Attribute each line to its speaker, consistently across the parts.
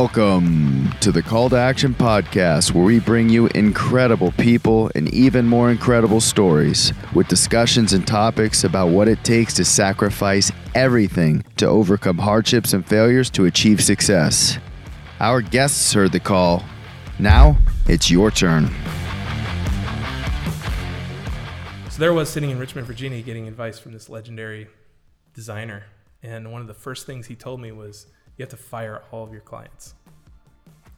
Speaker 1: Welcome to the Call to Action podcast, where we bring you incredible people and even more incredible stories with discussions and topics about what it takes to sacrifice everything to overcome hardships and failures to achieve success. Our guests heard the call. Now it's your turn.
Speaker 2: So there was sitting in Richmond, Virginia, getting advice from this legendary designer. And one of the first things he told me was, you have to fire all of your clients.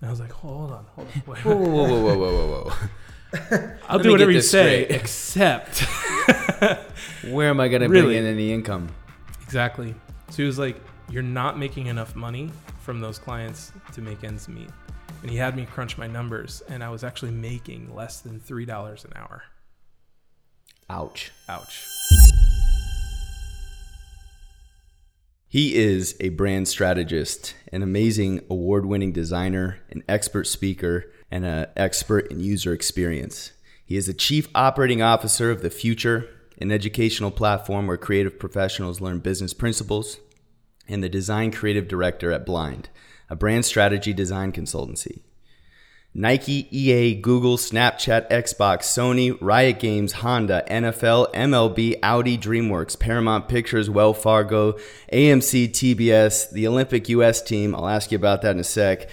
Speaker 2: And I was like, hold on, hold on. Wait,
Speaker 3: Whoa, whoa, whoa, whoa, whoa, whoa, whoa.
Speaker 2: I'll
Speaker 3: Let
Speaker 2: do whatever you say,
Speaker 3: straight.
Speaker 2: except.
Speaker 3: Where am I going to
Speaker 2: Really?
Speaker 3: bring in any income?
Speaker 2: exactly. So he was like, you're not making enough money from those clients to make ends meet. And he had me crunch my numbers, and I was actually making less than $3 an hour.
Speaker 3: Ouch.
Speaker 2: Ouch.
Speaker 3: He is a brand strategist, an amazing award winning designer, an expert speaker, and an expert in user experience. He is the chief operating officer of The Futur, an educational platform where creative professionals learn business principles, and the design creative director at Blind, a brand strategy design consultancy. Nike, EA, Google, Snapchat, Xbox, Sony, Riot Games, Honda, NFL, MLB, Audi, DreamWorks, Paramount Pictures, Wells Fargo, AMC, TBS, the Olympic US team, I'll ask you about that in a sec,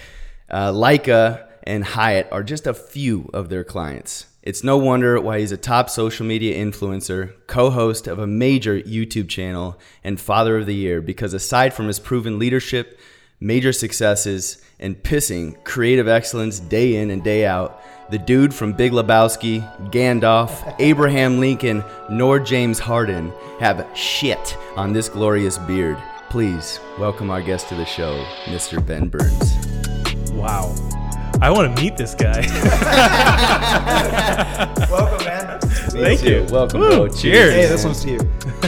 Speaker 3: uh, Leica, and Hyatt are just a few of their clients. It's no wonder why he's a top social media influencer, co host of a major YouTube channel, and father of the year because aside from his proven leadership, major successes, and pissing creative excellence day in and day out. The dude from Big Lebowski, Gandalf, Abraham Lincoln, nor James Harden have shit on this glorious beard. Please welcome our guest to the show, Mr. Ben Burns.
Speaker 2: Wow. I want to meet this guy.
Speaker 4: Welcome, man.
Speaker 2: Thank you.
Speaker 3: Welcome,
Speaker 2: Woo,
Speaker 3: bro.
Speaker 2: cheers.
Speaker 4: Hey, this one's to you.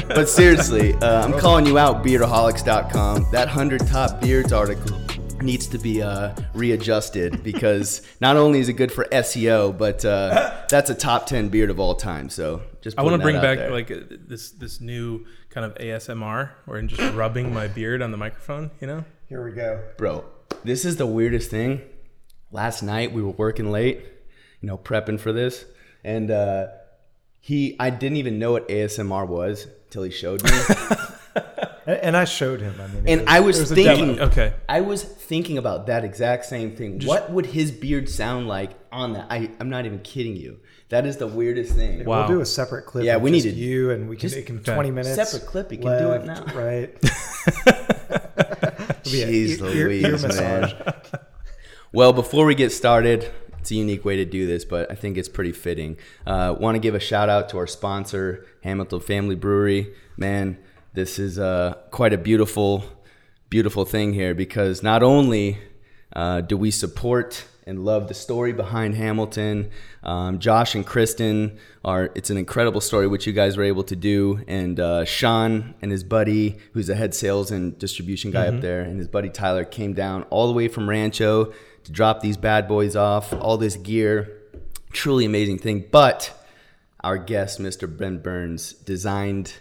Speaker 3: But seriously, uh, I'm calling you out, beardaholics.com. That 100 top beards article needs to be uh, readjusted because not only is it good for SEO, but uh, that's a top 10 beard of all time. So just
Speaker 2: I want to bring back
Speaker 3: there.
Speaker 2: like uh, this this new kind of ASMR where I'm just rubbing my beard on the microphone. You know,
Speaker 4: Here we go.
Speaker 3: Bro, this is the weirdest thing. Last night we were working late, you know, prepping for this, and uh, he I didn't even know what ASMR was till he showed me.
Speaker 4: And, and I showed him. I mean, it
Speaker 3: And I was
Speaker 4: it
Speaker 3: thinking-
Speaker 2: okay.
Speaker 3: I was thinking about that exact same thing. what would his beard sound like on that? I, I'm not even kidding you. That is the weirdest thing.
Speaker 2: Wow.
Speaker 4: We'll do a separate clip.
Speaker 3: Yeah, we
Speaker 4: just
Speaker 3: need to-
Speaker 4: you, and we can
Speaker 3: just-
Speaker 4: make him
Speaker 2: Okay.
Speaker 4: twenty minutes.
Speaker 3: Separate clip, you can do it now.
Speaker 4: Right. It'll be a
Speaker 3: Jeez
Speaker 4: ear- ear- ear
Speaker 3: Louise, man. Well, before we get started, it's a unique way to do this, but I think it's pretty fitting. Uh, Want to give a shout out to our sponsor, Hamilton Family Brewery. Man, this is uh, quite a beautiful, beautiful thing here because not only uh, do we support and love the story behind Hamilton, um, Josh and Kristen are. It's an incredible story which you guys were able to do, and uh, Sean and his buddy, who's a head sales and distribution guy up there, and his buddy Tyler came down all the way from Rancho to drop these bad boys off, all this gear. Truly amazing thing. But our guest, Mr. Ben Burns, designed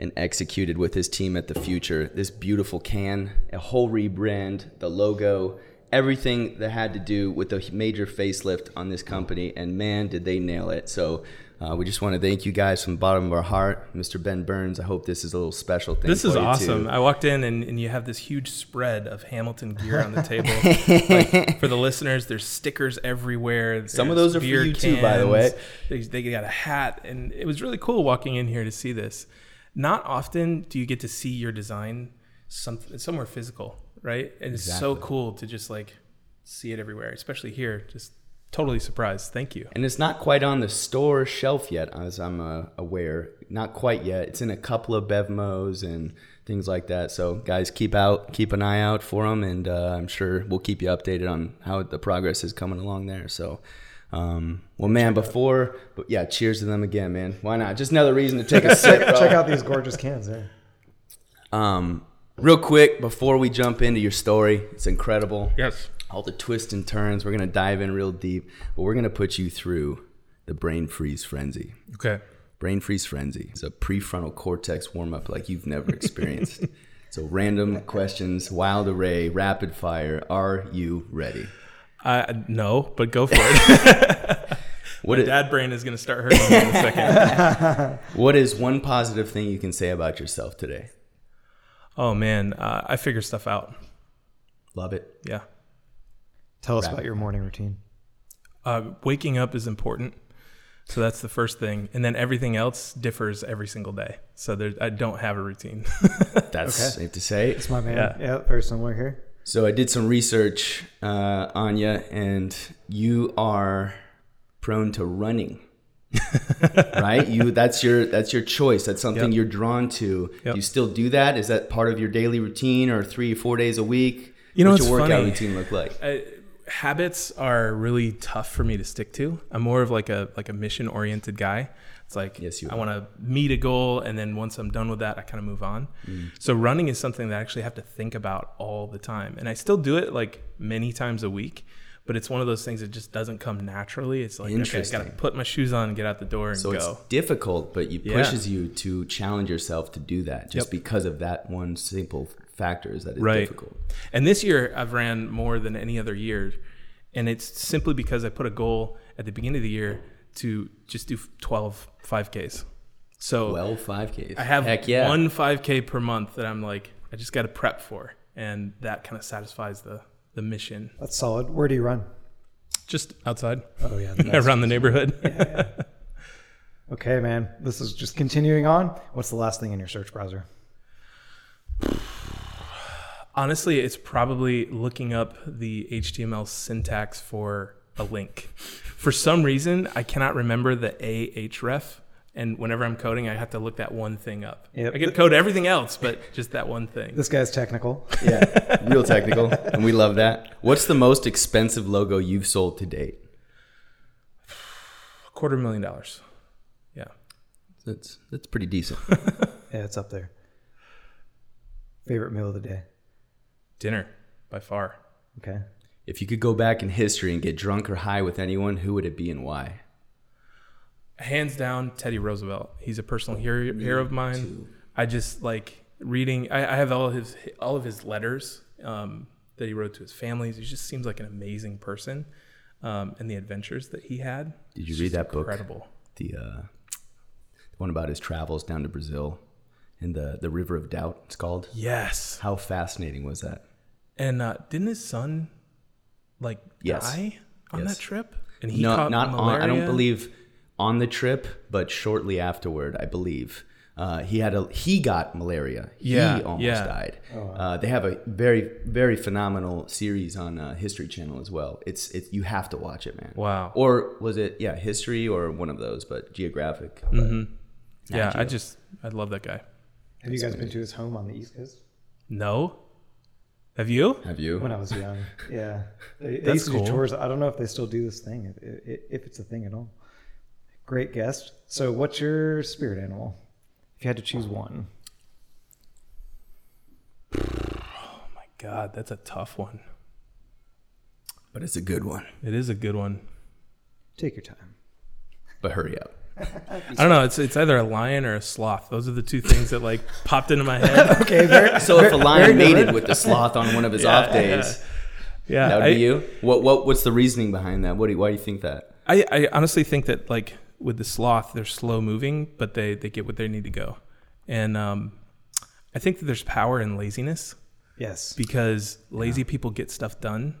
Speaker 3: and executed with his team at the future this beautiful can, a whole rebrand, the logo, everything that had to do with a major facelift on this company. And man, did they nail it. So uh, we just want to thank you guys from the bottom of our heart. Mr. Ben Burns, I hope this is a little special thing.
Speaker 2: This is awesome.
Speaker 3: too.
Speaker 2: I walked in and, and you have this huge spread of Hamilton gear on the table. like, for the listeners, there's stickers everywhere.
Speaker 3: Some of those are for you too, by the way.
Speaker 2: They, they got a hat, and it was really cool walking in here to see this. Not often do you get to see your design some, somewhere physical, right? And it's so cool to just like see it everywhere, especially here. Just totally surprised. Thank you.
Speaker 3: And it's not quite on the store shelf yet, as I'm uh, aware. Not quite yet. It's in a couple of Bevmos and things like that. So, guys, keep out, keep an eye out for them, and uh, I'm sure we'll keep you updated on how the progress is coming along there. So, um, well, man, before, but yeah, cheers to them again, man. Why not? Just another reason to take a sip.
Speaker 4: Check out these gorgeous cans there.
Speaker 3: Um, real quick before we jump into your story, it's incredible.
Speaker 2: Yes.
Speaker 3: all the twists and turns. We're gonna dive in real deep, but we're gonna put you through the brain freeze frenzy.
Speaker 2: Okay.
Speaker 3: Brain freeze frenzy is a prefrontal cortex warm up like you've never experienced. So random questions, wild array, rapid fire. Are you ready?
Speaker 2: Uh, no, but go for it.
Speaker 3: What
Speaker 2: My
Speaker 3: is,
Speaker 2: dad brain is going to start hurting in a second.
Speaker 3: what is one positive thing you can say about yourself today?
Speaker 2: Oh man, uh, I figure stuff out.
Speaker 3: Love it.
Speaker 2: Yeah.
Speaker 4: Tell us
Speaker 3: Rapid
Speaker 4: about your morning routine.
Speaker 2: Uh, waking up is important. So that's the first thing. And then everything else differs every single day. So there, I don't have a routine.
Speaker 3: That's
Speaker 4: Okay.
Speaker 3: safe to say.
Speaker 4: It's my man.
Speaker 2: Yeah.
Speaker 4: Yeah, very similar here.
Speaker 3: So I did some research uh, you, and you are prone to running. right? You that's your that's your choice. That's something
Speaker 2: Yep.
Speaker 3: you're drawn to.
Speaker 2: Yep.
Speaker 3: Do you still do that? Is that part of your daily routine or three four days a week?
Speaker 2: You know,
Speaker 3: What's your workout
Speaker 2: funny.
Speaker 3: routine look like?
Speaker 2: I, habits are really tough for me to stick to. I'm more of like a like a mission oriented guy. It's like
Speaker 3: Yes,
Speaker 2: I want to meet a goal, and then once I'm done with that, I kind of move on.
Speaker 3: Mm.
Speaker 2: So running is something that I actually have to think about all the time, and I still do it like many times a week. But it's one of those things that just doesn't come naturally. It's like okay, I got to put my shoes on and get out the door and
Speaker 3: So
Speaker 2: go.
Speaker 3: it's difficult, but it
Speaker 2: Yeah.
Speaker 3: pushes you to challenge yourself to do that just
Speaker 2: Yep.
Speaker 3: because of that one simple factor is that it's
Speaker 2: Right.
Speaker 3: difficult.
Speaker 2: And this year I've ran more than any other year. And it's simply because I put a goal at the beginning of the year to just do 12 5Ks. So
Speaker 3: Well, 5Ks.
Speaker 2: I have
Speaker 3: Heck yeah.
Speaker 2: one 5K per month that I'm like, I just got to prep for. And that kind of satisfies the, the mission.
Speaker 4: That's solid. Where do you run?
Speaker 2: Just outside
Speaker 4: Oh yeah.
Speaker 2: around the neighborhood.
Speaker 4: okay, man. This is just continuing on. What's the last thing in your search browser?
Speaker 2: Honestly, it's probably looking up the HTML syntax for a link. For some reason, I cannot remember the ahref, and whenever I'm coding, I have to look that one thing up.
Speaker 4: Yep.
Speaker 2: I can code everything else, but just that one thing.
Speaker 4: This guy's technical.
Speaker 3: Yeah, real technical, and we love that. What's the most expensive logo you've sold to date?
Speaker 2: A quarter million dollars. Yeah.
Speaker 3: That's that's pretty decent.
Speaker 4: Yeah, it's up there. Favorite meal of the day.
Speaker 2: Dinner by far.
Speaker 4: Okay.
Speaker 3: If you could go back in history and get drunk or high with anyone, who would it be and why?
Speaker 2: Hands down, Teddy Roosevelt. He's a personal hero, hero of mine. I just like reading. I, I have all of his all of his letters um, that he wrote to his families. He just seems like an amazing person, um, and the adventures that he had.
Speaker 3: Did you read
Speaker 2: just
Speaker 3: that book?
Speaker 2: Incredible.
Speaker 3: The uh, the one about his travels down to Brazil and the the River of Doubt. It's called.
Speaker 2: Yes.
Speaker 3: How fascinating was that?
Speaker 2: And uh, didn't his son like
Speaker 3: Yes.
Speaker 2: die on
Speaker 3: Yes.
Speaker 2: that trip? And he
Speaker 3: no,
Speaker 2: caught
Speaker 3: not
Speaker 2: malaria.
Speaker 3: on. I don't believe on the trip, but shortly afterward, I believe. Uh, he had a he got malaria.
Speaker 2: Yeah,
Speaker 3: he almost
Speaker 2: yeah.
Speaker 3: died. uh, they have a very very phenomenal series on uh, History Channel as well. It's it's you have to watch it, man.
Speaker 2: Wow.
Speaker 3: Or was it yeah History or one of those, but Geographic. But
Speaker 2: Mm-hmm. Yeah,
Speaker 3: Nat
Speaker 2: I just I love that guy.
Speaker 4: Have you guys been to his home on the East Coast?
Speaker 2: No. Have you?
Speaker 3: Have you?
Speaker 4: When I was young. Yeah. They, they
Speaker 2: That's
Speaker 4: used to
Speaker 2: cool.
Speaker 4: do tours. I don't know if they still do this thing, if, if, if it's a thing at all. Great guest. So, what's your spirit animal? If you had to choose one.
Speaker 2: Oh my God, that's a tough one.
Speaker 3: but it's a good one.
Speaker 2: It is a good one.
Speaker 4: Take your time.
Speaker 3: But hurry up.
Speaker 2: I don't know. It's it's either a lion or a sloth. Those are the two things that like popped into my head.
Speaker 4: Okay, very,
Speaker 3: So if a lion mated with the sloth on one of his off days,
Speaker 2: Yeah,
Speaker 3: that would
Speaker 2: I,
Speaker 3: be you. What what what's the reasoning behind that? What do you, why do you think that?
Speaker 2: I, I honestly think that like with the sloth, they're slow moving, but they they get what they need to go, and um, I think that there's power in laziness
Speaker 4: Yes.
Speaker 2: because lazy people get stuff done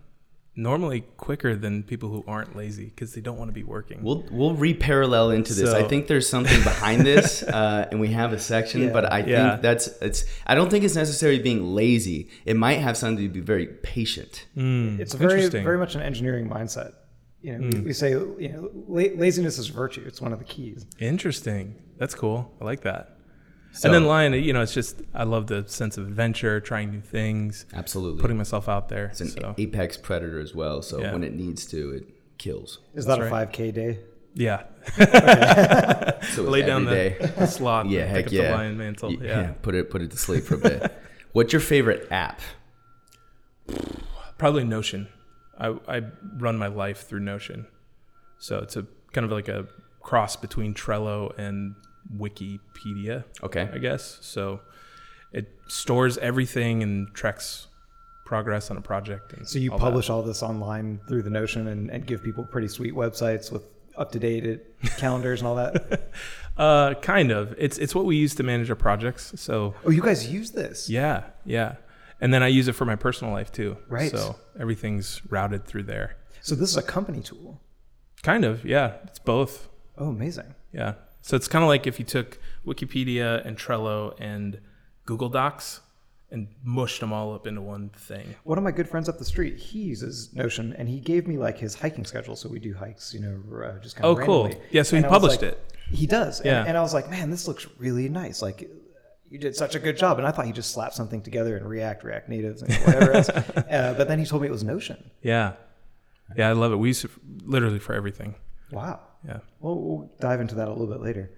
Speaker 2: normally quicker than people who aren't lazy because they don't want to be working.
Speaker 3: We'll we'll re-parallel into this.
Speaker 2: So-
Speaker 3: I think there's something behind this, uh, and we have a section.
Speaker 4: Yeah.
Speaker 3: but I
Speaker 2: Yeah.
Speaker 3: think that's it's. I don't think it's necessarily being lazy. It might have something to be very patient.
Speaker 4: It's very, very much an engineering mindset. You know, we, we say you know, la- laziness is virtue. It's one of the keys.
Speaker 2: Interesting. That's cool. I like that.
Speaker 3: So-
Speaker 2: and then lion, you know, it's just I love the sense of adventure, trying new things,
Speaker 3: Absolutely,
Speaker 2: putting myself out there.
Speaker 3: it's an
Speaker 2: so
Speaker 3: apex predator as well. So
Speaker 2: Yeah.
Speaker 3: when it needs to, it kills.
Speaker 4: Is that
Speaker 2: That's
Speaker 4: a 5K day?
Speaker 2: yeah,
Speaker 3: So
Speaker 2: lay down the,
Speaker 3: day.
Speaker 2: the sloth.
Speaker 3: Yeah,
Speaker 2: and
Speaker 3: heck
Speaker 2: pick up
Speaker 3: yeah.
Speaker 2: the lion mantle.
Speaker 3: Y-
Speaker 2: Yeah.
Speaker 3: put it put it to sleep for a bit. What's your favorite app?
Speaker 2: probably Notion. I I run my life through Notion, so it's a kind of like a cross between Trello and Wikipedia.
Speaker 3: Okay.
Speaker 2: I guess. So it stores everything and tracks progress on a project. And
Speaker 4: So you
Speaker 2: all that.
Speaker 4: publish all this online through the Notion and, and give people pretty sweet websites with up to date calendars and all that.
Speaker 2: Uh, kind of. It's it's what we use to manage our projects. So
Speaker 4: oh, you guys use this?
Speaker 2: yeah, yeah. And then I use it for my personal life too.
Speaker 4: Right.
Speaker 2: So everything's routed through there.
Speaker 4: So this is a company tool.
Speaker 2: Kind of. Yeah. It's both.
Speaker 4: Oh, amazing.
Speaker 2: Yeah. So it's kind of like if you took Wikipedia and Trello and Google Docs and mushed them all up into one thing.
Speaker 4: One of my good friends up the street, he uses Notion, and he gave me like his hiking schedule. So we do hikes, you know, uh, just kind of.
Speaker 2: Oh,
Speaker 4: of
Speaker 2: cool. Yeah, so he
Speaker 4: And I
Speaker 2: published
Speaker 4: like-
Speaker 2: it.
Speaker 4: He does. And,
Speaker 2: Yeah.
Speaker 4: and I was like, man, this looks really nice. Like, you did such a good job. And I thought he just slapped something together in React, React Native, and whatever else. Uh, but then he told me it was Notion.
Speaker 2: Yeah. Yeah, I love it. We use it literally for everything.
Speaker 4: Wow.
Speaker 2: Yeah.
Speaker 4: We'll, we'll dive into that a little bit later.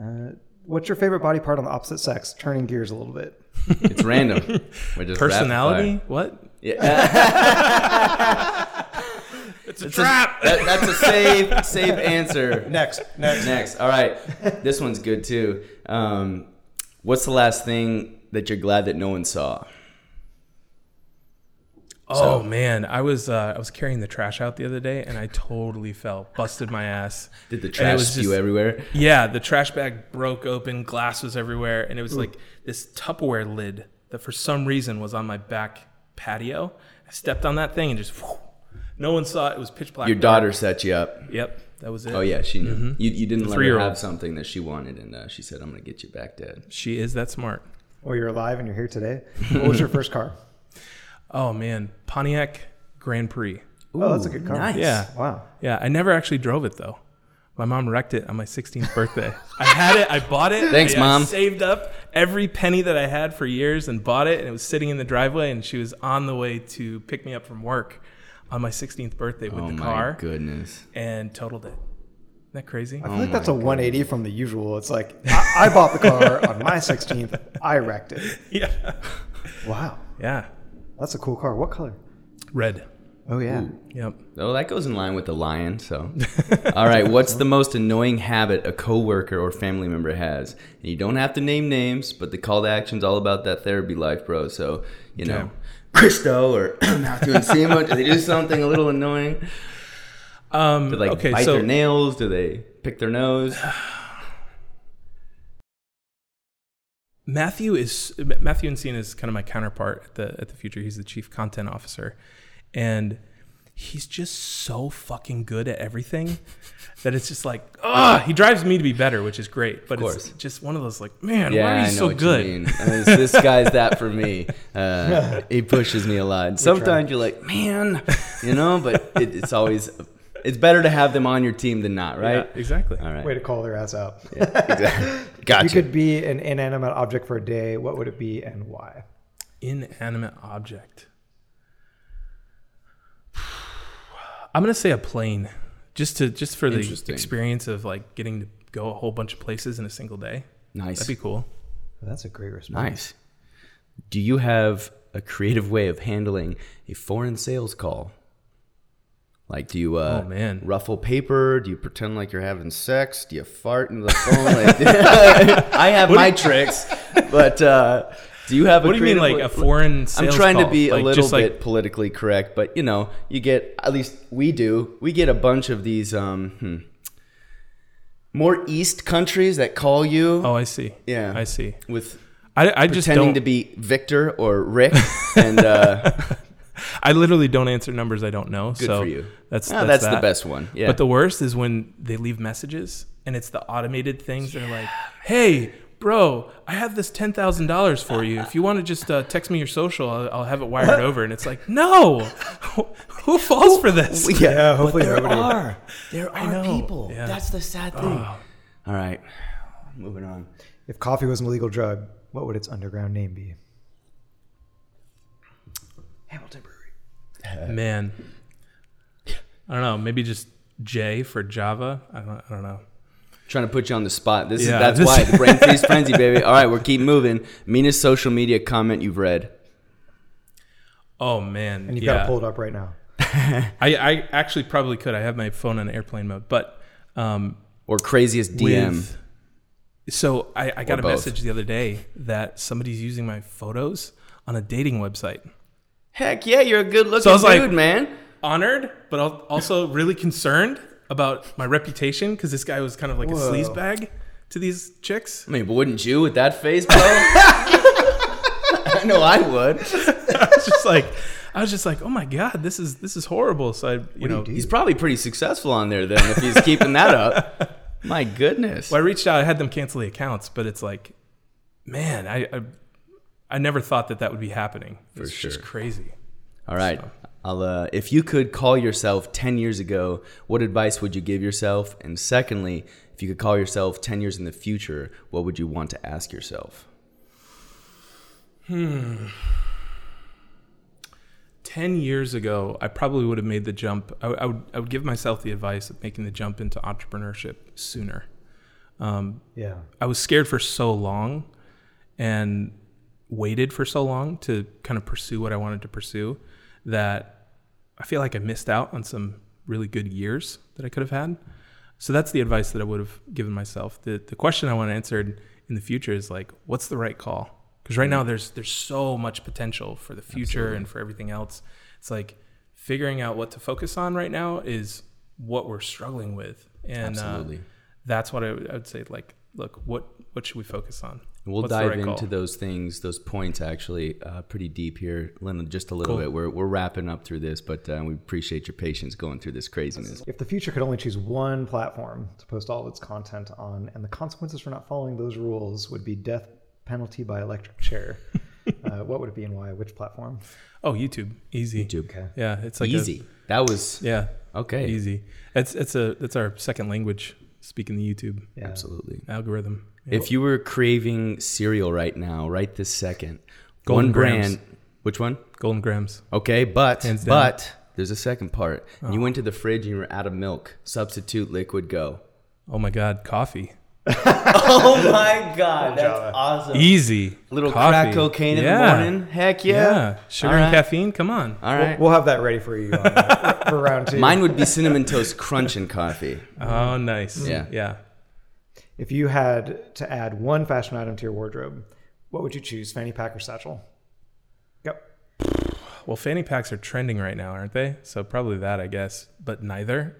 Speaker 4: Uh, what's your favorite body part on the opposite sex? Turning gears a little bit.
Speaker 3: It's random. We're just
Speaker 2: Personality? What?
Speaker 3: Yeah.
Speaker 2: It's a trap.
Speaker 3: That- that's a safe, safe answer.
Speaker 4: Next, next.
Speaker 3: Next. All right. This one's good too. Um, what's the last thing that you're glad that no one saw?
Speaker 2: Oh man, I was uh, I was carrying the trash out the other day and I totally fell, busted my ass.
Speaker 3: Did the
Speaker 2: And it
Speaker 3: trash
Speaker 2: was
Speaker 3: spew
Speaker 2: just-
Speaker 3: everywhere?
Speaker 2: Yeah, the trash bag broke open, glass was everywhere, and it was like this Tupperware lid that for some reason was on my back patio. I stepped on that thing and just whew, no one saw it. It was pitch black.
Speaker 3: Your
Speaker 2: dark.
Speaker 3: daughter set you up.
Speaker 2: Yep, that was it.
Speaker 3: Oh yeah, she knew. You, you didn't let her have something that she wanted, and uh, she said, "I'm gonna get you back, Dad."
Speaker 2: She is that smart.
Speaker 4: Well, you're alive and you're here today. What was your first car?
Speaker 2: Oh man, Pontiac Grand Prix.
Speaker 4: oh, that's a good car.
Speaker 3: nice.
Speaker 2: Yeah.
Speaker 4: Wow.
Speaker 2: Yeah, I never actually drove it though. My mom wrecked it on my 16th birthday. I had it, I bought it.
Speaker 3: Thanks,
Speaker 2: I, I
Speaker 3: Mom.
Speaker 2: saved up every penny that I had for years and bought it, and it was sitting in the driveway. And she was on the way to pick me up from work on my 16th birthday with the car.
Speaker 3: oh
Speaker 2: the
Speaker 3: my
Speaker 2: car
Speaker 3: goodness.
Speaker 2: and totaled it. Isn't that crazy?
Speaker 4: I feel oh, like that's a 180 from the usual. It's like I, I bought the car on my 16th. I wrecked it.
Speaker 2: yeah,
Speaker 4: Wow,
Speaker 2: yeah.
Speaker 4: That's a cool car. What color?
Speaker 2: Red.
Speaker 4: Oh yeah.
Speaker 2: Yep.
Speaker 3: Oh, that goes in line with the lion. So, all right. What's the most annoying habit a coworker or family member has? And you don't have to name names, but the call to action's all about that therapy life, bro. So, you know,
Speaker 2: Okay.
Speaker 3: Chris Do or Matthew and Seymour, do they do something a little annoying?
Speaker 2: Um,
Speaker 3: Do they like
Speaker 2: okay,
Speaker 3: bite
Speaker 2: so
Speaker 3: their nails? Do they pick their nose?
Speaker 2: Matthew is Matthew Encina is kind of my counterpart at the at the future. He's the chief content officer, and he's just so fucking good at everything that it's just like ah, he drives me to be better, which is great. But it's just one of those like, man,
Speaker 3: Yeah,
Speaker 2: why are you
Speaker 3: I know
Speaker 2: so
Speaker 3: what
Speaker 2: good?
Speaker 3: you mean. Uh, This, this guy's that for me. Uh, he pushes me a lot. Sometimes you're like, man, you know, but it, it's always it's better to have them on your team than not, right?
Speaker 2: Yeah, exactly.
Speaker 3: All right.
Speaker 4: Way to call their ass out.
Speaker 3: Exactly.
Speaker 4: If
Speaker 3: Gotcha.
Speaker 4: you could be an inanimate object for a day, what would it be and why?
Speaker 2: Inanimate object. I'm gonna say a plane, just to just for the experience of like getting to go a whole bunch of places in a single day.
Speaker 3: nice.
Speaker 2: That'd be cool.
Speaker 4: That's a great response.
Speaker 3: Nice. Do you have a creative way of handling a foreign sales call? Like, do you uh,
Speaker 2: Oh, man.
Speaker 3: ruffle paper? Do you pretend like you're having sex? Do you fart in the phone? Like, I have my tricks, but uh, do you have? A
Speaker 2: What do you mean, like a foreign
Speaker 3: I'm trying to
Speaker 2: call?
Speaker 3: be a little
Speaker 2: just like-
Speaker 3: bit politically correct, but you know, you get at least we do. We get a bunch of these um, hmm, more East countries that call you.
Speaker 2: Oh, I see.
Speaker 3: Yeah.
Speaker 2: I see.
Speaker 3: with
Speaker 2: I, I just
Speaker 3: pretending to be Victor or Rick, and uh,
Speaker 2: I literally don't answer numbers I don't know.
Speaker 3: good
Speaker 2: so
Speaker 3: for you.
Speaker 2: That's
Speaker 3: Ah,
Speaker 2: that's,
Speaker 3: that's the best one. Yeah,
Speaker 2: But the worst is when they leave messages and it's the automated things that are like, "Hey, bro, I have this ten thousand dollars for you. If you want to just uh, text me your social, I'll, I'll have it wired over." And it's like, no, who falls for this?
Speaker 4: Yeah, hopefully
Speaker 3: there
Speaker 4: nobody.
Speaker 3: are there are people.
Speaker 2: Yeah.
Speaker 3: That's the sad thing. All right, moving on.
Speaker 4: If coffee was an illegal drug, what would its underground name be? Hamilton Brewery.
Speaker 2: Man, I don't know. Maybe just J for Java. I don't, I don't know.
Speaker 3: Trying to put you on the spot. This
Speaker 2: Yeah,
Speaker 3: is that's
Speaker 2: this-
Speaker 3: why the brain freeze frenzy, baby. All right, we're keep moving. Meanest social media comment you've read.
Speaker 2: Oh man,
Speaker 4: And you've
Speaker 2: yeah.
Speaker 4: got to pull it up right now.
Speaker 2: I, I actually probably could. I have my phone on airplane mode, but um,
Speaker 3: Or craziest DM.
Speaker 2: with So I, I got
Speaker 3: Or
Speaker 2: a
Speaker 3: both.
Speaker 2: message the other day that somebody's using my photos on a dating website.
Speaker 3: Heck yeah, you're a good looking
Speaker 2: So I was
Speaker 3: dude,
Speaker 2: like-
Speaker 3: man.
Speaker 2: Honored, but also really concerned about my reputation because this guy was kind of like
Speaker 4: Whoa.
Speaker 2: a sleaze bag to these chicks.
Speaker 3: I mean, wouldn't you with that face, bro? I know I would.
Speaker 2: I was just like, I was just like, oh my god, this is this is horrible. So I, you
Speaker 4: do
Speaker 2: know,
Speaker 4: you?
Speaker 3: He's probably pretty successful on there then if he's keeping that up. My goodness.
Speaker 2: Well, I reached out. I had them cancel the accounts, but it's like, man, I I, I never thought that that would be happening. it's
Speaker 3: sure.
Speaker 2: just crazy.
Speaker 3: All right. I'll, uh, if you could call yourself 10 years ago, what advice would you give yourself? And secondly, if you could call yourself 10 years in the future, what would you want to ask yourself? Hmm.
Speaker 2: Ten years ago, I probably would have made the jump. I, I would I would give myself the advice of making the jump into entrepreneurship sooner. Um,
Speaker 4: Yeah.
Speaker 2: I was scared for so long, and waited for so long to kind of pursue what I wanted to pursue that I feel like I missed out on some really good years that I could have had. So that's the advice that I would have given myself. The the question I want to answer in the future is like, what's the right call? Because right now there's there's so much potential for the future and for everything else. It's like figuring out what to focus on right now is what we're struggling with, and uh, that's what I would, I would say. Like, look, what what should we focus on?
Speaker 3: And we'll
Speaker 2: What's
Speaker 3: dive
Speaker 2: right
Speaker 3: into
Speaker 2: call?
Speaker 3: those things, those points actually, uh, pretty deep here, Lynn, just a little
Speaker 2: Cool.
Speaker 3: bit. We're, we're wrapping up through this, but uh, we appreciate your patience going through this craziness.
Speaker 4: If the future could only choose one platform to post all of its content on, and the consequences for not following those rules would be death penalty by electric chair, uh, what would it be and why? Which platform?
Speaker 2: Oh, YouTube, easy.
Speaker 3: YouTube.
Speaker 4: Okay.
Speaker 2: Yeah, it's like a-
Speaker 3: Easy. that was
Speaker 2: yeah,
Speaker 3: okay.
Speaker 2: easy. It's it's a it's our second language. Speaking the YouTube
Speaker 4: Yeah.
Speaker 3: Absolutely.
Speaker 2: algorithm.
Speaker 3: If you were craving cereal right now, right this second,
Speaker 2: Golden
Speaker 3: one
Speaker 2: Grams.
Speaker 3: brand, which one?
Speaker 2: Golden Grahams.
Speaker 3: Okay, but
Speaker 2: Hands down.
Speaker 3: but there's a second part. Oh. You went to the fridge and you were out of milk. Substitute liquid go.
Speaker 2: Oh my God, coffee.
Speaker 3: Oh my god, that's awesome.
Speaker 2: Easy.
Speaker 3: Little
Speaker 2: Coffee.
Speaker 3: crack cocaine in
Speaker 2: Yeah.
Speaker 3: the morning. Heck yeah.
Speaker 2: Yeah, sugar
Speaker 3: All
Speaker 2: and caffeine. Come on.
Speaker 3: All right.
Speaker 4: We'll, we'll have that ready for you on, for round two.
Speaker 3: Mine would be cinnamon toast crunch and coffee.
Speaker 2: Oh, nice.
Speaker 3: Yeah.
Speaker 2: yeah.
Speaker 4: If you had to add one fashion item to your wardrobe, what would you choose? Fanny pack or satchel? Go.
Speaker 2: Well, fanny packs are trending right now, aren't they? So probably that, I guess. But neither.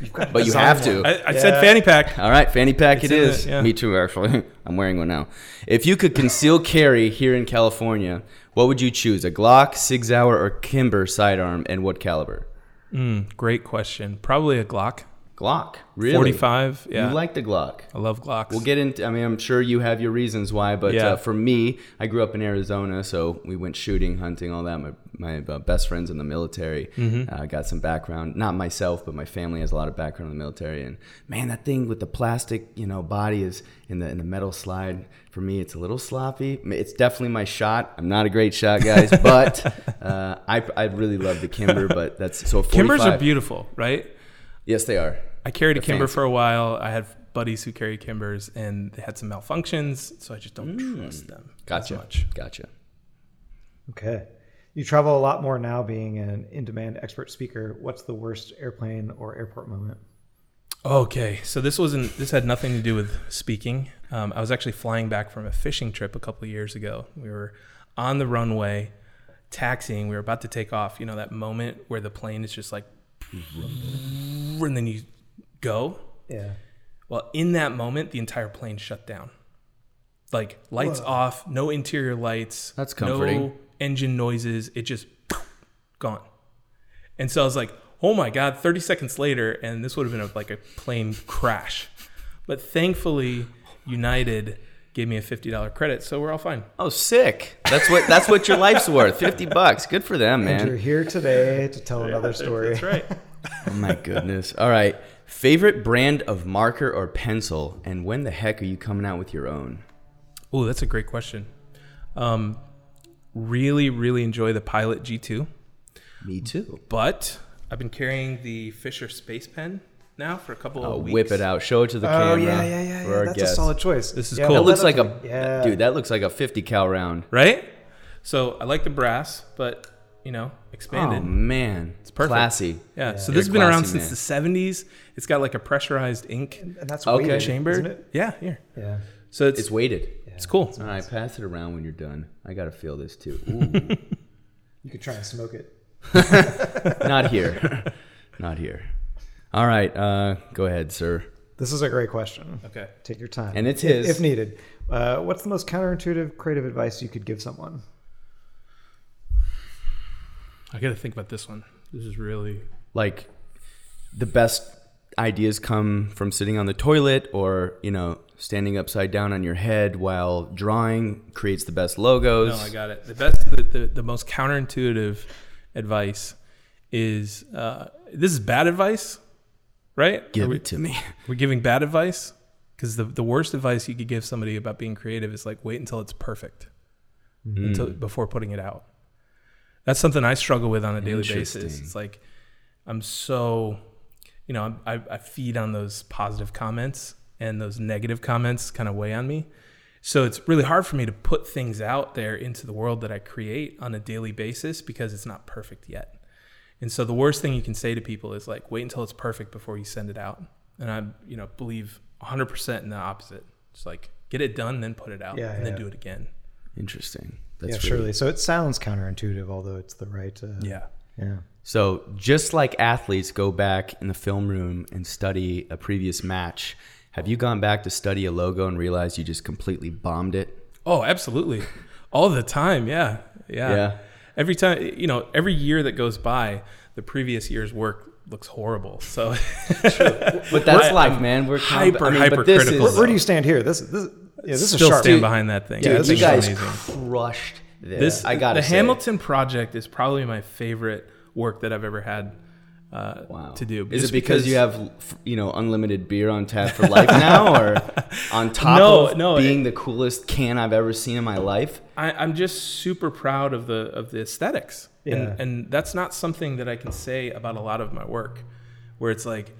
Speaker 4: You've got
Speaker 3: But you
Speaker 4: design
Speaker 3: have to.
Speaker 2: I, I
Speaker 4: Yeah.
Speaker 2: said fanny pack.
Speaker 3: All right, fanny pack
Speaker 2: It's
Speaker 3: it
Speaker 2: in
Speaker 3: is.
Speaker 2: it, yeah.
Speaker 3: Me too, actually. I'm wearing one now. If you could conceal carry here in California, what would you choose? A Glock, Sig Sauer, or Kimber sidearm, and what caliber?
Speaker 2: Mm, great question. Probably a Glock.
Speaker 3: Glock. Really?
Speaker 2: 45. Yeah.
Speaker 3: You like the Glock?
Speaker 2: I love Glocks.
Speaker 3: We'll get into. I mean, I'm sure you have your reasons why, but
Speaker 2: Yeah.
Speaker 3: uh, for me, I grew up in Arizona, so we went shooting, hunting, all that. My my uh, best friends in the military.
Speaker 2: Mm-hmm.
Speaker 3: Uh, got some background, not myself, but my family has a lot of background in the military. And man, that thing with the plastic, you know, body is in the in the metal slide. For me, it's a little sloppy. It's definitely my shot. I'm not a great shot, guys, but uh, I I really love the Kimber. But that's so 45.
Speaker 2: Kimbers are beautiful, right?
Speaker 3: Yes, they are.
Speaker 2: I carried a
Speaker 3: They're
Speaker 2: Kimber
Speaker 3: fancy.
Speaker 2: for a while. I had buddies who carry Kimbers, and they had some malfunctions, so I just don't
Speaker 3: Mm.
Speaker 2: trust them
Speaker 3: Gotcha.
Speaker 2: as much.
Speaker 3: Gotcha.
Speaker 4: Okay. You travel a lot more now being an in demand expert speaker. What's the worst airplane or airport moment?
Speaker 2: Okay, so this wasn't. This had nothing to do with speaking. Um, I was actually flying back from a fishing trip a couple of years ago. We were on the runway, taxiing. We were about to take off. You know that moment where the plane is just like, and then you go.
Speaker 4: Yeah.
Speaker 2: Well, in that moment, the entire plane shut down. Like lights off, no interior lights.
Speaker 3: That's comforting.
Speaker 2: No engine noises. It just gone. And so I was like, oh my God, 30 seconds later, and this would have been a, like a plane crash. But thankfully, United gave me a $50 credit, so we're all fine.
Speaker 3: Oh, sick! That's what that's what your life's worth. Fifty bucks. Good for them,
Speaker 4: And you're here today to tell another story.
Speaker 2: That's right.
Speaker 3: Oh my goodness. All right. Favorite brand of marker or pencil, and when the heck are you coming out with your own?
Speaker 2: Oh, that's a great question. Um, really, really enjoy the Pilot G2.
Speaker 3: Me too.
Speaker 2: But I've been carrying the Fisher Space Pen now for a couple
Speaker 3: Oh,
Speaker 2: of weeks.
Speaker 3: whip it out. Show it to the
Speaker 4: Oh
Speaker 3: camera.
Speaker 4: yeah, yeah, yeah, yeah. That's
Speaker 3: guests.
Speaker 4: a solid choice.
Speaker 2: This is
Speaker 4: Yeah,
Speaker 2: cool.
Speaker 3: That looks like a
Speaker 4: yeah,
Speaker 3: dude. That looks like a fifty cal round.
Speaker 2: right? So I like the brass, but you know, expanded.
Speaker 3: Oh
Speaker 2: expanded.
Speaker 3: man, it's
Speaker 2: perfect.
Speaker 3: classy.
Speaker 2: yeah. So
Speaker 3: You're
Speaker 2: this has been around
Speaker 3: classy,
Speaker 2: since
Speaker 3: man.
Speaker 2: the 70s. It's got like a pressurized ink
Speaker 4: And that's
Speaker 3: Okay.
Speaker 4: weighted,
Speaker 2: chamber.
Speaker 4: isn't it?
Speaker 2: Yeah, here.
Speaker 4: Yeah.
Speaker 2: So it's
Speaker 3: It's weighted.
Speaker 2: it's cool.
Speaker 3: All right, pass it around when you're done. I gotta feel this too. Ooh.
Speaker 4: You could try and smoke it.
Speaker 3: Not here. Not here. All right, uh, go ahead, sir.
Speaker 4: This is a great question.
Speaker 2: Okay.
Speaker 4: Take your time.
Speaker 3: And it's
Speaker 4: If-
Speaker 3: his.
Speaker 4: If needed. Uh, what's the most counterintuitive creative advice you could give someone?
Speaker 2: I got to think about this one. This is really
Speaker 3: Like, the best ideas come from sitting on the toilet or, you know, standing upside down on your head while drawing creates the best logos.
Speaker 2: No, I got it. The best, the, the, the most counterintuitive advice is uh, this is bad advice, right?
Speaker 3: Give
Speaker 2: we,
Speaker 3: it to me.
Speaker 2: We're giving bad advice because the, the worst advice you could give somebody about being creative is like wait until it's perfect until, before putting it out. That's something I struggle with on a daily basis. It's like I'm so, you know, I, I feed on those positive comments and those negative comments kind of weigh on me. So it's really hard for me to put things out there into the world that I create on a daily basis because it's not perfect yet. And so the worst thing you can say to people is like, wait until it's perfect before you send it out. And I, you know, believe 100% in the opposite. It's like, get it done, then put it out,
Speaker 4: Yeah,
Speaker 2: and then do it again.
Speaker 3: Interesting.
Speaker 4: Yeah,
Speaker 3: That's
Speaker 4: surely. So it sounds counterintuitive, although it's the right. Uh,
Speaker 2: Yeah.
Speaker 4: Yeah.
Speaker 3: So, just like athletes go back in the film room and study a previous match, have you gone back to study a logo and realized you just completely bombed it?
Speaker 2: Oh, absolutely. All the time. Yeah. Yeah.
Speaker 3: Yeah.
Speaker 2: Every time, you know, every year that goes by, the previous year's work looks horrible. So,
Speaker 3: But that's life, man. We're
Speaker 2: hyper,
Speaker 3: but this
Speaker 2: hypercritical,
Speaker 3: is-
Speaker 4: Where, where do you stand here? This, this, yeah, this is
Speaker 2: still
Speaker 4: sharp.
Speaker 2: stand behind that thing.
Speaker 4: Yeah,
Speaker 3: Dude,
Speaker 4: this
Speaker 3: you
Speaker 4: is
Speaker 3: guys
Speaker 2: amazing.
Speaker 3: crushed this.
Speaker 2: This
Speaker 3: I gotta
Speaker 2: the
Speaker 3: say.
Speaker 2: Hamilton project is probably my favorite work that I've ever had uh,
Speaker 3: Wow.
Speaker 2: to do.
Speaker 3: Is
Speaker 2: Just
Speaker 3: it because, you have you know unlimited beer on tap for life now, or on top
Speaker 2: No,
Speaker 3: of
Speaker 2: no,
Speaker 3: being the coolest can I've ever seen in my life?
Speaker 2: I, I'm just super proud of the of the aesthetics,
Speaker 4: Yeah.
Speaker 2: and and that's not something that I can say about a lot of my work, where it's like,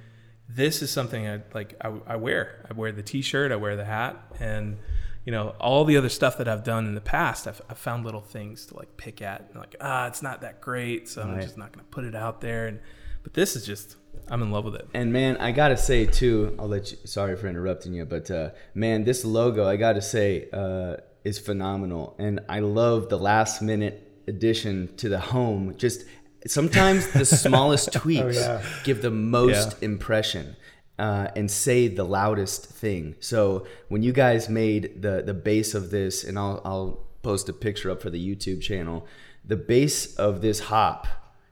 Speaker 2: this is something I like. I, I wear. I wear the T-shirt. I wear the hat, and you know all the other stuff that I've done in the past. I've, I've found little things to like pick at, and like ah, it's not that great, so I'm just not gonna put it out there. And but this is just, I'm in love with it.
Speaker 3: And man, I gotta say too. I'll let you. Sorry for interrupting you, but uh, man, this logo I gotta say uh, is phenomenal, and I love the last minute addition to the home. Just sometimes the smallest tweaks
Speaker 4: yeah.
Speaker 3: give the most impression. Uh, and say the loudest thing. So when you guys made the the base of this, and I'll I'll post a picture up for the YouTube channel. The base of this hop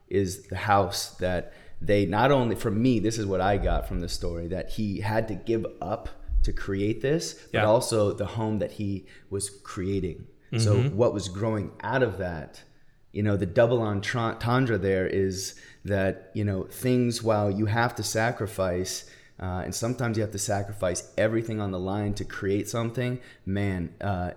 Speaker 3: is the house that they not only for me this is what i got from the story that he had to give up to create this but
Speaker 2: Yeah.
Speaker 3: also the home that he was creating so what was growing out of that you know the double entendre there is that you know things while you have to sacrifice uh, and sometimes you have to sacrifice everything on the line to create something man uh,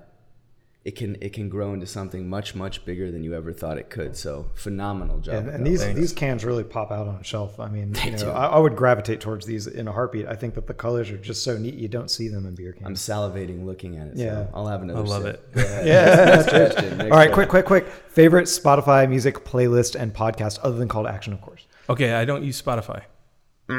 Speaker 3: it can it can grow into something much much bigger than you ever thought it could. So phenomenal job.
Speaker 4: And, and these
Speaker 3: logo.
Speaker 4: these cans really pop out on a shelf. I mean, you know,
Speaker 3: do.
Speaker 4: I, I would gravitate towards these in a heartbeat. I think that the colors are just so neat. You don't see them in beer cans.
Speaker 3: I'm salivating looking at it. So
Speaker 4: Yeah.
Speaker 3: I'll have another.
Speaker 2: I love
Speaker 3: sip.
Speaker 2: it.
Speaker 3: Go ahead.
Speaker 4: Yeah.
Speaker 3: Next. Next
Speaker 4: All right, quick, quick, quick. Favorite Spotify music playlist and podcast other than Call to Action, of course.
Speaker 2: Okay, I don't use Spotify.
Speaker 3: All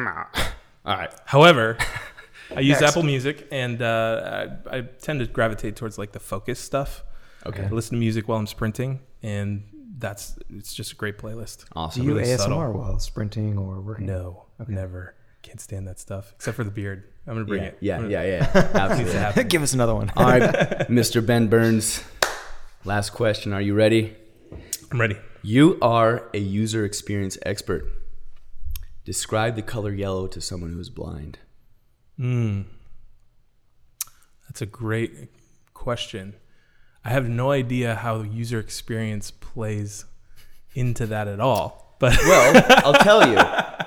Speaker 3: right.
Speaker 2: However, I use
Speaker 4: Next.
Speaker 2: Apple Music, and uh, I, I tend to gravitate towards like the focus stuff.
Speaker 3: Okay.
Speaker 2: I listen to music while I'm sprinting, and that's it's just a great playlist. Awesome.
Speaker 4: Do
Speaker 3: Awesome.
Speaker 4: you
Speaker 2: really
Speaker 4: ASMR
Speaker 2: subtle.
Speaker 4: while sprinting or working?
Speaker 2: No, never. Can't stand that stuff except for the beard. I'm gonna bring
Speaker 3: yeah,
Speaker 2: it.
Speaker 3: yeah,
Speaker 2: gonna-
Speaker 3: yeah, yeah. Absolutely.
Speaker 4: Give us another one.
Speaker 3: All right, Mr. Ben Burns. Last question. Are you ready?
Speaker 2: I'm ready.
Speaker 3: You are a user experience expert. Describe the color yellow to someone who is blind.
Speaker 2: Mm. That's a great question. I have no idea how user experience plays into that at all. But
Speaker 3: Well, I'll tell you,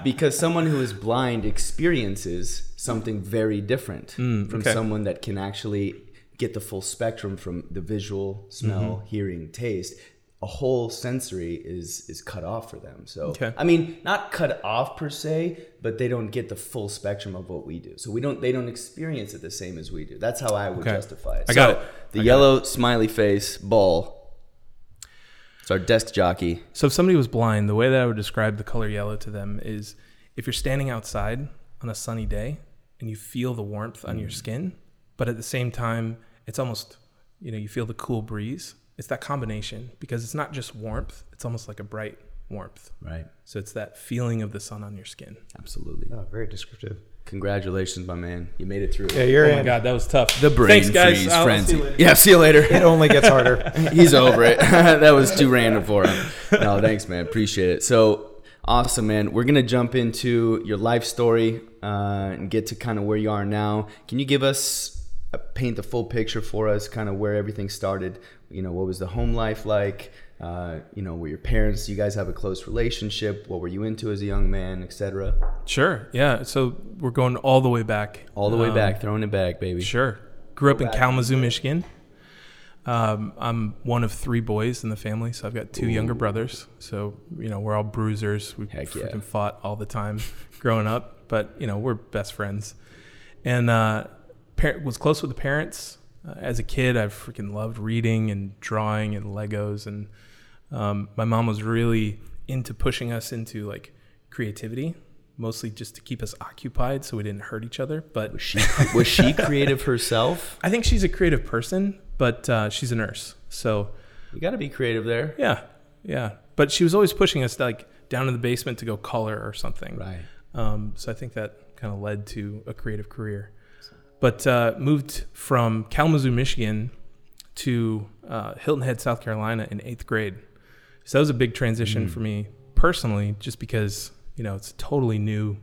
Speaker 3: because someone who is blind experiences something very different from
Speaker 2: okay.
Speaker 3: someone that can actually get the full spectrum from the visual, smell, hearing, taste. A whole sensory is is cut off for them. So
Speaker 2: Okay.
Speaker 3: I mean, not cut off per se, but they don't get the full spectrum of what we do. So we don't they don't experience it the same as we do. That's how I would
Speaker 2: Okay.
Speaker 3: justify it.
Speaker 2: I got it.
Speaker 3: The yellow smiley face ball. It's our desk jockey.
Speaker 2: So if somebody was blind, the way that I would describe the color yellow to them is if you're standing outside on a sunny day and you feel the warmth on your mm. skin, but at the same time it's almost you know you feel the cool breeze. It's that combination because it's not just warmth; it's almost like a bright warmth.
Speaker 3: Right.
Speaker 2: So it's that feeling of the sun on your skin.
Speaker 3: Absolutely.
Speaker 4: Oh, very descriptive.
Speaker 3: Congratulations, my man. You made it through.
Speaker 4: Yeah, you're
Speaker 2: Oh
Speaker 4: in.
Speaker 2: my god, that was tough.
Speaker 3: The brain
Speaker 2: Thanks, guys.
Speaker 3: freeze
Speaker 2: I'll
Speaker 3: frenzy.
Speaker 2: you later.
Speaker 3: yeah, see you later.
Speaker 4: It only gets harder.
Speaker 3: He's over it. that was too random for him. No, thanks, man. Appreciate it. So awesome, man. We're gonna jump into your life story uh, and get to kind of where you are now. Can you give us uh paint the full picture for us? Kind of where everything started. You know, what was the home life like? Uh, you know, were your parents? You guys have a close relationship. What were you into as a young man, etc.
Speaker 2: Sure. Yeah. So we're going all the way back.
Speaker 3: All the way
Speaker 2: Um,
Speaker 3: back, throwing it back, baby.
Speaker 2: Sure. Grew up in
Speaker 3: back.
Speaker 2: Kalamazoo, Michigan. Um, I'm one of three boys in the family, so I've got two younger brothers. So you know we're all bruisers. We
Speaker 3: Heck yeah.
Speaker 2: freaking fought all the time growing up, but you know we're best friends. And uh, par- was close with the parents. Uh, as a kid, I freaking loved reading and drawing and Legos, and um, my mom was really into pushing us into like creativity, mostly just to keep us occupied so we didn't hurt each other. But
Speaker 3: Was she was she creative herself?
Speaker 2: I think she's a creative person, but uh, she's a nurse. So
Speaker 3: You got to be creative there.
Speaker 2: yeah, yeah. But she was always pushing us like down in the basement to go color or something.
Speaker 3: Right.
Speaker 2: Um, so I think that kind of led to a creative career. But uh, moved from Kalamazoo, Michigan, to uh, Hilton Head, South Carolina, in eighth grade. So that was a big transition for me personally, just because you know it's a totally new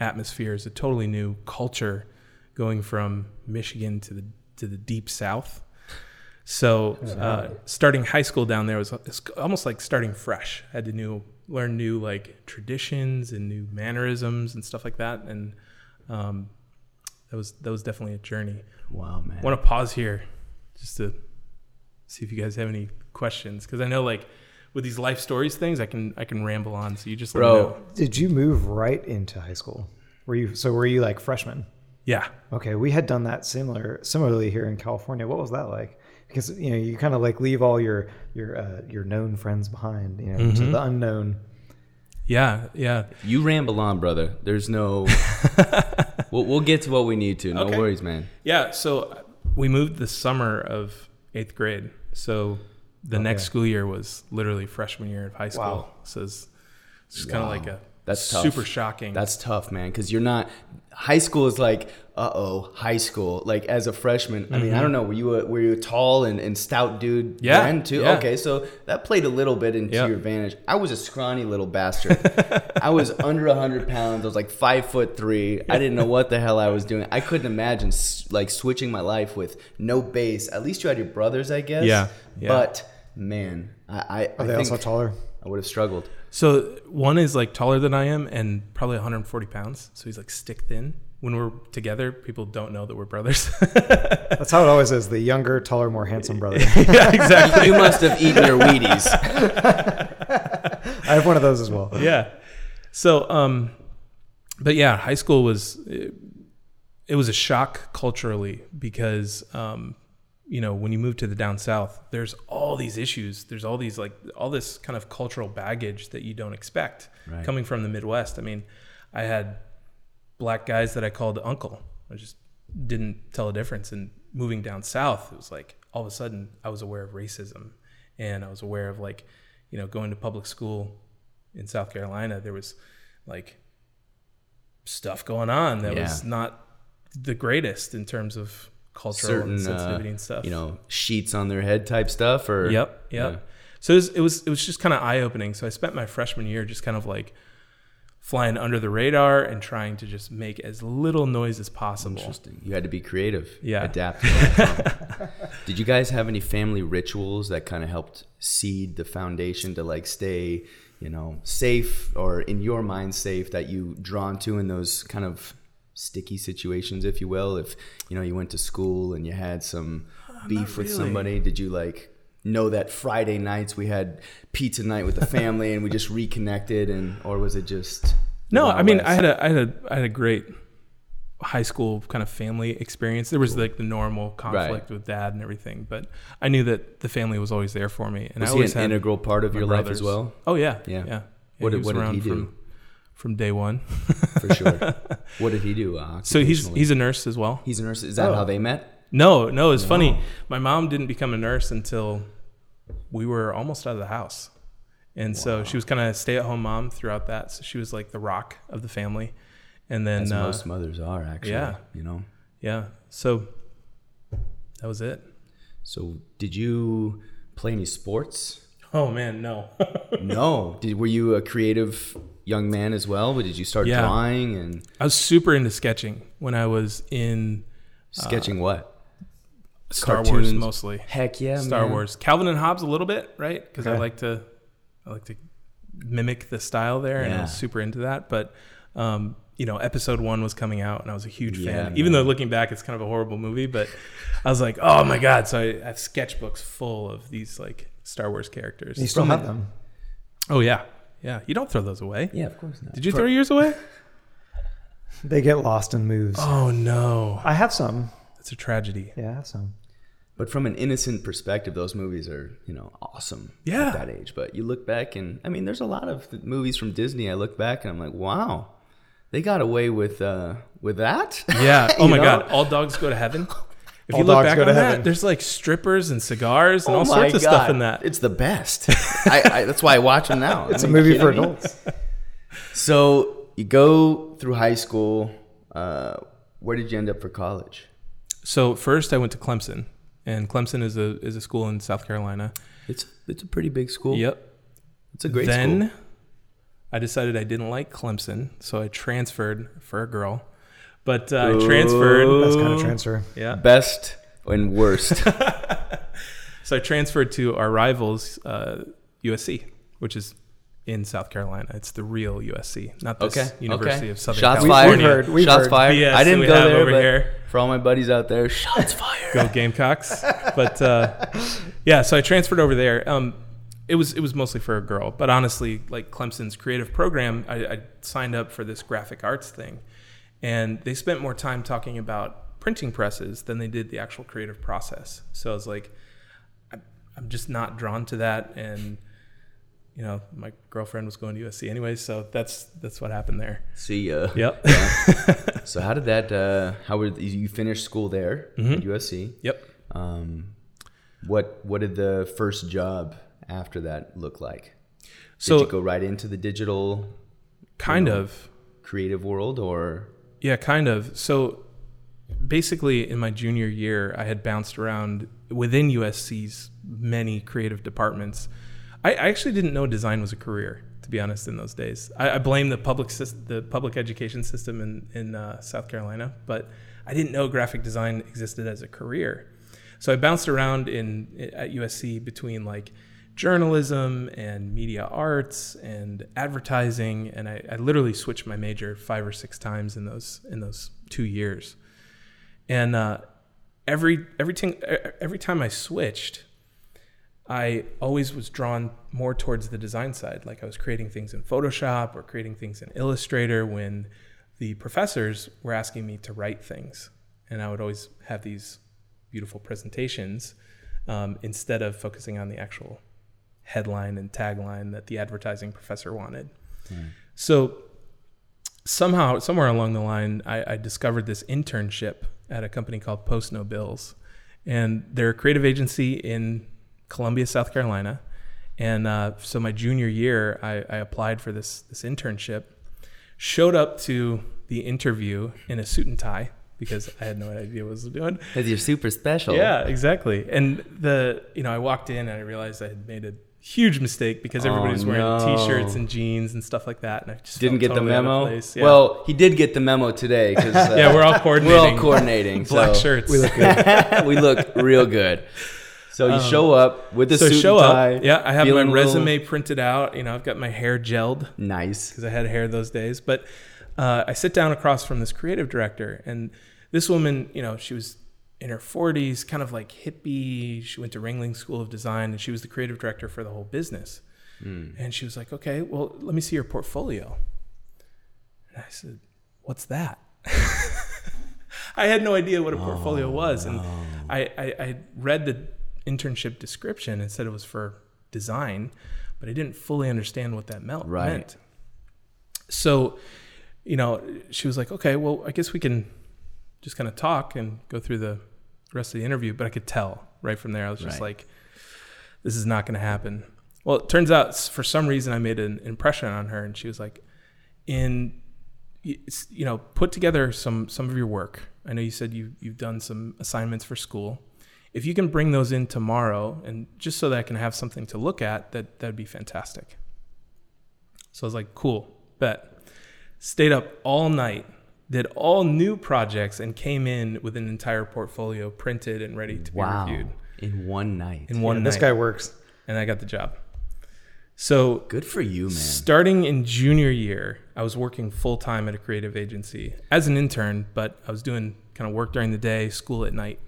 Speaker 2: atmosphere, it's a totally new culture, going from Michigan to the to the deep South. So uh, starting high school down there was it's almost like starting fresh. I had to new learn new like traditions and new mannerisms and stuff like that, and um, that was that was definitely a journey.
Speaker 3: Wow, man.
Speaker 2: I want to pause here just to see if you guys have any questions because I know like with these life stories things I can I can ramble on. So you just let me
Speaker 3: Bro,
Speaker 2: know.
Speaker 4: Did you move right into high school? Were you so? Were you like freshman?
Speaker 2: yeah.
Speaker 4: Okay, we had done that similar similarly here in California. What was that like? Because you know you kind of like leave all your your uh, your known friends behind, you know, to the unknown.
Speaker 2: Yeah, yeah.
Speaker 3: You ramble on, brother. There's no. we'll, we'll get to what we need to. No
Speaker 2: Okay.
Speaker 3: worries, man.
Speaker 2: Yeah, so we moved the summer of eighth grade. So the next school year was literally freshman year of high school.
Speaker 4: Wow.
Speaker 2: So it's, it's just kind of like a
Speaker 3: That's tough.
Speaker 2: super shocking.
Speaker 3: That's tough, man. Because you're not. High school is like, uh oh, high school. Like as a freshman, I mean, I don't know. Were you a were you a tall and, and stout dude?
Speaker 2: Mm-hmm. Yeah,
Speaker 3: then too.
Speaker 2: yeah.
Speaker 3: Okay, so that played a little bit into
Speaker 2: Yep.
Speaker 3: your advantage. I was a scrawny little bastard. I was under hundred pounds. I was like five foot three. I didn't know what the hell I was doing. I couldn't imagine like switching my life with no base. At least you had your brothers, I guess.
Speaker 2: Yeah, yeah.
Speaker 3: But man, I I,
Speaker 4: Are
Speaker 3: I
Speaker 4: they also taller?
Speaker 3: I would have struggled.
Speaker 2: So one is like taller than I am and probably 140 pounds. So he's like stick thin. When we're together, people don't know that we're brothers.
Speaker 4: That's how it always is. The younger, taller, more handsome brother.
Speaker 2: yeah, exactly.
Speaker 3: You must have eaten your Wheaties.
Speaker 4: I have one of those as well.
Speaker 2: yeah. So, um, but yeah, high school was it, it was a shock culturally because um, you know when you move to the down south, there's all these issues. There's all these like all this kind of cultural baggage that you don't expect
Speaker 3: Right.
Speaker 2: coming from the Midwest. I mean, I had black guys that I called uncle. I just didn't tell a difference. And moving down south, it was like all of a sudden I was aware of racism, and I was aware of like you know going to public school in South Carolina, there was like stuff going on that
Speaker 3: Yeah.
Speaker 2: was not the greatest in terms of cultural
Speaker 3: certain
Speaker 2: sensitivity
Speaker 3: uh,
Speaker 2: and stuff.
Speaker 3: you know sheets on their head type stuff or
Speaker 2: Yep, yep.
Speaker 3: Yeah.
Speaker 2: So it was, it was it was just kind of eye opening. So I spent my freshman year just kind of like flying under the radar and trying to just make as little noise as possible.
Speaker 3: interesting you had to be creative
Speaker 2: Yeah.
Speaker 3: adapt did you guys have any family rituals that kind of helped seed the foundation to like stay you know safe or in your mind safe that you drawn to in those kind of sticky situations if you will if you know you went to school and you had some uh, beef with
Speaker 2: really.
Speaker 3: somebody did you like know that friday nights we had pizza night with the family and we just reconnected and or was it just
Speaker 2: No, I mean
Speaker 3: West?
Speaker 2: I had a I had a I had a great high school kind of family experience. There was like the normal conflict with dad and everything, but I knew that the family was always there for me. And
Speaker 3: Was
Speaker 2: I
Speaker 3: he an
Speaker 2: had
Speaker 3: integral part of
Speaker 2: my
Speaker 3: your life as well?
Speaker 2: Oh yeah,
Speaker 3: Yeah.
Speaker 2: yeah. yeah.
Speaker 3: What did- what did he
Speaker 2: around
Speaker 3: do?
Speaker 2: From, day one.
Speaker 3: For sure. what did he do? Uh,
Speaker 2: So he's he's a nurse as well.
Speaker 3: he's a nurse. Is that
Speaker 4: Oh.
Speaker 3: how they met?
Speaker 2: No, no, it's funny. My mom didn't become a nurse until we were almost out of the house. And so she was kind of a stay at home mom throughout that. So she was like the rock of the family. And then,
Speaker 3: As
Speaker 2: uh,
Speaker 3: most mothers are, actually.
Speaker 2: yeah.
Speaker 3: You know.
Speaker 2: yeah. So that was it.
Speaker 3: So, did you play any sports?
Speaker 2: Oh, man, no.
Speaker 3: no. Did were you a creative young man as well? But did you start
Speaker 2: Yeah.
Speaker 3: drawing and
Speaker 2: I was super into sketching when I was in
Speaker 3: sketching? what?
Speaker 2: Star Wars
Speaker 3: cartoons?
Speaker 2: mostly.
Speaker 3: Heck yeah,
Speaker 2: Star
Speaker 3: man.
Speaker 2: Wars. Calvin and Hobbes a little bit, right? Because I like to, I like to mimic the style there, and I
Speaker 3: Yeah.
Speaker 2: was super into that. But, um, you know, Episode One was coming out, and I was a huge
Speaker 3: Yeah,
Speaker 2: fan. Even though looking back, it's kind of a horrible movie, but I was like, oh my god! So I have sketchbooks full of these like Star Wars characters.
Speaker 4: You still have them.
Speaker 2: Oh yeah, yeah. You don't throw those away.
Speaker 3: Yeah, of course not.
Speaker 2: Did you throw yours away?
Speaker 4: They get lost in moves.
Speaker 2: Oh no,
Speaker 4: I have some.
Speaker 2: it's a tragedy.
Speaker 4: Yeah, I have some.
Speaker 3: But from an innocent perspective, those movies are, you know, awesome
Speaker 2: Yeah.
Speaker 3: at that age. But you look back and I mean, there's a lot of th- movies from Disney. I look back and I'm like, wow, they got away with uh, with that.
Speaker 2: Yeah. Oh
Speaker 3: You
Speaker 2: my
Speaker 3: know?
Speaker 2: god, all dogs go to heaven. If
Speaker 4: All
Speaker 2: you look back on that, there's like strippers and cigars and
Speaker 3: Oh
Speaker 2: all
Speaker 3: my
Speaker 2: sorts of stuff in that.
Speaker 3: It's the best. I, I, that's why I watch them now.
Speaker 4: It's a movie for adults.
Speaker 3: So you go through high school. Uh, where did you end up for college?
Speaker 2: So first, I went to Clemson, and Clemson is a is a school in South Carolina.
Speaker 3: It's it's a pretty big school.
Speaker 2: Yep.
Speaker 3: It's a great
Speaker 2: then
Speaker 3: school.
Speaker 2: I decided I didn't like Clemson, so I transferred for a girl. But uh, I transferred.
Speaker 4: That's kind of transfer.
Speaker 2: Yeah.
Speaker 3: Best and worst.
Speaker 2: So I transferred to our rivals, uh, USC, which is in South Carolina. It's the real USC, not this
Speaker 3: Okay.
Speaker 2: University
Speaker 3: okay.
Speaker 2: of Southern Carolina.
Speaker 3: Shots
Speaker 2: California.
Speaker 3: fired.
Speaker 4: We've heard- we've
Speaker 3: Shots
Speaker 4: heard.
Speaker 3: fired.
Speaker 2: BS
Speaker 3: I didn't go
Speaker 2: have
Speaker 3: there,
Speaker 2: over
Speaker 3: but
Speaker 2: here.
Speaker 3: for all my buddies out there, shots fired.
Speaker 2: Go Gamecocks. but uh, yeah, so I transferred over there. Um, it was it was mostly for a girl, but honestly, like Clemson's creative program, I, I signed up for this graphic arts thing, and they spent more time talking about printing presses than they did the actual creative process. So I was like, I'm, I'm just not drawn to that, and you know, my girlfriend was going to USC anyway, so that's that's what happened there.
Speaker 3: See ya.
Speaker 2: Yep.
Speaker 3: So how did that? Uh, how would you finish school there
Speaker 2: Mm-hmm.
Speaker 3: at USC?
Speaker 2: yep.
Speaker 3: Um, what What did the first job after that look like? So did
Speaker 2: So
Speaker 3: you go right into the digital
Speaker 2: kind of.
Speaker 3: creative world, or
Speaker 2: Yeah, kind of. So basically, in my junior year, I had bounced around within USC's many creative departments. I, actually didn't know design was a career, to be honest. In those days, I, I blame the public sys- the public education system in in uh, South Carolina, but I didn't know graphic design existed as a career. So I bounced around in at USC between like journalism and media arts and advertising, and I, I literally switched my major five or six times in those in those two years. And uh, every every ting, every time I switched, I always was drawn more towards the design side. Like I was creating things in Photoshop or creating things in Illustrator when the professors were asking me to write things, and I would always have these beautiful presentations um, instead of focusing on the actual headline and tagline that the advertising professor wanted. So somehow, somewhere along the line, I, I discovered this internship at a company called Post No Bills, and they're a creative agency in Columbia, South Carolina. And uh, so my junior year, I, I applied for this this internship. Showed up to the interview in a suit and tie because I had no idea what I was doing.
Speaker 3: because you're super special?
Speaker 2: Yeah, exactly. And the you know, I walked in and I realized I had made a huge mistake because everybody
Speaker 3: Oh,
Speaker 2: was wearing
Speaker 3: no.
Speaker 2: t-shirts and jeans and stuff like that, and I just
Speaker 3: Didn't get
Speaker 2: totally
Speaker 3: the
Speaker 2: out of
Speaker 3: memo.
Speaker 2: place. Yeah.
Speaker 3: Well, he did get the memo today because uh,
Speaker 2: yeah, we're all
Speaker 3: we're
Speaker 2: coordinating.
Speaker 3: all coordinating.
Speaker 2: Black
Speaker 3: so
Speaker 2: shirts.
Speaker 4: We look good.
Speaker 3: we look real good. So you
Speaker 2: Um,
Speaker 3: show up with the
Speaker 2: so
Speaker 3: suit
Speaker 2: show
Speaker 3: and
Speaker 2: up.
Speaker 3: tie.
Speaker 2: Yeah, I have my
Speaker 3: feeling a little
Speaker 2: resume printed out. You know, I've got my hair gelled
Speaker 3: Nice.
Speaker 2: because I had hair those days. But uh, I sit down across from this creative director, and this woman, you know, she was in her 40s, kind of like hippie. She went to Ringling School of Design, and she was the creative director for the whole business. Hmm. And she was like, "Okay, well, let me see your portfolio." And I said, "What's that?" I had no idea what a portfolio oh, was, and I, I I read the internship description and said it was for design, but I didn't fully understand what that melt
Speaker 3: Right.
Speaker 2: meant. So, you know, she was like, "Okay, well, I guess we can just kind of talk and go through the rest of the interview." But I could tell right from there. I was just
Speaker 3: Right.
Speaker 2: like, "This is not going to happen." Well, it turns out for some reason I made an impression on her, and she was like, "In you know, put together some some of your work. I know you said you you've done some assignments for school. If you can bring those in tomorrow, and just so that I can have something to look at, that that'd be fantastic." So I was like, "Cool, bet." Stayed up all night, did all new projects, and came in with an entire portfolio printed and ready to be
Speaker 3: Wow.
Speaker 2: reviewed
Speaker 3: In one night.
Speaker 2: in one
Speaker 4: Yeah,
Speaker 2: night.
Speaker 4: this guy works.
Speaker 2: and I got the job. So
Speaker 3: Good for you, man.
Speaker 2: Starting in junior year, I was working full time at a creative agency as an intern, but I was doing kind of work during the day, school at night,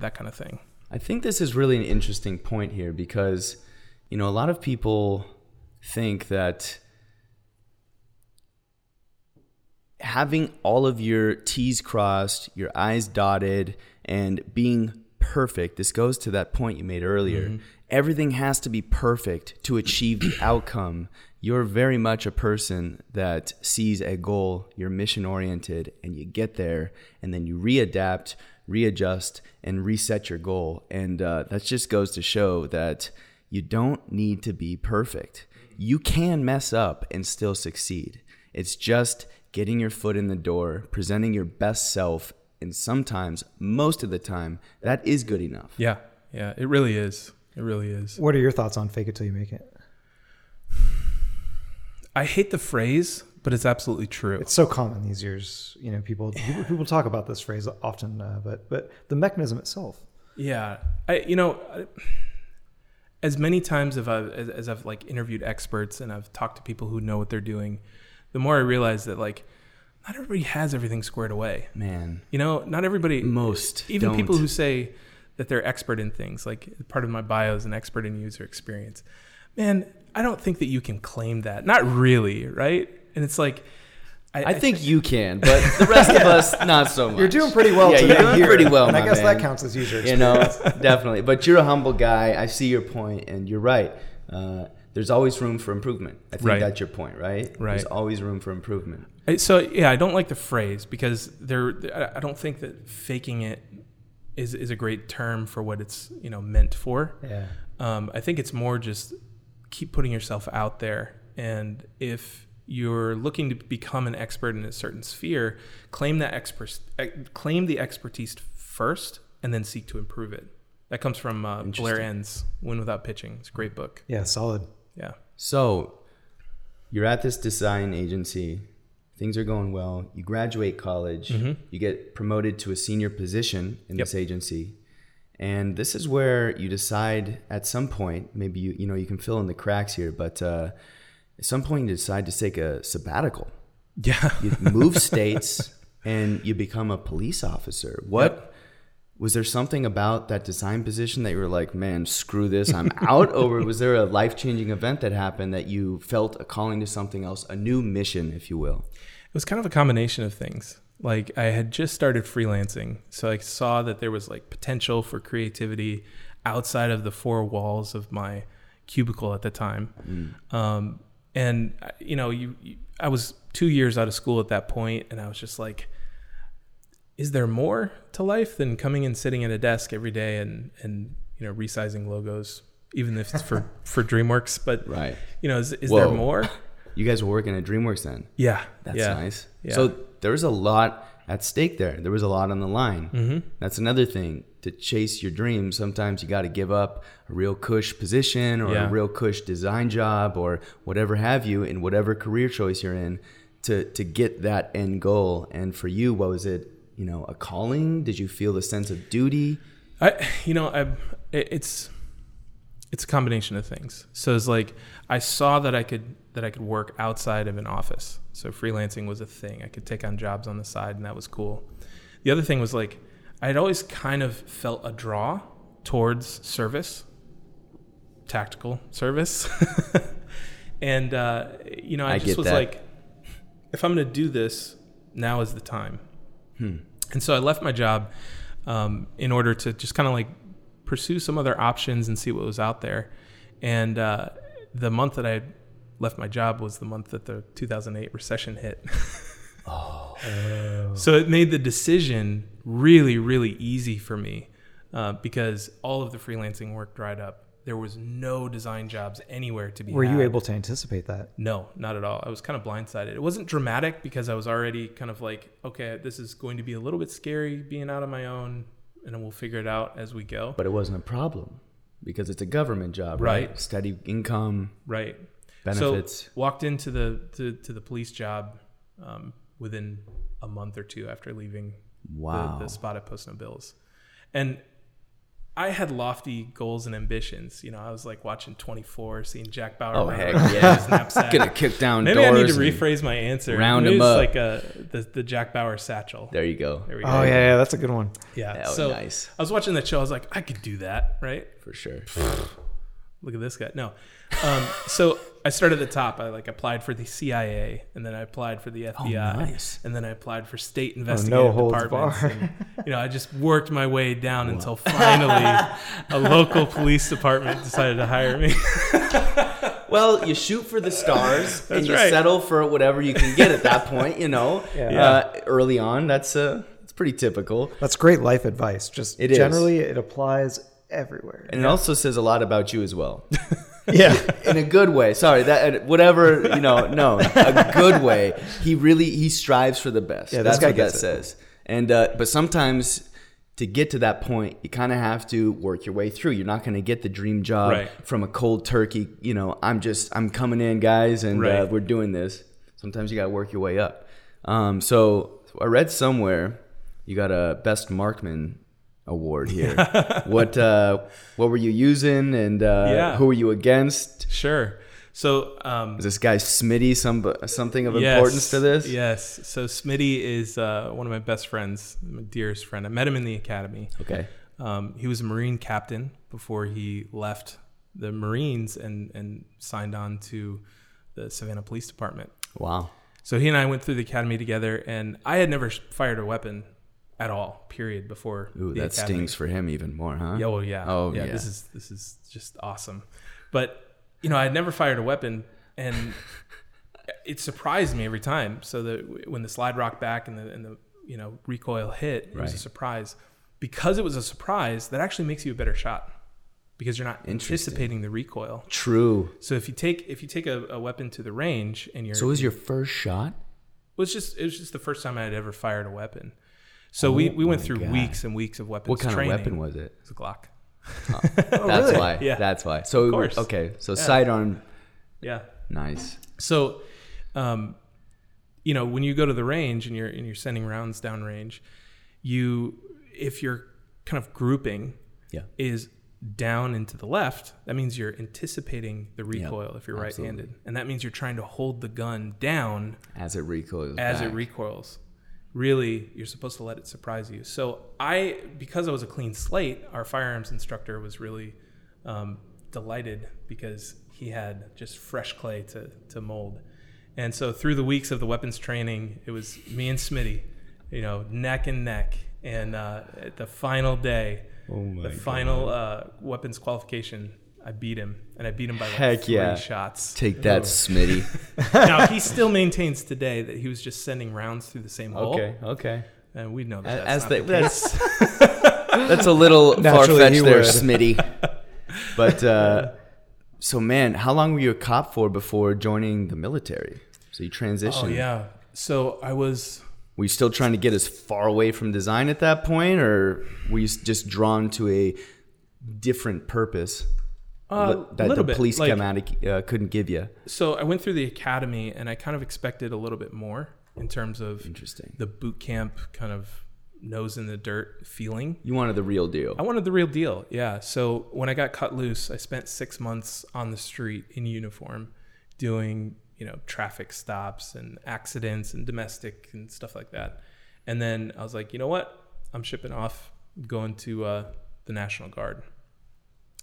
Speaker 2: that kind of thing.
Speaker 3: I think this is really an interesting point here because, you know, a lot of people think that having all of your T's crossed, your I's dotted, and being perfect, this goes to that point you made earlier. Everything has to be perfect to achieve the outcome. You're very much a person that sees a goal, you're mission oriented, and you get there, and then you readapt, readjust, and reset your goal. And uh, that just goes to show that you don't need to be perfect. You can mess up and still succeed. It's just getting your foot in the door, presenting your best self, and sometimes, most of the time, that is good enough.
Speaker 2: Yeah, yeah, it really is. It really is.
Speaker 4: What are your thoughts on fake it till you make it?
Speaker 2: I hate the phrase, but it's absolutely true.
Speaker 4: It's so common these years. You know, people people, people talk about this phrase often, uh, but but the mechanism itself.
Speaker 2: Yeah, I you know, I- as many times as I've as, as I've like interviewed experts and I've talked to people who know what they're doing, the more I realize that like not everybody has everything squared away.
Speaker 3: Man,
Speaker 2: You know, not everybody.
Speaker 3: most
Speaker 2: even
Speaker 3: don't.
Speaker 2: people who say that they're expert in things, like part of my bio is an expert in user experience. Man, I don't think that you can claim that. Not really, right? And it's like,
Speaker 3: I think you can, but the rest of us not so much.
Speaker 4: You're doing pretty well
Speaker 3: Yeah,
Speaker 4: today
Speaker 3: you're doing
Speaker 4: here,
Speaker 3: pretty well,
Speaker 4: and I guess
Speaker 3: man.
Speaker 4: that counts as user Experience.
Speaker 3: you know definitely but you're a humble guy i see your point and you're right uh, there's always room for improvement i think
Speaker 2: Right.
Speaker 3: that's your point right
Speaker 2: Right.
Speaker 3: there's always room for improvement
Speaker 2: So yeah, I don't like the phrase because there. I- I don't think that faking it is is a great term for what it's you know meant for.
Speaker 4: Yeah.
Speaker 2: Um, I think it's more just keep putting yourself out there, and if you're looking to become an expert in a certain sphere, claim that expert, claim the expertise first, and then seek to improve it. That comes from uh, Blair Enns, "Win Without Pitching." It's a great book.
Speaker 4: Yeah, solid.
Speaker 2: Yeah.
Speaker 3: so you're at this design agency things are going well you graduate college you get promoted to a senior position in this agency and this is where you decide at some point maybe you you know you can fill in the cracks here but uh, at some point you decide to take a sabbatical
Speaker 2: Yeah.
Speaker 3: you move states and you become a police officer. What
Speaker 2: Yep.
Speaker 3: Was there something about that design position that you were like, man, screw this, I'm out? or was there a life changing event that happened that you felt a calling to something else, a new mission, if you will?
Speaker 2: It was kind of a combination of things. Like I had just started freelancing, so I saw that there was like potential for creativity outside of the four walls of my cubicle at the time. Um, and you know, you, you, I was two years out of school at that point, and I was just like, "Is there more to life than coming and sitting at a desk every day and and you know resizing logos, even if it's for for DreamWorks? But
Speaker 3: Right.
Speaker 2: you know, is, is there more?
Speaker 3: You guys were working at DreamWorks then.
Speaker 2: Yeah,
Speaker 3: That's
Speaker 2: yeah.
Speaker 3: nice.
Speaker 2: Yeah.
Speaker 3: So there was a lot at stake there. There was a lot on the line.
Speaker 2: Mm-hmm.
Speaker 3: That's another thing. To chase your dreams, sometimes you got to give up a real cush position or
Speaker 2: Yeah.
Speaker 3: a real cush design job or whatever have you in whatever career choice you're in to to get that end goal. And for you, what was it? You know, a calling? Did you feel the sense of duty?
Speaker 2: I, you know, I, it's, it's a combination of things. So it's like I saw that I could that I could work outside of an office. So freelancing was a thing. I could take on jobs on the side, and that was cool. The other thing was like I had always kind of felt a draw towards service, tactical service, and uh, you know I,
Speaker 3: I
Speaker 2: just was
Speaker 3: that.
Speaker 2: like, if I'm going to do this, now is the time. And so I left my job um, in order to just kind of like pursue some other options and see what was out there. And uh, the month that I left my job was the month that the 2008 recession hit.
Speaker 3: Oh.
Speaker 2: So it made the decision really, really easy for me uh, because all of the freelancing work dried up. There was no design jobs anywhere to be.
Speaker 4: Were you able to anticipate that?
Speaker 2: No, not at all. I was kind of blindsided. It wasn't dramatic because I was already kind of like, okay, this is going to be a little bit scary being out on my own, and then we'll figure it out as we go.
Speaker 3: But it wasn't a problem because it's a government job, right?
Speaker 2: Right.
Speaker 3: Steady income,
Speaker 2: Right.
Speaker 3: benefits.
Speaker 2: So walked into the to, to the police job um, within a month or two after leaving
Speaker 3: wow.
Speaker 2: the, the spot at Post No Bills, and I had lofty goals and ambitions. You know, I was like watching 24, seeing Jack Bauer.
Speaker 3: Oh,
Speaker 2: run
Speaker 3: heck
Speaker 2: around
Speaker 3: yeah.
Speaker 2: with his.
Speaker 3: Gonna kick down
Speaker 2: Maybe I need to rephrase my answer.
Speaker 3: round
Speaker 2: Maybe
Speaker 3: him
Speaker 2: it's
Speaker 3: up.
Speaker 2: like a the, the Jack Bauer satchel.
Speaker 3: There you go.
Speaker 2: There we go.
Speaker 4: Oh yeah, yeah, that's a good one.
Speaker 2: Yeah.
Speaker 3: Oh,
Speaker 2: so
Speaker 3: nice.
Speaker 2: I was watching that show. I was like, I could do that, right?
Speaker 3: For sure.
Speaker 2: Look at this guy. No. Um, so I started at the top. I like applied for the CIA, and then I applied for the FBI,
Speaker 3: nice.
Speaker 2: and then I applied for state investigative
Speaker 4: holds
Speaker 2: departments.
Speaker 4: bar.
Speaker 2: And, you know, I just worked my way down until finally a local police department decided to hire me.
Speaker 3: Well, you shoot for the stars and
Speaker 2: That's
Speaker 3: you
Speaker 2: right.
Speaker 3: settle for whatever you can get at that point. You know,
Speaker 4: Yeah.
Speaker 3: Uh, early on, that's uh, it's pretty typical,
Speaker 4: That's great life advice. Just
Speaker 3: It is.
Speaker 4: generally, it applies everywhere.
Speaker 3: and it also says a lot about you as well,
Speaker 4: yeah,
Speaker 3: in a good way. Sorry, that uh, whatever you know, no, a good way. He really he strives for the best.
Speaker 4: Yeah, this
Speaker 3: that's
Speaker 4: guy
Speaker 3: what that
Speaker 4: it.
Speaker 3: says. And uh, but sometimes. To get to that point, you kind of have to work your way through. You're not going to get the dream job
Speaker 2: Right.
Speaker 3: from a cold turkey. You know, I'm just I'm coming in, guys, and uh, we're doing this. Sometimes you got to work your way up. Um, so I read somewhere you got a best marksman award here. what uh, what were you using, and uh,
Speaker 2: Yeah.
Speaker 3: who were you against?
Speaker 2: sure. So um,
Speaker 3: Is this guy Smitty some something of
Speaker 2: Yes,
Speaker 3: importance to this?
Speaker 2: Yes. So Smitty is uh, one of my best friends, my dearest friend. I met him in the academy.
Speaker 3: Okay.
Speaker 2: Um, he was a Marine captain before he left the Marines and, and signed on to the Savannah Police Department.
Speaker 3: Wow.
Speaker 2: So he and I went through the academy together, and I had never fired a weapon at all, period, before
Speaker 3: Ooh, that
Speaker 2: academy.
Speaker 3: stings for him even more, huh?
Speaker 2: Yeah, well, yeah.
Speaker 3: Oh,
Speaker 2: yeah,
Speaker 3: yeah.
Speaker 2: This is this is just awesome. But you know, I'd never fired a weapon, and it surprised me every time. So that when the slide rocked back and the and the you know recoil hit, it was a surprise. Because it was a surprise, that actually makes you a better shot because you're not anticipating the recoil.
Speaker 3: True.
Speaker 2: So if you take if you take a, a weapon to the range and you're
Speaker 3: So it was your first shot?
Speaker 2: it was just it was just the first time I had ever fired a weapon. So we, we went
Speaker 3: Oh
Speaker 2: through
Speaker 3: God.
Speaker 2: weeks and weeks of weapons
Speaker 3: What kind
Speaker 2: training.
Speaker 3: of weapon was it?
Speaker 2: It was a Glock.
Speaker 3: That's
Speaker 4: really?
Speaker 3: why.
Speaker 2: Yeah.
Speaker 3: That's why. So okay. So sidearm.
Speaker 2: Yeah.
Speaker 3: Nice.
Speaker 2: So, um, you know, when you go to the range and you're and you're sending rounds downrange, you if you're kind of grouping
Speaker 3: Yeah.
Speaker 2: is down and to the left, that means you're anticipating the
Speaker 3: Yeah,
Speaker 2: recoil if you're right-handed, and that means you're trying to hold the gun down
Speaker 3: As it recoils.
Speaker 2: as
Speaker 3: back.
Speaker 2: it recoils. Really, you're supposed to let it surprise you. So I, because I was a clean slate, our firearms instructor was really um, delighted because he had just fresh clay to to mold. And so through the weeks of the weapons training, it was me and Smitty, you know, neck and neck. And uh, at the final day, the final uh, weapons qualification, I beat him, and I beat him by like
Speaker 3: Heck
Speaker 2: three
Speaker 3: yeah.
Speaker 2: shots
Speaker 3: Take that, Smitty.
Speaker 2: now he still maintains today that he was just sending rounds through the same hole,
Speaker 3: okay. Okay.
Speaker 2: and we know that
Speaker 3: As
Speaker 2: that's
Speaker 3: they,
Speaker 2: not the case.
Speaker 3: that's that's a little far fetched there,
Speaker 4: would.
Speaker 3: Smitty. But uh, so, man, how long were you a cop for before joining the military? So you transitioned.
Speaker 2: Oh yeah. So I was
Speaker 3: Were you still trying to get as far away from design at that point, or were you just drawn to a different purpose
Speaker 2: uh,
Speaker 3: that the police
Speaker 2: like,
Speaker 3: schematic uh, couldn't give you?
Speaker 2: So I went through the academy, and I kind of expected a little bit more in terms of
Speaker 3: Interesting.
Speaker 2: the boot camp kind of nose in the dirt feeling.
Speaker 3: You wanted the real deal.
Speaker 2: I wanted the real deal. Yeah. So when I got cut loose, I spent six months on the street in uniform doing, you know, traffic stops and accidents and domestic and stuff like that. And then I was like, you know what? I'm shipping off, going to uh, the National Guard.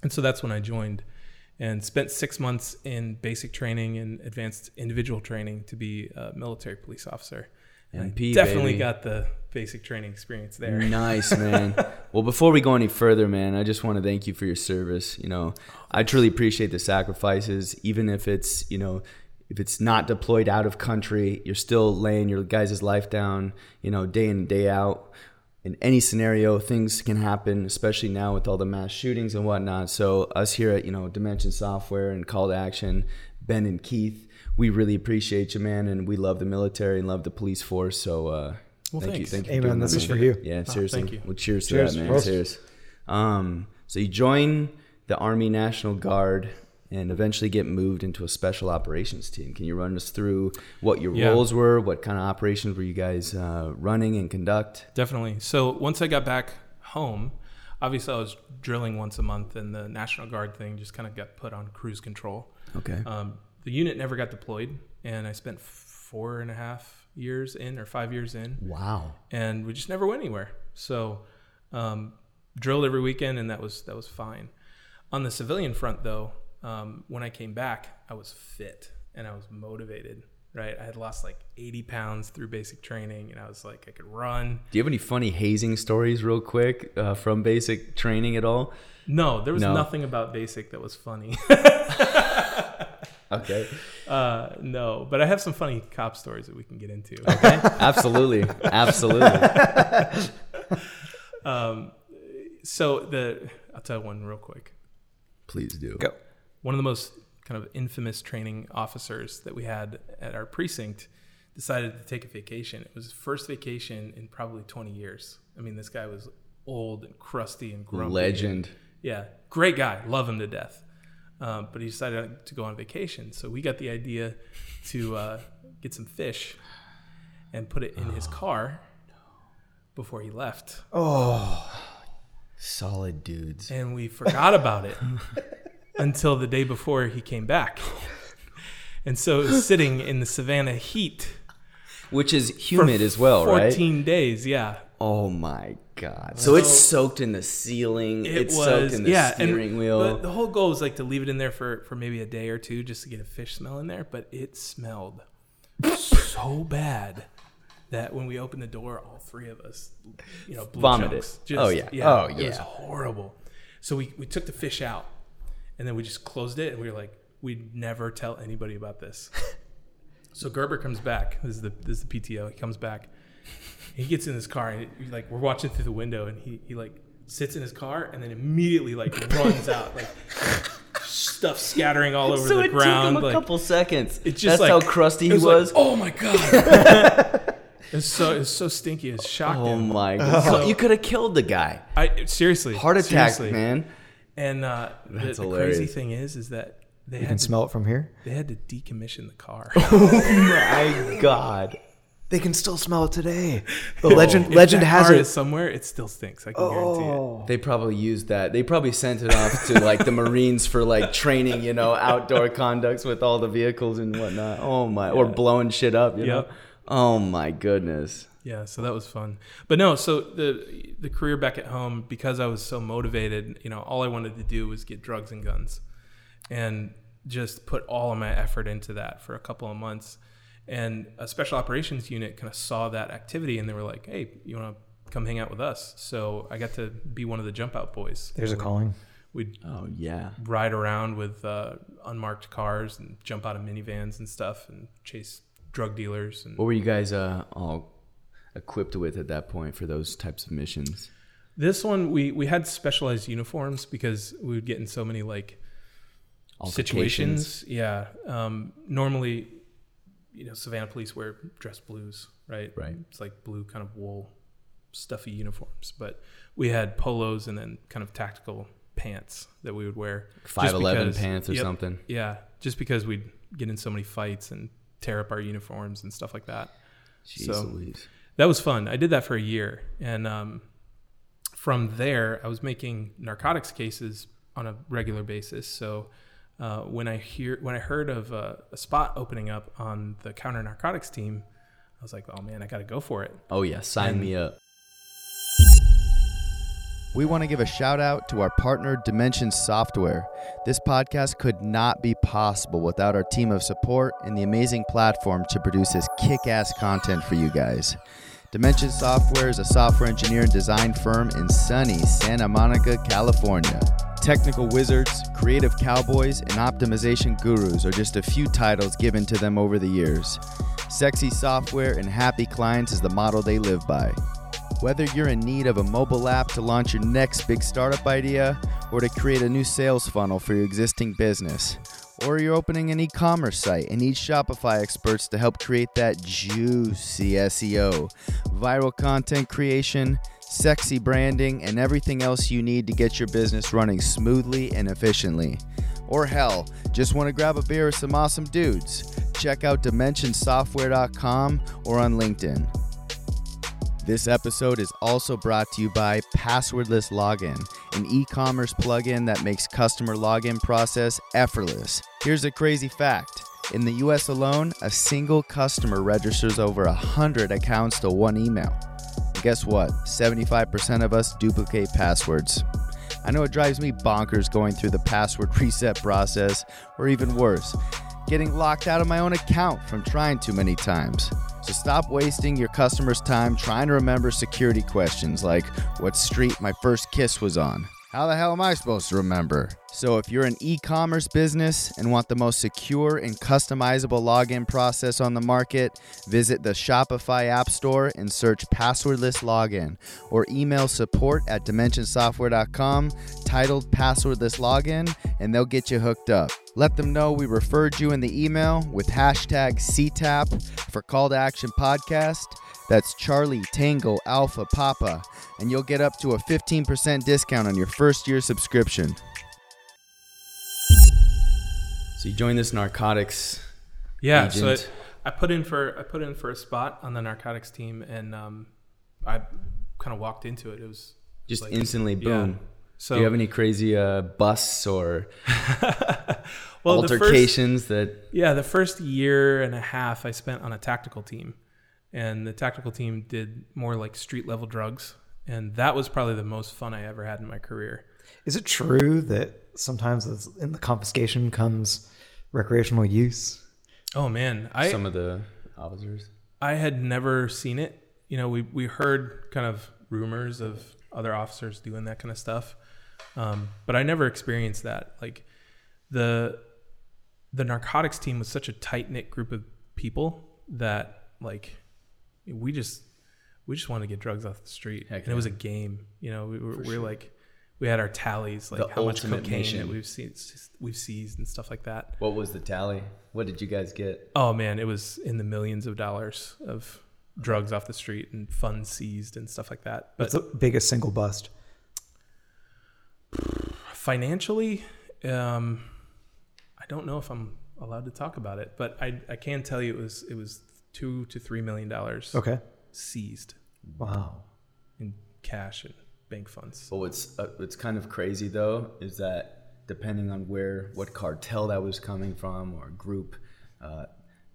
Speaker 2: And so that's when I joined and spent six months in basic training and advanced individual training to be a military police officer.
Speaker 3: MP,
Speaker 2: Definitely
Speaker 3: baby.
Speaker 2: got the basic training experience there.
Speaker 3: Nice, man. well, before we go any further, man, I just want to thank you for your service. You know, I truly appreciate the sacrifices, even if it's, you know, if it's not deployed out of country, you're still laying your guys' life down, you know, day in and day out. In any scenario, things can happen, especially now with all the mass shootings and whatnot. So, us here at, you know, Dimension Software and Call to Action, Ben and Keith, we really appreciate you, man, and we love the military and love the police force. So, uh,
Speaker 2: Well,
Speaker 3: thank you,
Speaker 2: thanks.
Speaker 3: thank you. for
Speaker 4: Amen. This
Speaker 3: that,
Speaker 4: is
Speaker 3: man.
Speaker 4: for you.
Speaker 3: Yeah,
Speaker 2: Oh,
Speaker 3: seriously.
Speaker 2: thank you.
Speaker 3: Well, cheers,
Speaker 4: Cheers.
Speaker 3: to that, man.
Speaker 4: Cheers.
Speaker 3: Cheers. Um, so you join the Army National Guard and eventually get moved into a special operations team. Can you run us through what your
Speaker 2: Yeah.
Speaker 3: roles were? What kind of operations were you guys uh, running and conduct?
Speaker 2: Definitely. So once I got back home, obviously I was drilling once a month, and the National Guard thing just kind of got put on cruise control.
Speaker 3: Okay.
Speaker 2: Um, the unit never got deployed, and I spent four and a half years in, or five years in,
Speaker 3: Wow.
Speaker 2: and we just never went anywhere. So um, drilled every weekend, and that was that was fine. On the civilian front, though, um, when I came back, I was fit and I was motivated. Right, I had lost like 80 pounds through basic training, and I was like, I could run.
Speaker 3: Do you have any funny hazing stories, real quick, uh, from basic training at all?
Speaker 2: No, there was
Speaker 3: No.
Speaker 2: nothing about basic that was funny.
Speaker 3: Okay.
Speaker 2: uh, no, but I have some funny cop stories that we can get into.
Speaker 3: Okay, absolutely. Absolutely.
Speaker 2: Um, so the I'll tell one real quick.
Speaker 3: Please do.
Speaker 4: Go.
Speaker 2: One of the most kind of infamous training officers that we had at our precinct decided to take a vacation. It was his first vacation in probably 20 years. I mean, this guy was old and crusty and grumpy.
Speaker 3: Legend.
Speaker 2: Yeah, great guy. Love him to death. Um, but he decided to go on vacation. So we got the idea to uh, get some fish and put it in his car before he left.
Speaker 3: Oh, solid dudes.
Speaker 2: And we forgot about it until the day before he came back. And so it was sitting in the Savannah heat
Speaker 3: Which is
Speaker 2: for
Speaker 3: humid as well, right?
Speaker 2: 14 days, yeah.
Speaker 3: Oh my god! So it's soaked in the ceiling.
Speaker 2: It
Speaker 3: it's
Speaker 2: was
Speaker 3: soaked in the
Speaker 2: yeah,
Speaker 3: steering
Speaker 2: and
Speaker 3: wheel.
Speaker 2: The, the whole goal was like to leave it in there for for maybe a day or two just to get a fish smell in there, but it smelled so bad that when we opened the door, all three of us, you know, blew
Speaker 3: Vomited.
Speaker 2: chunks.
Speaker 3: Oh, yeah. Oh, yeah,
Speaker 2: It was horrible. So we we took the fish out, and then we just closed it, and we were like, we'd never tell anybody about this. so Gerber comes back. This is the this is the PTO. He comes back. He gets in his car and he, like we're watching through the window and he, he like sits in his car and then immediately like runs out like stuff scattering all over
Speaker 3: so
Speaker 2: the
Speaker 3: it
Speaker 2: ground.
Speaker 3: took him a
Speaker 2: like,
Speaker 3: couple seconds.
Speaker 2: it's just
Speaker 3: That's
Speaker 2: like
Speaker 3: how crusty he
Speaker 2: like,
Speaker 3: was.
Speaker 2: oh my god! it's so it's so stinky. It shocked
Speaker 3: Oh my god!
Speaker 2: So-
Speaker 3: you could have killed the guy.
Speaker 2: I seriously
Speaker 3: Heart attack,
Speaker 2: seriously.
Speaker 3: man.
Speaker 2: And uh, the,
Speaker 3: That's
Speaker 2: the
Speaker 3: hilarious.
Speaker 2: crazy thing is, is that they
Speaker 4: You can
Speaker 2: to,
Speaker 4: smell it from here.
Speaker 2: they had to decommission the car.
Speaker 3: Oh my God.
Speaker 4: They can still smell it today. The
Speaker 2: If
Speaker 4: legend legend
Speaker 2: that
Speaker 4: has
Speaker 2: car
Speaker 4: it.
Speaker 2: is somewhere. It still stinks. I can guarantee it.
Speaker 4: Oh.
Speaker 3: They probably used that. They probably sent it off to like the Marines for like training, you know, outdoor conducts with all the vehicles and whatnot. Oh my, or blowing shit up. You
Speaker 2: Yep.
Speaker 3: know. Oh my goodness.
Speaker 2: Yeah, so that was fun. But no, so the the career back at home because I was so motivated, you know, all I wanted to do was get drugs and guns. And just put all of my effort into that for a couple of months. And a special operations unit kind of saw that activity and they were like, "Hey, you want to come hang out with us?" So I got to be one of the jump out boys.
Speaker 4: There's a calling.
Speaker 2: We'd
Speaker 3: Oh yeah.
Speaker 2: ride around with uh, unmarked cars and jump out of minivans and stuff and chase drug dealers and
Speaker 3: What were you guys uh, all equipped with at that point for those types of missions?
Speaker 2: This one we we had specialized uniforms because we would get in so many like situations. Yeah. Um, normally, you know, Savannah police wear dress blues, right?
Speaker 3: Right.
Speaker 2: It's like blue kind of wool, stuffy uniforms. But we had polos and then kind of tactical pants that we would wear.
Speaker 3: Five eleven pants or
Speaker 2: Yep.
Speaker 3: something.
Speaker 2: Yeah, just because we'd get in so many fights and tear up our uniforms and stuff like that.
Speaker 3: Jeez
Speaker 2: So-
Speaker 3: Louise.
Speaker 2: That was fun. I did that for a year, and um, from there, I was making narcotics cases on a regular basis. So uh, when I hear when I heard of uh, a spot opening up on the counter narcotics team, I was like, "Oh man, I got to go for it."
Speaker 3: Oh yeah, sign
Speaker 2: And-
Speaker 3: me up. We want to give a shout out to our partner, Dimension Software. This podcast could not be possible without our team of support and the amazing platform to produce this kick ass content for you guys. Dimension Software is a software engineer and design firm in sunny Santa Monica, California. Technical wizards, creative cowboys, and optimization gurus are just a few titles given to them over the years. Sexy software and happy clients is the model they live by. Whether you're in need of a mobile app to launch your next big startup idea, or to create a new sales funnel for your existing business, or you're opening an e commerce site and need Shopify experts to help create that juicy SEO, viral content creation, sexy branding, and everything else you need to get your business running smoothly and efficiently. Or hell, just want to grab a beer with some awesome dudes? Check out DimensionSoftware.com or on LinkedIn. This episode is also brought to you by Passwordless Login, an e commerce plugin that makes customer login process effortless. Here's a crazy fact in the US alone, a single customer registers over 100 accounts to one email. And guess what? 75% of us duplicate passwords. I know it drives me bonkers going through the password reset process, or even worse, getting locked out of my own account from trying too many times. So stop wasting your customers' time trying to remember security questions like what street my first kiss was on. How the hell am I supposed to remember? So, if you're an e commerce business and want the most secure and customizable login process on the market, visit the Shopify App Store and search passwordless login or email support at dimensionsoftware.com titled passwordless login and they'll get you hooked up. Let them know we referred you in the email with hashtag CTAP for Call to Action Podcast. That's Charlie Tango Alpha Papa, and you'll get up to a 15% discount on your first year subscription.
Speaker 5: So you joined this narcotics.
Speaker 2: Yeah, so
Speaker 5: agent.
Speaker 2: it, I put in for I put in for a spot on the narcotics team, and um, I kind of walked into it. It was
Speaker 5: Just
Speaker 2: like-
Speaker 5: instantly,
Speaker 2: yeah.
Speaker 5: boom.
Speaker 2: So
Speaker 5: Do you have any crazy uh, busts or
Speaker 2: well, the first,
Speaker 5: altercations that?
Speaker 2: yeah, the first year and a half I spent on a tactical team, and the tactical team did more like street level drugs, and that was probably the most fun I ever had in my career.
Speaker 4: Is it true that sometimes in the confiscation comes recreational use?
Speaker 2: Oh man, I
Speaker 5: some of the officers.
Speaker 2: I had never seen it. You know, we we heard kind of rumors of other officers doing that kind of stuff, um, but I never experienced that. Like the the narcotics team was such a tight knit group of people that like we just we just wanted to get drugs off the street,
Speaker 5: Heck
Speaker 2: and it was a game. You know, we were, we were like we had our tallies, like
Speaker 5: The
Speaker 2: how much cocaine
Speaker 5: mission.
Speaker 2: that we've seen we've seized and stuff like that.
Speaker 5: What was the tally? What did you guys get?
Speaker 2: Oh man, it was in the millions of dollars of drugs off the street and funds seized and stuff like that. But
Speaker 4: What's the biggest single bust?
Speaker 2: financially, um, I don't know if I'm allowed to talk about it, but I, I can tell you it was it was two to three million dollars
Speaker 4: Okay.
Speaker 2: seized
Speaker 4: Wow.
Speaker 2: in cash and bank funds.
Speaker 5: But what's uh, what's kind of crazy though is that depending on where what cartel that was coming from or group, uh,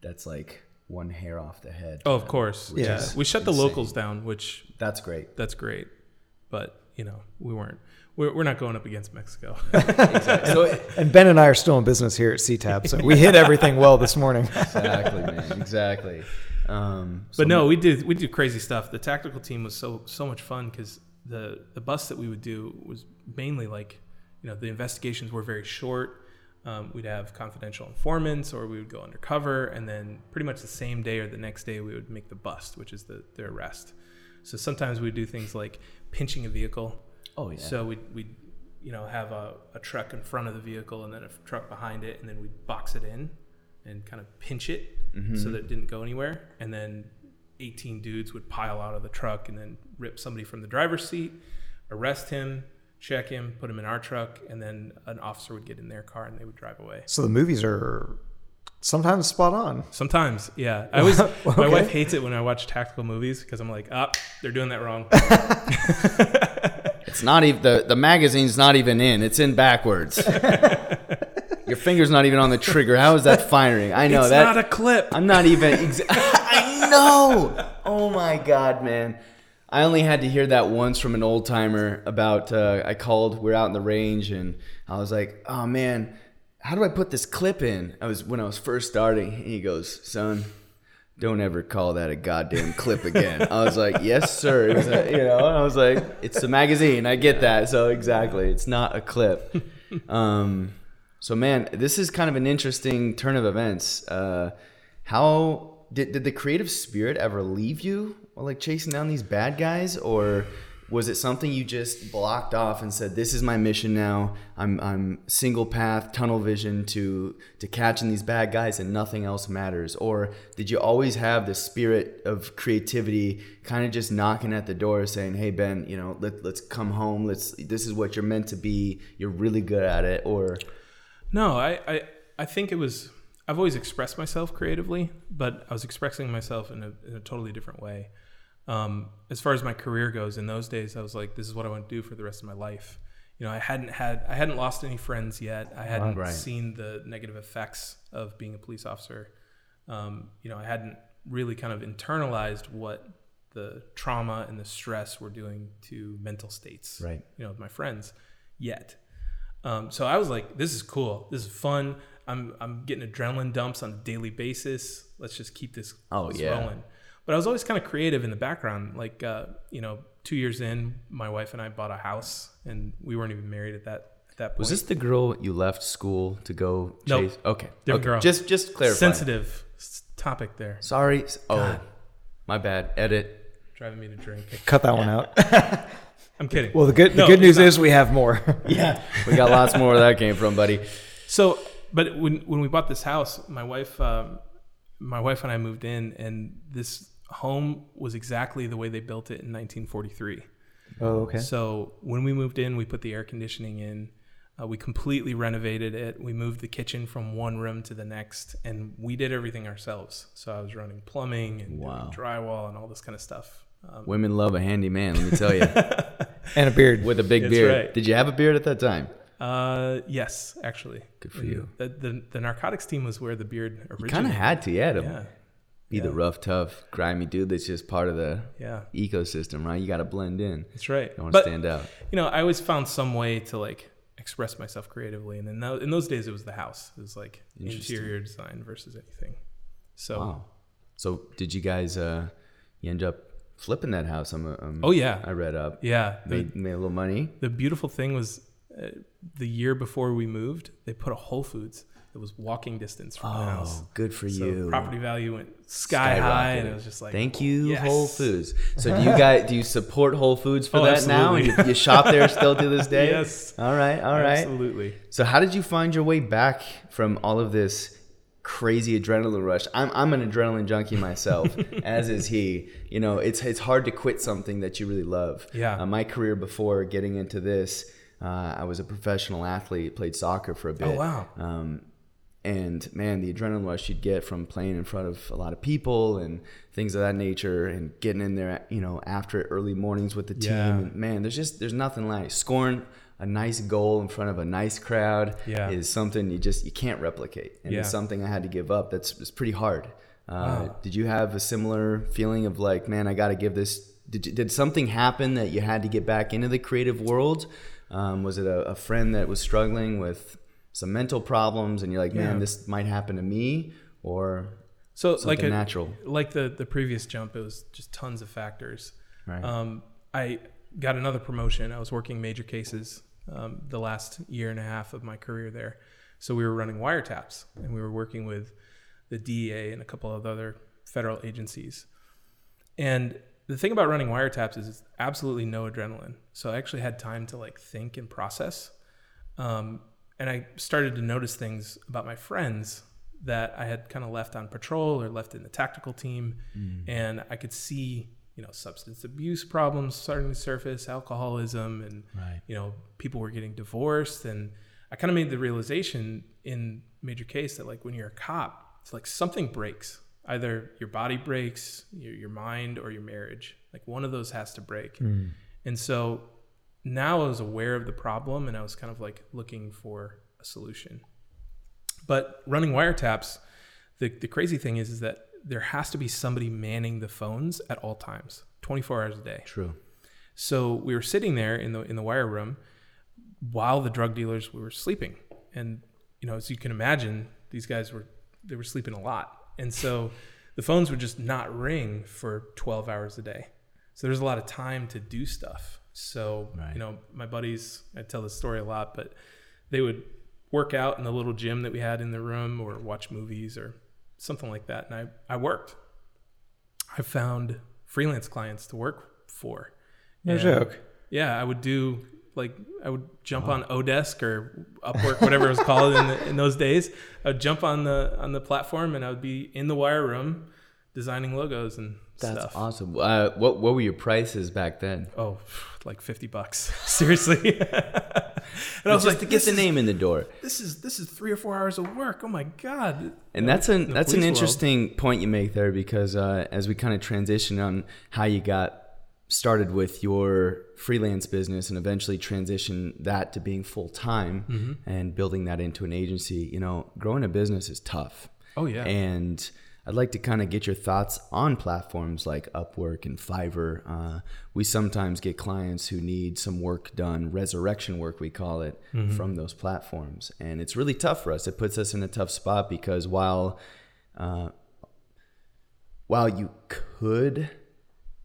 Speaker 5: that's like one hair off the head.
Speaker 2: Oh, of course. Yeah, we shut the locals down, which
Speaker 5: That's great.
Speaker 2: that's great, but you know we weren't. We're, we're not going up against Mexico.
Speaker 5: so
Speaker 4: And Ben and I are still in business here at CTAP, so we hit everything well this morning.
Speaker 5: exactly, man. Exactly. Um, so
Speaker 2: But no, we did we did crazy stuff. The tactical team was so so much fun because the the bus that we would do was mainly like you know the investigations were very short. Um, we'd have confidential informants, or we would go undercover, and then pretty much the same day or the next day we would make the bust, which is the the arrest. So sometimes we'd do things like pinching a vehicle.
Speaker 5: Oh yeah.
Speaker 2: So we'd, we'd you know have a, a truck in front of the vehicle and then a truck behind it, and then we'd box it in and kind of pinch it mm-hmm. so that it didn't go anywhere. And then 18 dudes would pile out of the truck and then rip somebody from the driver's seat, arrest him, check him, put him in our truck, and then an officer would get in their car and they would drive away.
Speaker 4: So the movies are sometimes spot on.
Speaker 2: Sometimes, yeah. I was my wife hates it when I watch tactical movies because I'm like, ah, they're doing that wrong.
Speaker 5: It's not even the the magazine's not even in. It's in backwards. Your finger's not even on the trigger. How is that firing? I know
Speaker 2: it's
Speaker 5: that.
Speaker 2: not a clip.
Speaker 5: I'm not even. Exa- I know. Oh my god, man.
Speaker 3: I only had to hear that once from an old timer about. Uh, I called. We're out in the range, and I was like, "Oh man, how do I put this clip in?" I was when I was first starting, and he goes, "Son, don't ever call that a goddamn clip again." I was like, "Yes, sir." A, you know, I was like, "It's a magazine. I get that." So exactly, it's not a clip. Um, so man, this is kind of an interesting turn of events. Uh, how did did the creative spirit ever leave you while like chasing down these bad guys, or was it something you just blocked off and said, "This is my mission now. I'm I'm single path, tunnel vision to to catching these bad guys, and nothing else matters." Or did you always have the spirit of creativity, kind of just knocking at the door, saying, "Hey Ben, you know, let let's come home. Let's this is what you're meant to be. You're really good at it." Or
Speaker 2: No, I, I, I think it was. I've always expressed myself creatively, but I was expressing myself in a, in a totally different way. Um, as far as my career goes, in those days, I was like, "This is what I want to do for the rest of my life." You know, I hadn't had, I hadn't lost any friends yet. I hadn't
Speaker 3: Right.
Speaker 2: seen the negative effects of being a police officer. Um, you know, I hadn't really kind of internalized what the trauma and the stress were doing to mental states
Speaker 3: Right.
Speaker 2: you know, with my friends yet. Um, so I was like, this is cool. This is fun. I'm, I'm getting adrenaline dumps on a daily basis. Let's just keep this,
Speaker 3: Oh,
Speaker 2: this
Speaker 3: yeah.
Speaker 2: rolling. But I was always kind of creative in the background. Like, uh, you know, two years in, my wife and I bought a house and we weren't even married at that, at that point.
Speaker 3: was this the girl you left school to go
Speaker 2: Nope.
Speaker 3: chase? Okay,
Speaker 2: Different
Speaker 3: okay.
Speaker 2: girl.
Speaker 3: Just just clarify.
Speaker 2: sensitive topic there,
Speaker 3: Sorry. Oh, my bad. Edit.
Speaker 2: driving me to drink.
Speaker 4: Cut that one out.
Speaker 2: I'm kidding.
Speaker 4: Well, the good the
Speaker 2: No,
Speaker 4: good news
Speaker 2: not.
Speaker 4: is we have more.
Speaker 3: Yeah, we got lots more where that came from, buddy.
Speaker 2: So, but when when we bought this house, my wife, um, my wife and I moved in, and this home was exactly the way they built it in 1943.
Speaker 4: oh, okay.
Speaker 2: So when we moved in, we put the air conditioning in. Uh, we completely renovated it. We moved the kitchen from one room to the next, and we did everything ourselves. So I was running plumbing and doing
Speaker 3: Wow.
Speaker 2: drywall and all this kind of stuff. Um,
Speaker 3: Women love a handy man. Let me tell you,
Speaker 4: And a beard.
Speaker 3: with a big
Speaker 2: That's
Speaker 3: beard.
Speaker 2: right.
Speaker 3: Did you have a beard at that time?
Speaker 2: uh, yes, actually.
Speaker 3: Good for
Speaker 2: And
Speaker 3: you.
Speaker 2: The, the the narcotics team was where the beard
Speaker 3: You kind of had to, yeah, to
Speaker 2: Yeah,
Speaker 3: be the rough, tough, grimy dude that's just part of the
Speaker 2: yeah,
Speaker 3: ecosystem, right? You got to blend in.
Speaker 2: that's right.
Speaker 3: You don't want to stand out.
Speaker 2: you know, I always found some way to like express myself creatively, and in, tho- in those days, it was the house. It was like interior design versus anything. So,
Speaker 3: Wow. So did you guys? uh You end up flipping that house? I'm. um,
Speaker 2: oh yeah,
Speaker 3: I read up.
Speaker 2: yeah. The,
Speaker 3: Made made a little money.
Speaker 2: the beautiful thing was, uh, the year before we moved, they put a Whole Foods that was walking distance from the house.
Speaker 3: Oh, good for
Speaker 2: So
Speaker 3: you.
Speaker 2: property value went sky high, and it was just like,
Speaker 3: Thank you,
Speaker 2: yes.
Speaker 3: Whole Foods. So do you guys do you support Whole Foods for
Speaker 2: Oh,
Speaker 3: that now? And you, you shop there still to this day?
Speaker 2: Yes.
Speaker 3: All right, all right.
Speaker 2: Absolutely.
Speaker 3: So how did you find your way back from all of this crazy adrenaline rush? I'm I'm an adrenaline junkie myself, as is he. You know, it's it's hard to quit something that you really love.
Speaker 2: Yeah.
Speaker 3: Uh, my career before getting into this, uh, I was a professional athlete, played soccer for a bit.
Speaker 2: Oh, wow.
Speaker 3: Um, and man, the adrenaline rush you'd get from playing in front of a lot of people and things of that nature, and getting in there, you know, after early mornings with the team.
Speaker 2: Yeah.
Speaker 3: And man, there's just there's nothing like scoring a nice goal in front of a nice crowd.
Speaker 2: Yeah.
Speaker 3: is something you just you can't replicate, and it's something I had to give up. That's it's pretty hard. Uh,
Speaker 2: Wow.
Speaker 3: Did you have a similar feeling of like, man, I got to give this? Did you, did something happen that you had to get back into the creative world? Um, was it a, a friend that was struggling with some mental problems, and you're like, man,
Speaker 2: Yeah.
Speaker 3: this might happen to me, or
Speaker 2: So
Speaker 3: something
Speaker 2: like a,
Speaker 3: natural?
Speaker 2: like the the previous jump, it was just tons of factors.
Speaker 3: Right.
Speaker 2: Um, I got another promotion. I was working major cases um, the last year and a half of my career there. So we were running wiretaps, and we were working with the DEA and a couple of other federal agencies. And the thing about running wiretaps is it's absolutely no adrenaline. So I actually had time to like think and process. Um, and I started to notice things about my friends that I had kind of left on patrol or left in the tactical team. Mm. And I could see, you know, substance abuse problems starting to surface, alcoholism, and,
Speaker 3: Right.
Speaker 2: you know, people were getting divorced. And I kind of made the realization in Major Case that, like, when you're a cop, it's like something breaks. Either your body breaks, your, your mind, or your marriage. Like, one of those has to break. Mm. And so now I was aware of the problem and I was kind of like looking for a solution. But running wiretaps, the, the crazy thing is, is that there has to be somebody manning the phones at all times, 24 hours a day.
Speaker 3: True.
Speaker 2: So we were sitting there in the in the wire room while the drug dealers were sleeping, and you know, as you can imagine, these guys were they were sleeping a lot, and so the phones would just not ring for 12 hours a day. So there's a lot of time to do stuff. So
Speaker 3: Right.
Speaker 2: you know, my buddies, I tell this story a lot, but they would work out in the little gym that we had in the room, or watch movies, or something like that, and I I worked. I found freelance clients to work for.
Speaker 4: No
Speaker 2: And,
Speaker 4: joke.
Speaker 2: Yeah, I would do like I would jump on Odesk or Upwork, whatever it was called in, the, in those days. I would jump on the on the platform and I would be in the wire room designing logos and
Speaker 3: That's
Speaker 2: stuff.
Speaker 3: awesome. Uh, what what were your prices back then?
Speaker 2: Oh, like fifty bucks, seriously. and I was
Speaker 3: just
Speaker 2: like,
Speaker 3: to get the
Speaker 2: is-
Speaker 3: name in the door.
Speaker 2: This is this is three or four hours of work. Oh my god.
Speaker 3: And that's an that's an
Speaker 2: police world.
Speaker 3: interesting point you make there because uh, as we kind of transition on how you got started with your freelance business and eventually transition that to being full time
Speaker 2: Mm-hmm.
Speaker 3: and building that into an agency, you know, growing a business is tough.
Speaker 2: Oh yeah.
Speaker 3: And I'd like to kind of get your thoughts on platforms like Upwork and Fiverr. Uh, we sometimes get clients who need some work done, resurrection work, we call it, from those platforms. And it's really tough for us. It puts us in a tough spot because while, uh, while you could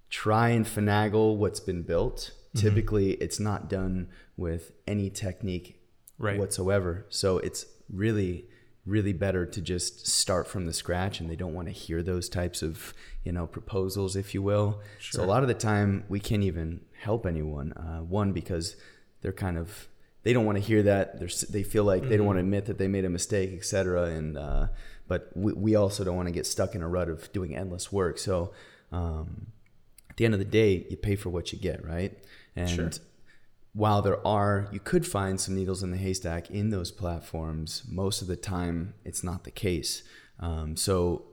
Speaker 3: try and finagle what's been built, typically it's not done with any technique
Speaker 2: Right.
Speaker 3: whatsoever. So it's really, really better to just start from the scratch, and they don't want to hear those types of, you know, proposals, if you will. So a lot of the time, we can't even help anyone. Uh, one because they're kind of they don't want to hear that. They're, they feel like they don't want to admit that they made a mistake, etc. And uh, but we, we also don't want to get stuck in a rut of doing endless work. So um, at the end of the day, you pay for what you get, right? And
Speaker 2: Sure.
Speaker 3: While there are, you could find some needles in the haystack in those platforms. Most of the time, it's not the case. Um, so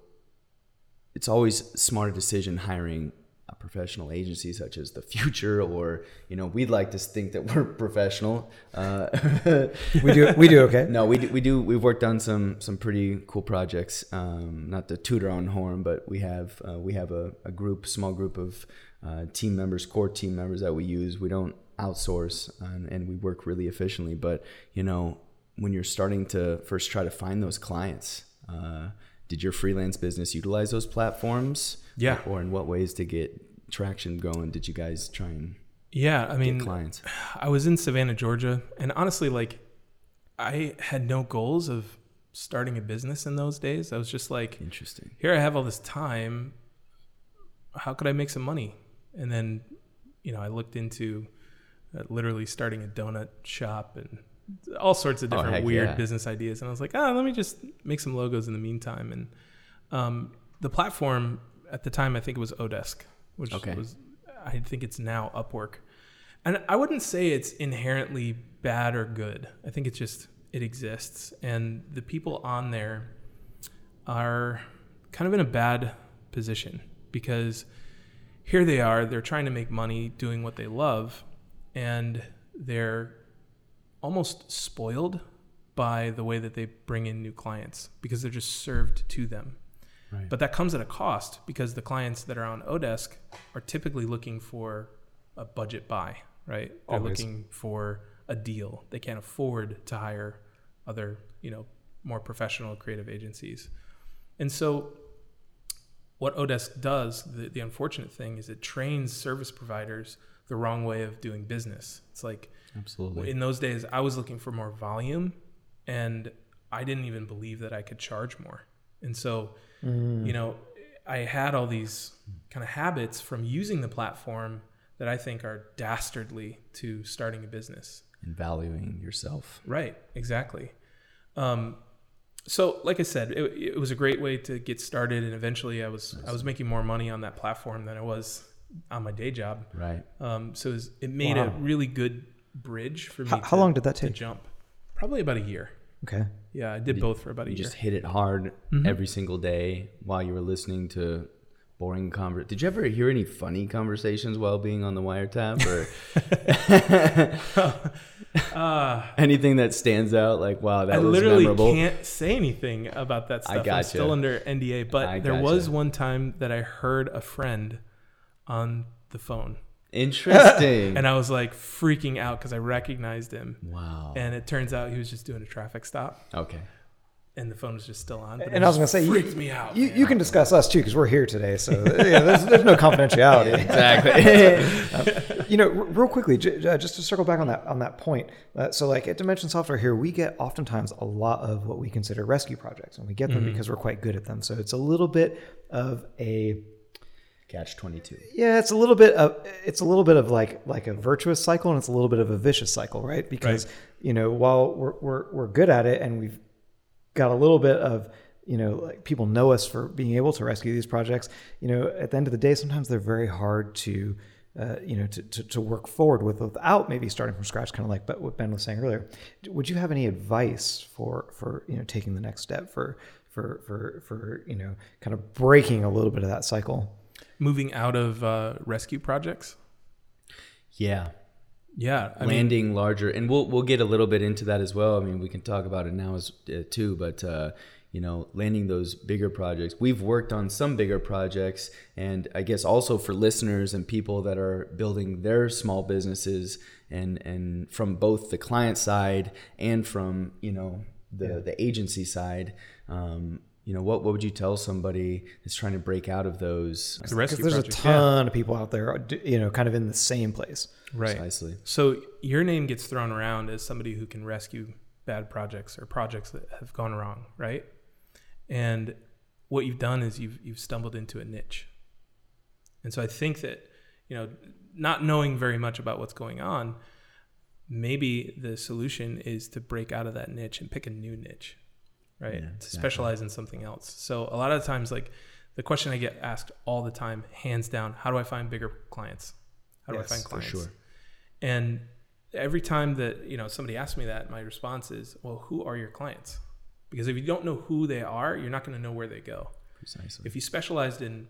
Speaker 3: it's always a smarter decision hiring a professional agency such as the Futur or you know we'd like to think that we're professional uh,
Speaker 4: We do we do okay.
Speaker 3: no we do, we do we've worked on some some pretty cool projects um, not to tutor on horn but we have uh, we have a, a group small group of uh, team members core team members that we use we don't outsource and, and we work really efficiently but you know when you're starting to first try to find those clients uh, did your freelance business utilize those platforms
Speaker 2: Yeah.
Speaker 3: or in what ways to get traction going did you guys try and
Speaker 2: Yeah, I
Speaker 3: get
Speaker 2: mean,
Speaker 3: clients
Speaker 2: I was in Savannah, Georgia, and honestly, like, I had no goals of starting a business in those days. I was just like,
Speaker 3: interesting
Speaker 2: here I have all this time. How could I make some money? And then, you know, I looked into literally starting a donut shop and all sorts of
Speaker 3: Oh,
Speaker 2: different
Speaker 3: heck
Speaker 2: weird
Speaker 3: yeah.
Speaker 2: business ideas. And I was like, ah, let me just make some logos in the meantime. And um, the platform at the time, I think it was Odesk, which
Speaker 3: Okay.
Speaker 2: was, I think it's now Upwork. And I wouldn't say it's inherently bad or good. I think it's just, it exists. And the people on there are kind of in a bad position because here they are, they're trying to make money doing what they love, and they're almost spoiled by the way that they bring in new clients because they're just served to them.
Speaker 3: Right.
Speaker 2: But that comes at a cost because the clients that are on Odesk are typically looking for a budget buy, right? They're
Speaker 4: Always.
Speaker 2: looking for a deal. They can't afford to hire other, you know, more professional creative agencies. And so what Odesk does, the, the unfortunate thing is it trains service providers the wrong way of doing business. It's like
Speaker 3: absolutely
Speaker 2: in those days I was looking for more volume and I didn't even believe that I could charge more. And so, you know, I had all these kind of habits from using the platform that I think are dastardly to starting a business.
Speaker 3: and valuing yourself
Speaker 2: Right, exactly. Um, so, like I said, it, it was a great way to get started, and eventually, I was I was making more money on that platform than I was on my day job.
Speaker 3: right
Speaker 2: Um, so it, was, it made a really good bridge for me.
Speaker 4: How,
Speaker 2: to,
Speaker 4: how long did that take?
Speaker 2: to jump? Probably about a year.
Speaker 4: Okay.
Speaker 2: Yeah, I did both for about a
Speaker 3: you
Speaker 2: year.
Speaker 3: just hit it hard
Speaker 2: Mm-hmm.
Speaker 3: every single day while you were listening to boring conver Did you ever hear any funny conversations while being on the wiretap or
Speaker 2: Uh,
Speaker 3: anything that stands out? Like, wow, that
Speaker 2: I
Speaker 3: was
Speaker 2: literally
Speaker 3: memorable.
Speaker 2: can't say anything about that
Speaker 3: I
Speaker 2: stuff. I'm still under NDA, but there was one time that I heard a friend on the phone.
Speaker 3: Interesting.
Speaker 2: And I was like freaking out because I recognized him.
Speaker 3: wow.
Speaker 2: And it turns out he was just doing a traffic stop
Speaker 3: okay.
Speaker 2: and the phone was just still on. but
Speaker 4: And I was going to say,
Speaker 2: freaked
Speaker 4: you,
Speaker 2: me out.
Speaker 4: you, you can discuss us too because we're here today. So yeah, there's, there's no confidentiality.
Speaker 3: Exactly.
Speaker 4: you know, r- real quickly, j- uh, just to circle back on that on that point. Uh, so, like at Dimension Software here, we get oftentimes a lot of what we consider rescue projects, and we get them because we're quite good at them. So it's a little bit of a
Speaker 3: Catch 22.
Speaker 4: yeah, it's a little bit of it's a little bit of like like a virtuous cycle, and it's a little bit of a vicious cycle, right? Because you know, while we're we're we're good at it, and we've got a little bit of you know like people know us for being able to rescue these projects you know at the end of the day sometimes they're very hard to uh, you know to, to, to work forward with without maybe starting from scratch kind of like but what ben was saying earlier would you have any advice for for you know taking the next step for for for for you know kind of breaking a little bit of that cycle
Speaker 2: moving out of uh, rescue projects.
Speaker 3: Yeah.
Speaker 2: Yeah. I mean,
Speaker 3: landing larger and we'll we'll get a little bit into that as well i mean we can talk about it now as uh, too but uh you know landing those bigger projects we've worked on some bigger projects and i guess also for listeners and people that are building their small businesses and and from both the client side and from you know the the agency side um you know what what would you tell somebody that's trying to break out of those
Speaker 2: the
Speaker 4: because
Speaker 2: rescue
Speaker 4: there's
Speaker 2: projects,
Speaker 4: a
Speaker 2: yeah.
Speaker 4: ton of people out there you know kind of in the same place
Speaker 2: Right.
Speaker 3: precisely
Speaker 2: So your name gets thrown around as somebody who can rescue bad projects or projects that have gone wrong, right? And what you've done is you've you've stumbled into a niche. And so I think that, you know, not knowing very much about what's going on, maybe the solution is to break out of that niche and pick a new niche, right?
Speaker 3: Yeah,
Speaker 2: To specialize in something else. So a lot of times like the question I get asked all the time, hands down, how do I find bigger clients? How do
Speaker 4: Yes,
Speaker 2: I find clients?
Speaker 3: for sure.
Speaker 2: And every time that you know somebody asks me that, my response is, "Well, who are your clients?" Because if you don't know who they are, you're not going to know where they go.
Speaker 3: precisely
Speaker 2: If you specialized in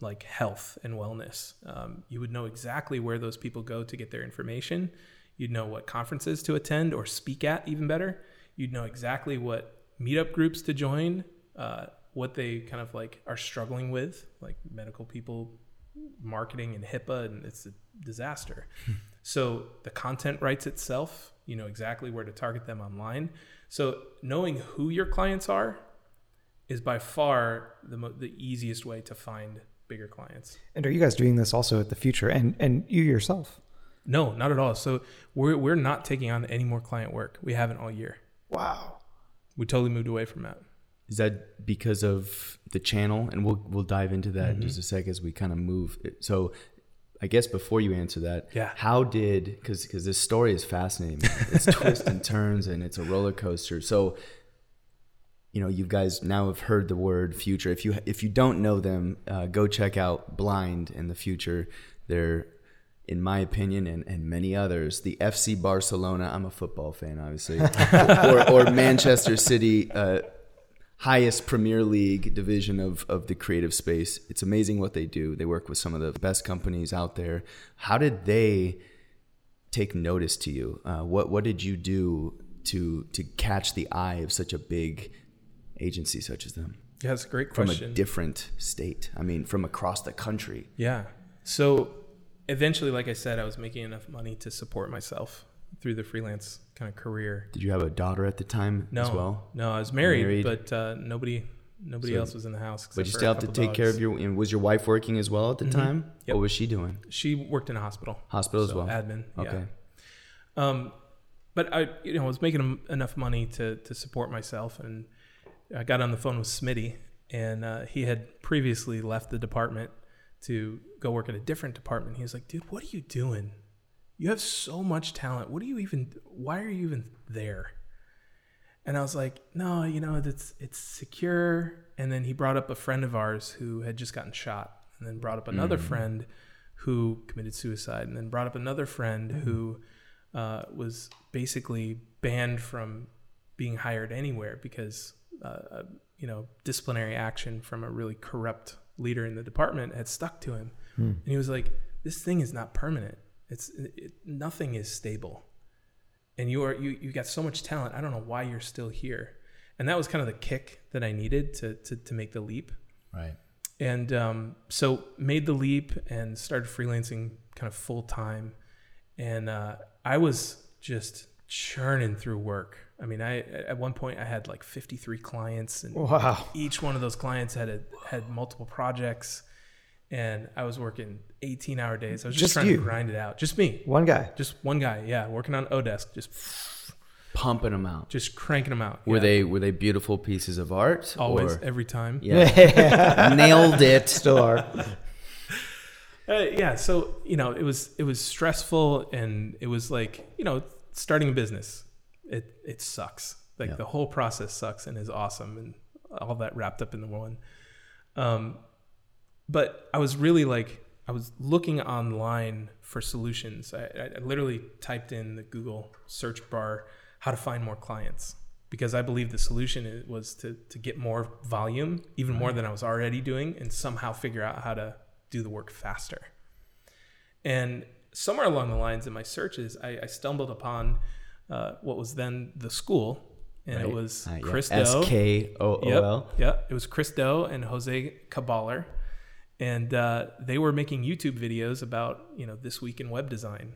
Speaker 2: like health and wellness, um, you would know exactly where those people go to get their information. You'd know what conferences to attend or speak at, even better. You'd know exactly what meetup groups to join, uh, what they kind of like are struggling with, like medical people marketing and HIPAA, and it's a disaster. so the content writes itself. You know exactly where to target them online. So knowing who your clients are is by far the mo- the easiest way to find bigger clients.
Speaker 4: and are you guys doing this also at the Futur and and you yourself
Speaker 2: No, not at all. So we're we're not taking on any more client work. We haven't all year.
Speaker 4: wow
Speaker 2: We totally moved away from that.
Speaker 3: Is that because of the channel? And we'll we'll dive into that
Speaker 2: Mm-hmm.
Speaker 3: in just a sec as we kind of move. So, I guess before you answer that,
Speaker 2: Yeah.
Speaker 3: how did because because this story is fascinating. It's twists and turns, and it's a roller coaster. So, you know, you guys now have heard the word Futur. If you if you don't know them, uh, go check out Blind in the Futur. They're in my opinion, and, and many others, the FC Barcelona. I'm a football fan, obviously, or, or Manchester City, uh, highest Premier League division of, of the creative space. It's amazing what they do. They work with some of the best companies out there. How did they take notice to you? Uh, what what did you do to to catch the eye of such a big agency such as them
Speaker 2: Yeah, that's a great question.
Speaker 3: from a different state? I mean, from across the country.
Speaker 2: Yeah. So eventually, like I said, I was making enough money to support myself through the freelance kind of career.
Speaker 3: Did you have a daughter at the time
Speaker 2: No,
Speaker 3: as well?
Speaker 2: no, I was married,
Speaker 3: Married.
Speaker 2: but uh, nobody, nobody
Speaker 3: So-
Speaker 2: else was in the house.
Speaker 3: But you still have to take care of your. and Was your wife working as well at the time?
Speaker 2: Yep.
Speaker 3: What was she doing?
Speaker 2: She worked in a hospital.
Speaker 3: Hospital as well.
Speaker 2: Admin.
Speaker 3: Okay.
Speaker 2: Yeah. Um, but I, you know, was making enough money to to support myself, and I got on the phone with Smitty, and uh, he had previously left the department to go work at a different department. He was like, "Dude, what are you doing? You have so much talent. What are you even? Why are you even there?" And I was like, "No, you know, it's it's secure." And then he brought up a friend of ours who had just gotten shot, and then brought up another friend who committed suicide, and then brought up another friend who uh, was basically banned from being hired anywhere because uh, uh, you know disciplinary action from a really corrupt leader in the department had stuck to him, and he was like, "This thing is not permanent. It's it, nothing is stable, and you are you you got so much talent. I don't know why you're still here." And that was kind of the kick that I needed to to, to make the leap.
Speaker 3: Right.
Speaker 2: and um, so made the leap and started freelancing kind of full time. And uh, I was just churning through work. I mean, I at one point I had like 53 clients, and
Speaker 4: Wow.
Speaker 2: each one of those clients had a, had multiple projects, and I was working 18 hour days. I was just,
Speaker 4: Just
Speaker 2: trying
Speaker 4: you?
Speaker 2: to grind it out. Just me,
Speaker 4: One guy.
Speaker 2: just one guy. Yeah, working on Odesk, just
Speaker 3: Pumping them out.
Speaker 2: just cranking them out.
Speaker 3: Were
Speaker 2: Yeah.
Speaker 3: they were they beautiful pieces of art?
Speaker 2: always
Speaker 3: or-
Speaker 2: every time?
Speaker 3: yeah. Nailed it.
Speaker 4: Still are.
Speaker 2: Uh, yeah, so you know, it was it was stressful, and it was like you know, starting a business, it it sucks. Like
Speaker 3: Yeah.
Speaker 2: the whole process sucks and is awesome, and all that wrapped up in the one. Um, but I was really like, I was looking online for solutions. I, I I literally typed in the Google search bar how to find more clients because I believe the solution was to to get more volume, even more than I was already doing, and somehow figure out how to do the work faster. And somewhere along the lines in my searches, I, I stumbled upon uh, what was then the Skool, and it was
Speaker 3: Uh, yeah.
Speaker 2: Chris Do.
Speaker 3: S K O O
Speaker 2: Yep, yep. It was Chris Do and Jose Caballer, and uh, they were making YouTube videos about you know this week in web design.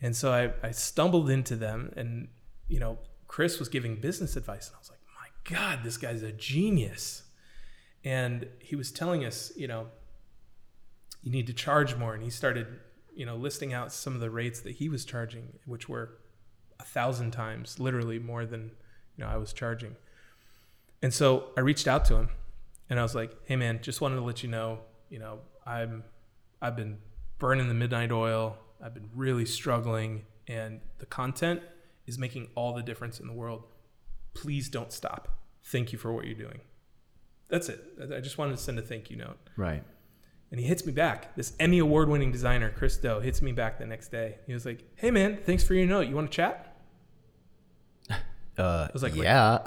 Speaker 2: And so I, I stumbled into them, and you know Chris was giving business advice, and I was like, my God, this guy's a genius. And he was telling us, you know, you need to charge more, and he started, you know, listing out some of the rates that he was charging, which were a thousand times, literally more than you know I was charging. And so I reached out to him and I was like, "Hey man, just wanted to let you know, you know, I'm I've been burning the midnight oil. I've been really struggling and the content is making all the difference in the world. Please don't stop. Thank you for what you're doing." That's it. I just wanted to send a thank you note.
Speaker 3: Right.
Speaker 2: And he hits me back. This Emmy award winning designer, Chris Do, hits me back the next day. He was like, Hey man, thanks for your note. You want to chat?
Speaker 3: Uh,
Speaker 2: was like, wait.
Speaker 3: yeah.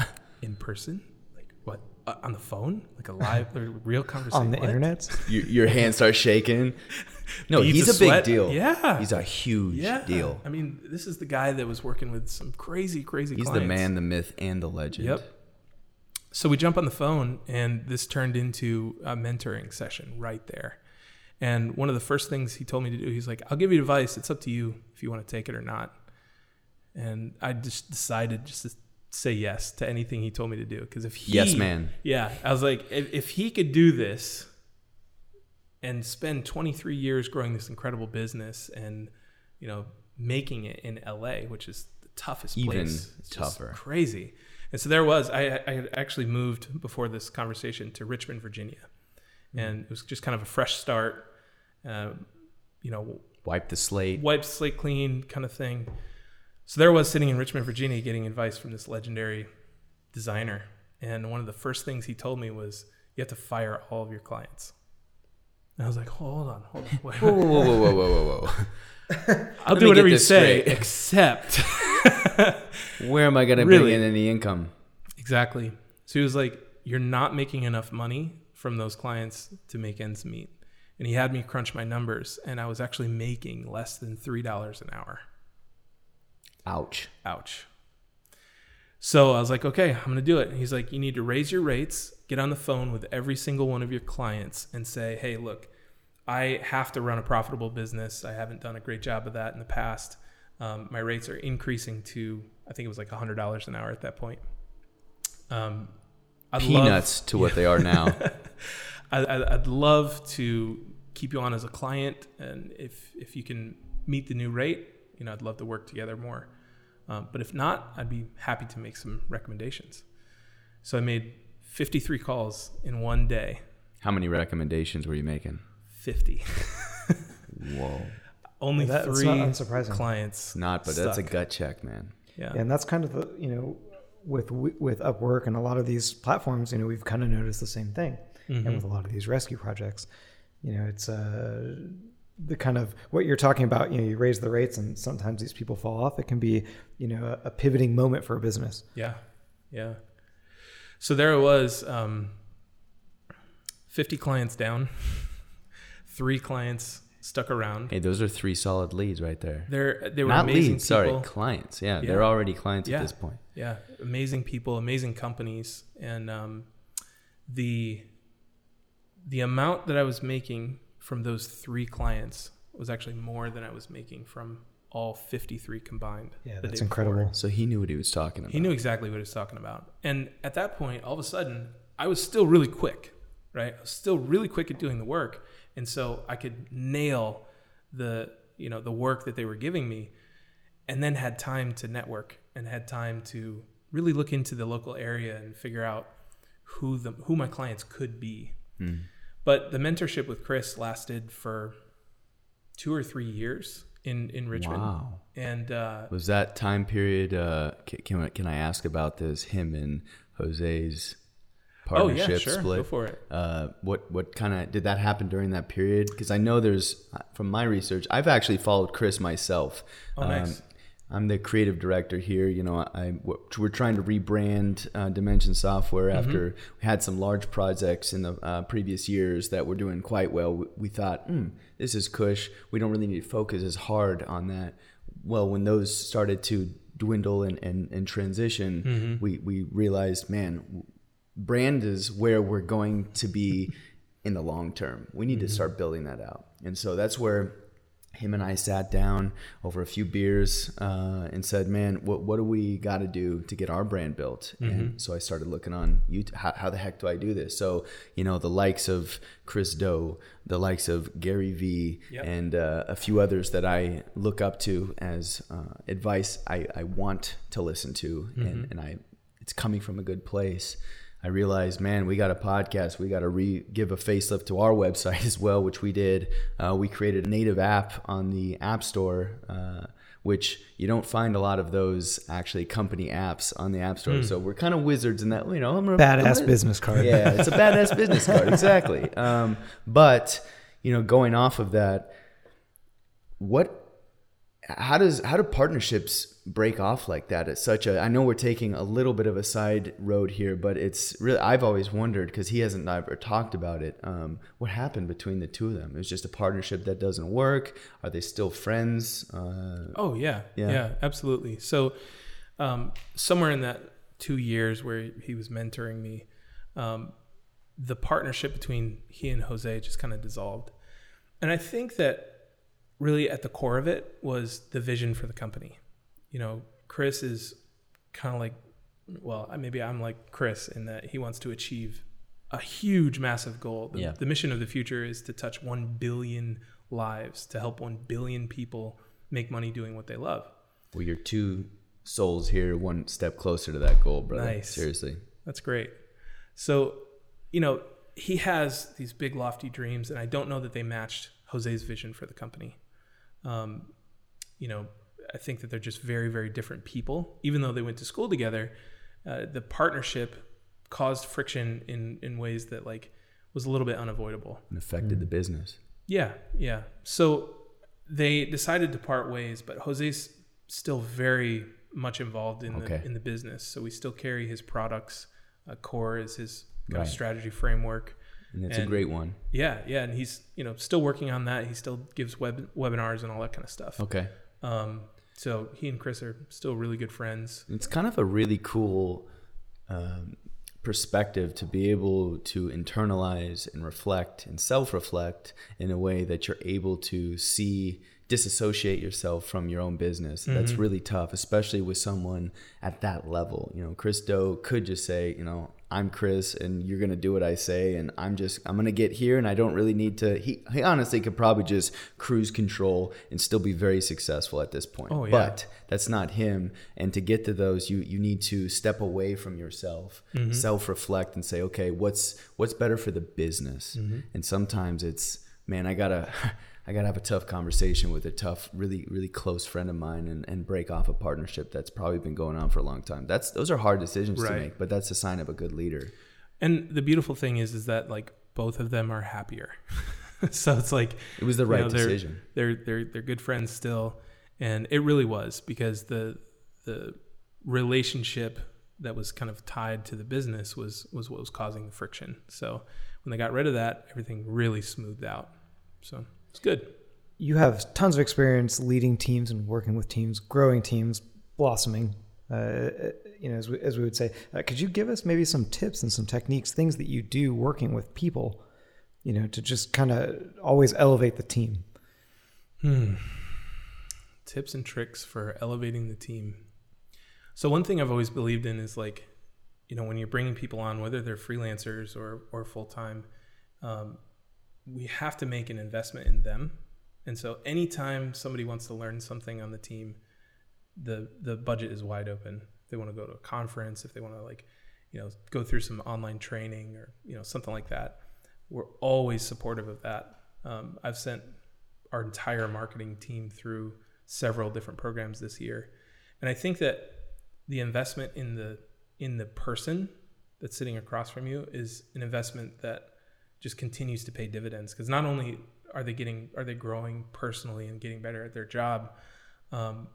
Speaker 2: In person? Like what? Uh, on the phone? Like a live, or real conversation?
Speaker 4: On the
Speaker 2: What?
Speaker 4: internet.
Speaker 3: your, your hands start shaking. No,
Speaker 2: Beads
Speaker 3: he's
Speaker 2: of
Speaker 3: a big deal.
Speaker 2: Yeah.
Speaker 3: He's a huge
Speaker 2: Yeah.
Speaker 3: deal.
Speaker 2: I mean, this is the guy that was working with some crazy, crazy
Speaker 3: He's the man, the myth, and the legend.
Speaker 2: Yep. So we jump on the phone, and this turned into a mentoring session right there. And one of the first things he told me to do, he's like, "I'll give you advice. It's up to you if you want to take it or not." And I just decided just to say yes to anything he told me to do because if he,
Speaker 3: Yes, man.
Speaker 2: yeah, I was like, if, if he could do this and spend 23 years growing this incredible business and you know making it in LA, which is the toughest
Speaker 3: Even
Speaker 2: place, it's
Speaker 3: tougher.
Speaker 2: crazy. And so there was. I, I had actually moved before this conversation to Richmond, Virginia, and it was just kind of a fresh start. Um, you know,
Speaker 3: Wipe the slate.
Speaker 2: wipe slate clean kind of thing. So there I was sitting in Richmond, Virginia, getting advice from this legendary designer, and one of the first things he told me was, "You have to fire all of your clients." And I was like, "Hold on, hold on, wait,
Speaker 3: Whoa, whoa, whoa, whoa, whoa, whoa, whoa.
Speaker 2: I'll do whatever you say,
Speaker 3: straight.
Speaker 2: except."
Speaker 3: Where am I going to
Speaker 2: Really?
Speaker 3: bring in any income?
Speaker 2: Exactly. So he was like, You're not making enough money from those clients to make ends meet. And he had me crunch my numbers, and I was actually making less than $3 an hour.
Speaker 3: Ouch.
Speaker 2: Ouch. So I was like, Okay, I'm going to do it. And he's like, You need to raise your rates, get on the phone with every single one of your clients, and say, Hey, look, I have to run a profitable business. I haven't done a great job of that in the past. Um, my rates are increasing to, I think it was like $100 an hour at that point. Um, I'd love-
Speaker 3: Peanuts to what they are now.
Speaker 2: I, I- I'd love to keep you on as a client, and if if you can meet the new rate, you know, I'd love to work together more. Um, but if not, I'd be happy to make some recommendations. So I made 53 calls in one day.
Speaker 3: How many recommendations were you making?
Speaker 2: 50.
Speaker 3: Whoa.
Speaker 2: Only
Speaker 4: That-
Speaker 2: three
Speaker 4: not unsurprising.
Speaker 2: clients.
Speaker 3: Not, but that's a gut check, man.
Speaker 2: Yeah.
Speaker 4: Yeah, and that's kind of the you know with with Upwork and a lot of these platforms, you know, we've kind of noticed the same thing,
Speaker 2: Mm-hmm.
Speaker 4: and with a lot of these rescue projects, you know, it's uh the kind of what you're talking about. You know, you raise the rates, and sometimes these people fall off. It can be you know a, a pivoting moment for a business.
Speaker 2: Yeah, yeah. So there it was, um, fifty clients down, three clients stuck around.
Speaker 3: Hey, those are three solid leads right there.
Speaker 2: They're they were
Speaker 3: Not
Speaker 2: amazing
Speaker 3: leads, sorry, clients. Yeah,
Speaker 2: Yeah.
Speaker 3: they're already clients
Speaker 2: Yeah.
Speaker 3: at this point.
Speaker 2: Yeah, amazing people, amazing companies, and um, the the amount that I was making from those three clients was actually more than I was making from all 53 combined.
Speaker 4: Yeah, that's incredible.
Speaker 3: So he knew what he was talking about.
Speaker 2: He knew exactly what he was talking about. And at that point, all of a sudden, I was still really quick, right? I was still really quick at doing the work. And so I could nail the, you know, the work that they were giving me and then had time to network and had time to really look into the local area and figure out who the who my clients could be. Hmm. But the mentorship with Chris lasted for two or three years in in Richmond.
Speaker 3: Wow.
Speaker 2: And uh,
Speaker 3: Was that time period? Uh, can, can I- can I ask about this? Him and Jose's partnership oh
Speaker 2: yeah, sure,
Speaker 3: split.
Speaker 2: go for it.
Speaker 3: Uh, what what kind of did that happen during that period? Because I know there's from my research, I've actually followed Chris myself.
Speaker 2: Oh, nice.
Speaker 3: I'm the creative director here. You know, I we're trying to rebrand uh, Dimension Software
Speaker 2: Mm-hmm.
Speaker 3: after we had some large projects in the uh, previous years that were doing quite well. We, we thought, hmm, this is Cush. We don't really need to focus as hard on that. Well, when those started to dwindle and, and, and transition,
Speaker 2: Mm-hmm.
Speaker 3: we, we realized, man, brand is where we're going to be in the long term. We need to start building that out. And so that's where him and I sat down over a few beers uh, and said, "Man, what what do we got to do to get our brand built?" And so I started looking on YouTube. How, how the heck do I do this? So you know, the likes of Chris Do, the likes of Gary Vee,
Speaker 2: Yep.
Speaker 3: and uh, a few others that I look up to as uh, advice I, I want to listen to, and, and I it's coming from a good place. I realized, man, we got a podcast. We got to re- give a facelift to our website as well, which we did. Uh, we created a native app on the App Store, uh, which you don't find a lot of those actually company apps on the App Store. So we're kind of wizards in that. You know, I'm a,
Speaker 4: Badass
Speaker 3: I'm a-
Speaker 4: business card.
Speaker 3: Yeah, it's a badass business card, exactly. Um, but you know, going off of that, what how does how do partnerships break off like that at such a i know we're taking a little bit of a side road here but it's really i've always wondered because he hasn't ever talked about it um, what happened between the two of them it was just a partnership that doesn't work are they still friends uh,
Speaker 2: Oh yeah,
Speaker 3: Yeah.
Speaker 2: yeah, absolutely. So um, somewhere in that two years where he was mentoring me, um, the partnership between he and Jose just kind of dissolved, and I think that really at the core of it was the vision for the company. You know, Chris is kind of like, well, maybe I'm like Chris in that he wants to achieve a huge, massive goal. The,
Speaker 3: Yeah.
Speaker 2: the mission of the Futur is to touch 1 billion lives, to help 1 billion people make money doing what they love.
Speaker 3: well you're two souls here one step closer to that goal brother
Speaker 2: Nice.
Speaker 3: seriously
Speaker 2: That's great. So, you know, he has these big, lofty dreams, and I don't know that they matched Jose's vision for the company. Um, you know, I think that they're just very, very different people. Even though they went to school together, uh, the partnership caused friction in in ways that like was a little bit unavoidable.
Speaker 3: and affected the business
Speaker 2: Yeah, yeah. So they decided to part ways, but Jose's still very much involved in
Speaker 3: Okay.
Speaker 2: the in the business. So we still carry his products. Uh, Core is his kind
Speaker 3: Right.
Speaker 2: of strategy framework.
Speaker 3: and it's a great one
Speaker 2: Yeah, yeah, and he's you know still working on that. He still gives web webinars and all that kind of stuff.
Speaker 3: okay
Speaker 2: Um, so he and Chris are still really good friends.
Speaker 3: It's kind of a really cool um, perspective to be able to internalize and reflect and self reflect in a way that you're able to see, disassociate yourself from your own business. That's really tough, especially with someone at that level. You know, Chris Do could just say, you know, I'm Chris and you're going to do what I say and I'm just I'm going to get here and I don't really need to he he honestly could probably just cruise control and still be very successful at this point.
Speaker 2: Oh, yeah.
Speaker 3: But that's not him and to get to those you you need to step away from yourself
Speaker 2: Mm-hmm.
Speaker 3: self-reflect and say okay what's what's better for the business
Speaker 2: Mm-hmm.
Speaker 3: and sometimes it's man i gotta i gotta have a tough conversation with a tough really really close friend of mine and, and break off a partnership that's probably been going on for a long time that's those are hard decisions to make but that's a sign of a good leader
Speaker 2: And the beautiful thing is, is that like both of them are happier. so it's like
Speaker 3: it was the
Speaker 2: you
Speaker 3: right
Speaker 2: know, they're-
Speaker 3: decision
Speaker 2: They're they're they're good friends still, and it really was because the the relationship that was kind of tied to the business was was what was causing the friction. So when they got rid of that, everything really smoothed out. So it's good.
Speaker 4: You have tons of experience leading teams and working with teams, growing teams, blossoming. Uh, you know, as we, as we would say, uh, could you give us maybe some tips and some techniques, things that you do working with people you know, to just kind of always elevate the team?
Speaker 2: Hmm. Tips and tricks for elevating the team. So one thing I've always believed in is like, you know, when you're bringing people on, whether they're freelancers or or full time, um, we have to make an investment in them. And so anytime somebody wants to learn something on the team, the the budget is wide open. If they want to go to a conference, if they want to like, you know, go through some online training or you know something like that, we're always supportive of that. Um, I've sent our entire marketing team through several different programs this year, and I think that the investment in the in the person that's sitting across from you is an investment that just continues to pay dividends because not only are they getting are they growing personally and getting better at their job um,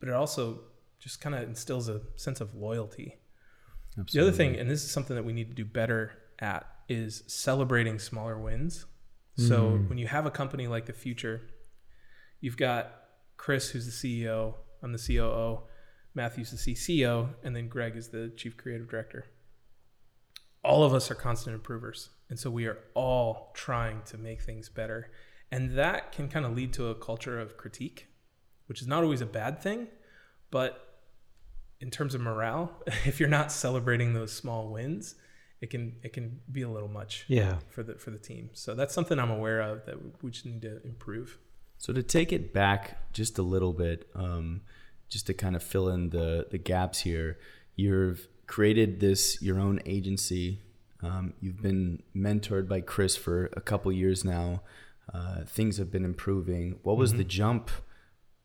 Speaker 2: but it also just kind of instills a sense of loyalty Absolutely. the other thing and this is something that we need to do better at is celebrating smaller wins so mm. when you have a company like the Futur you've got chris who's the ceo i'm the coo matthew's the cco and then greg is the chief creative director all of us are constant improvers and so we are all trying to make things better. And that can kind of lead to a culture of critique, which is not always a bad thing. But in terms of morale, if you're not celebrating those small wins, it can it can be a little much
Speaker 4: yeah.
Speaker 2: for the for the team. So that's something I'm aware of that we just need to improve.
Speaker 3: So to take it back just a little bit, um, just to kind of fill in the the gaps here, you've created this your own agency um, you've been mentored by Chris for a couple years now. Uh, things have been improving. What was mm-hmm. the jump?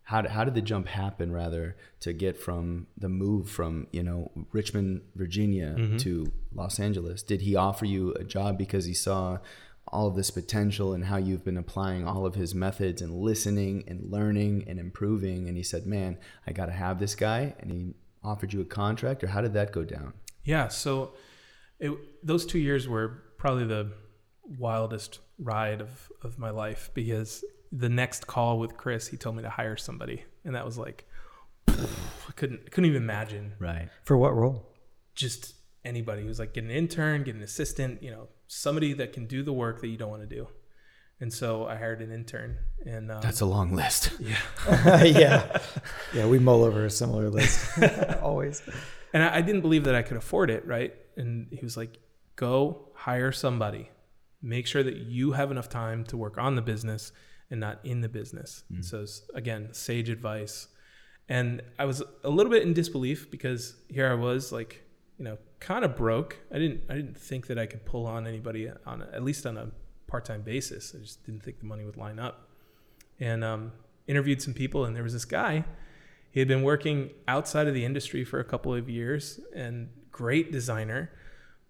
Speaker 3: How did, how did the jump happen rather to get from the move from you know Richmond, Virginia mm-hmm. to Los Angeles? Did he offer you a job because he saw all of this potential and how you've been applying all of his methods and listening and learning and improving? And he said, "Man, I got to have this guy," and he offered you a contract, or how did that go down?
Speaker 2: Yeah, so it, those two years were probably the wildest ride of, of my life because the next call with Chris, he told me to hire somebody, and that was like I couldn't couldn't even imagine.
Speaker 3: Right.
Speaker 4: For what role?
Speaker 2: Just anybody. He was like, get an intern, get an assistant, you know, somebody that can do the work that you don't want to do. And so I hired an intern, and um,
Speaker 3: that's a long list.
Speaker 2: Yeah,
Speaker 4: yeah, yeah. We mull over a similar list always.
Speaker 2: And I, I didn't believe that I could afford it, right? And he was like, go hire somebody. Make sure that you have enough time to work on the business and not in the business. Mm. So again, sage advice. And I was a little bit in disbelief because here I was like, you know, kind of broke. I didn't I didn't think that I could pull on anybody on a, at least on a part-time basis. I just didn't think the money would line up. And um, interviewed some people and there was this guy he had been working outside of the industry for a couple of years and great designer,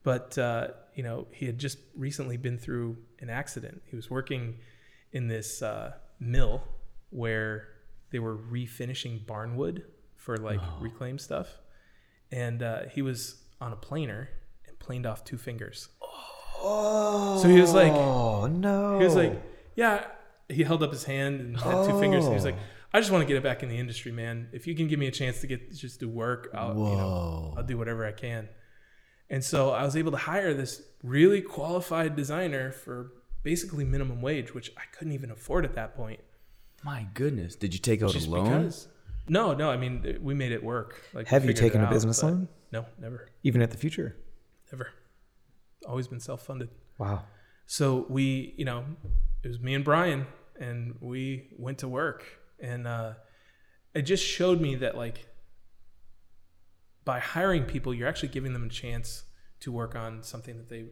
Speaker 2: but uh, you know he had just recently been through an accident. He was working in this uh, mill where they were refinishing barnwood for like oh. reclaim stuff, and uh, he was on a planer and planed off two fingers.
Speaker 4: Oh,
Speaker 2: so he was like,
Speaker 4: "Oh no!"
Speaker 2: He was like, "Yeah." He held up his hand and had oh. two fingers. And he was like, I just want to get it back in the industry, man. If you can give me a chance to get just do work, I'll you know I'll do whatever I can. And so I was able to hire this really qualified designer for basically minimum wage, which I couldn't even afford at that point.
Speaker 3: My goodness, did you take out just a loan? Because,
Speaker 2: no, no. I mean, we made it work.
Speaker 4: Like, have you taken a out, business loan?
Speaker 2: No, never.
Speaker 4: Even at the Futur?
Speaker 2: Never. Always been self-funded.
Speaker 4: Wow.
Speaker 2: So we, you know, it was me and Brian, and we went to work and uh, it just showed me that like by hiring people you're actually giving them a chance to work on something that they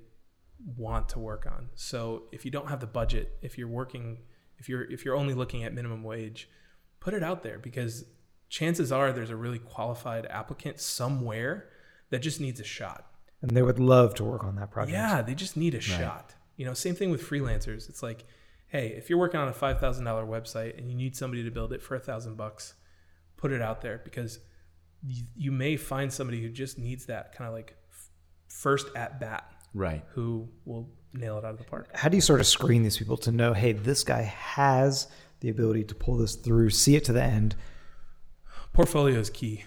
Speaker 2: want to work on. So if you don't have the budget if you're working if you're if you're only looking at minimum wage put it out there because chances are there's a really qualified applicant somewhere that just needs a shot.
Speaker 4: And they would love to work on that project.
Speaker 2: Yeah they just need a right. shot. You know same thing with freelancers. It's like hey, if you're working on a five thousand dollar website and you need somebody to build it for a thousand bucks, put it out there because you, you may find somebody who just needs that kind of like f- first at bat,
Speaker 3: right?
Speaker 2: Who will nail it out of the park.
Speaker 4: How do you sort of screen these people to know, hey, this guy has the ability to pull this through, see it to the end?
Speaker 2: Portfolio is key.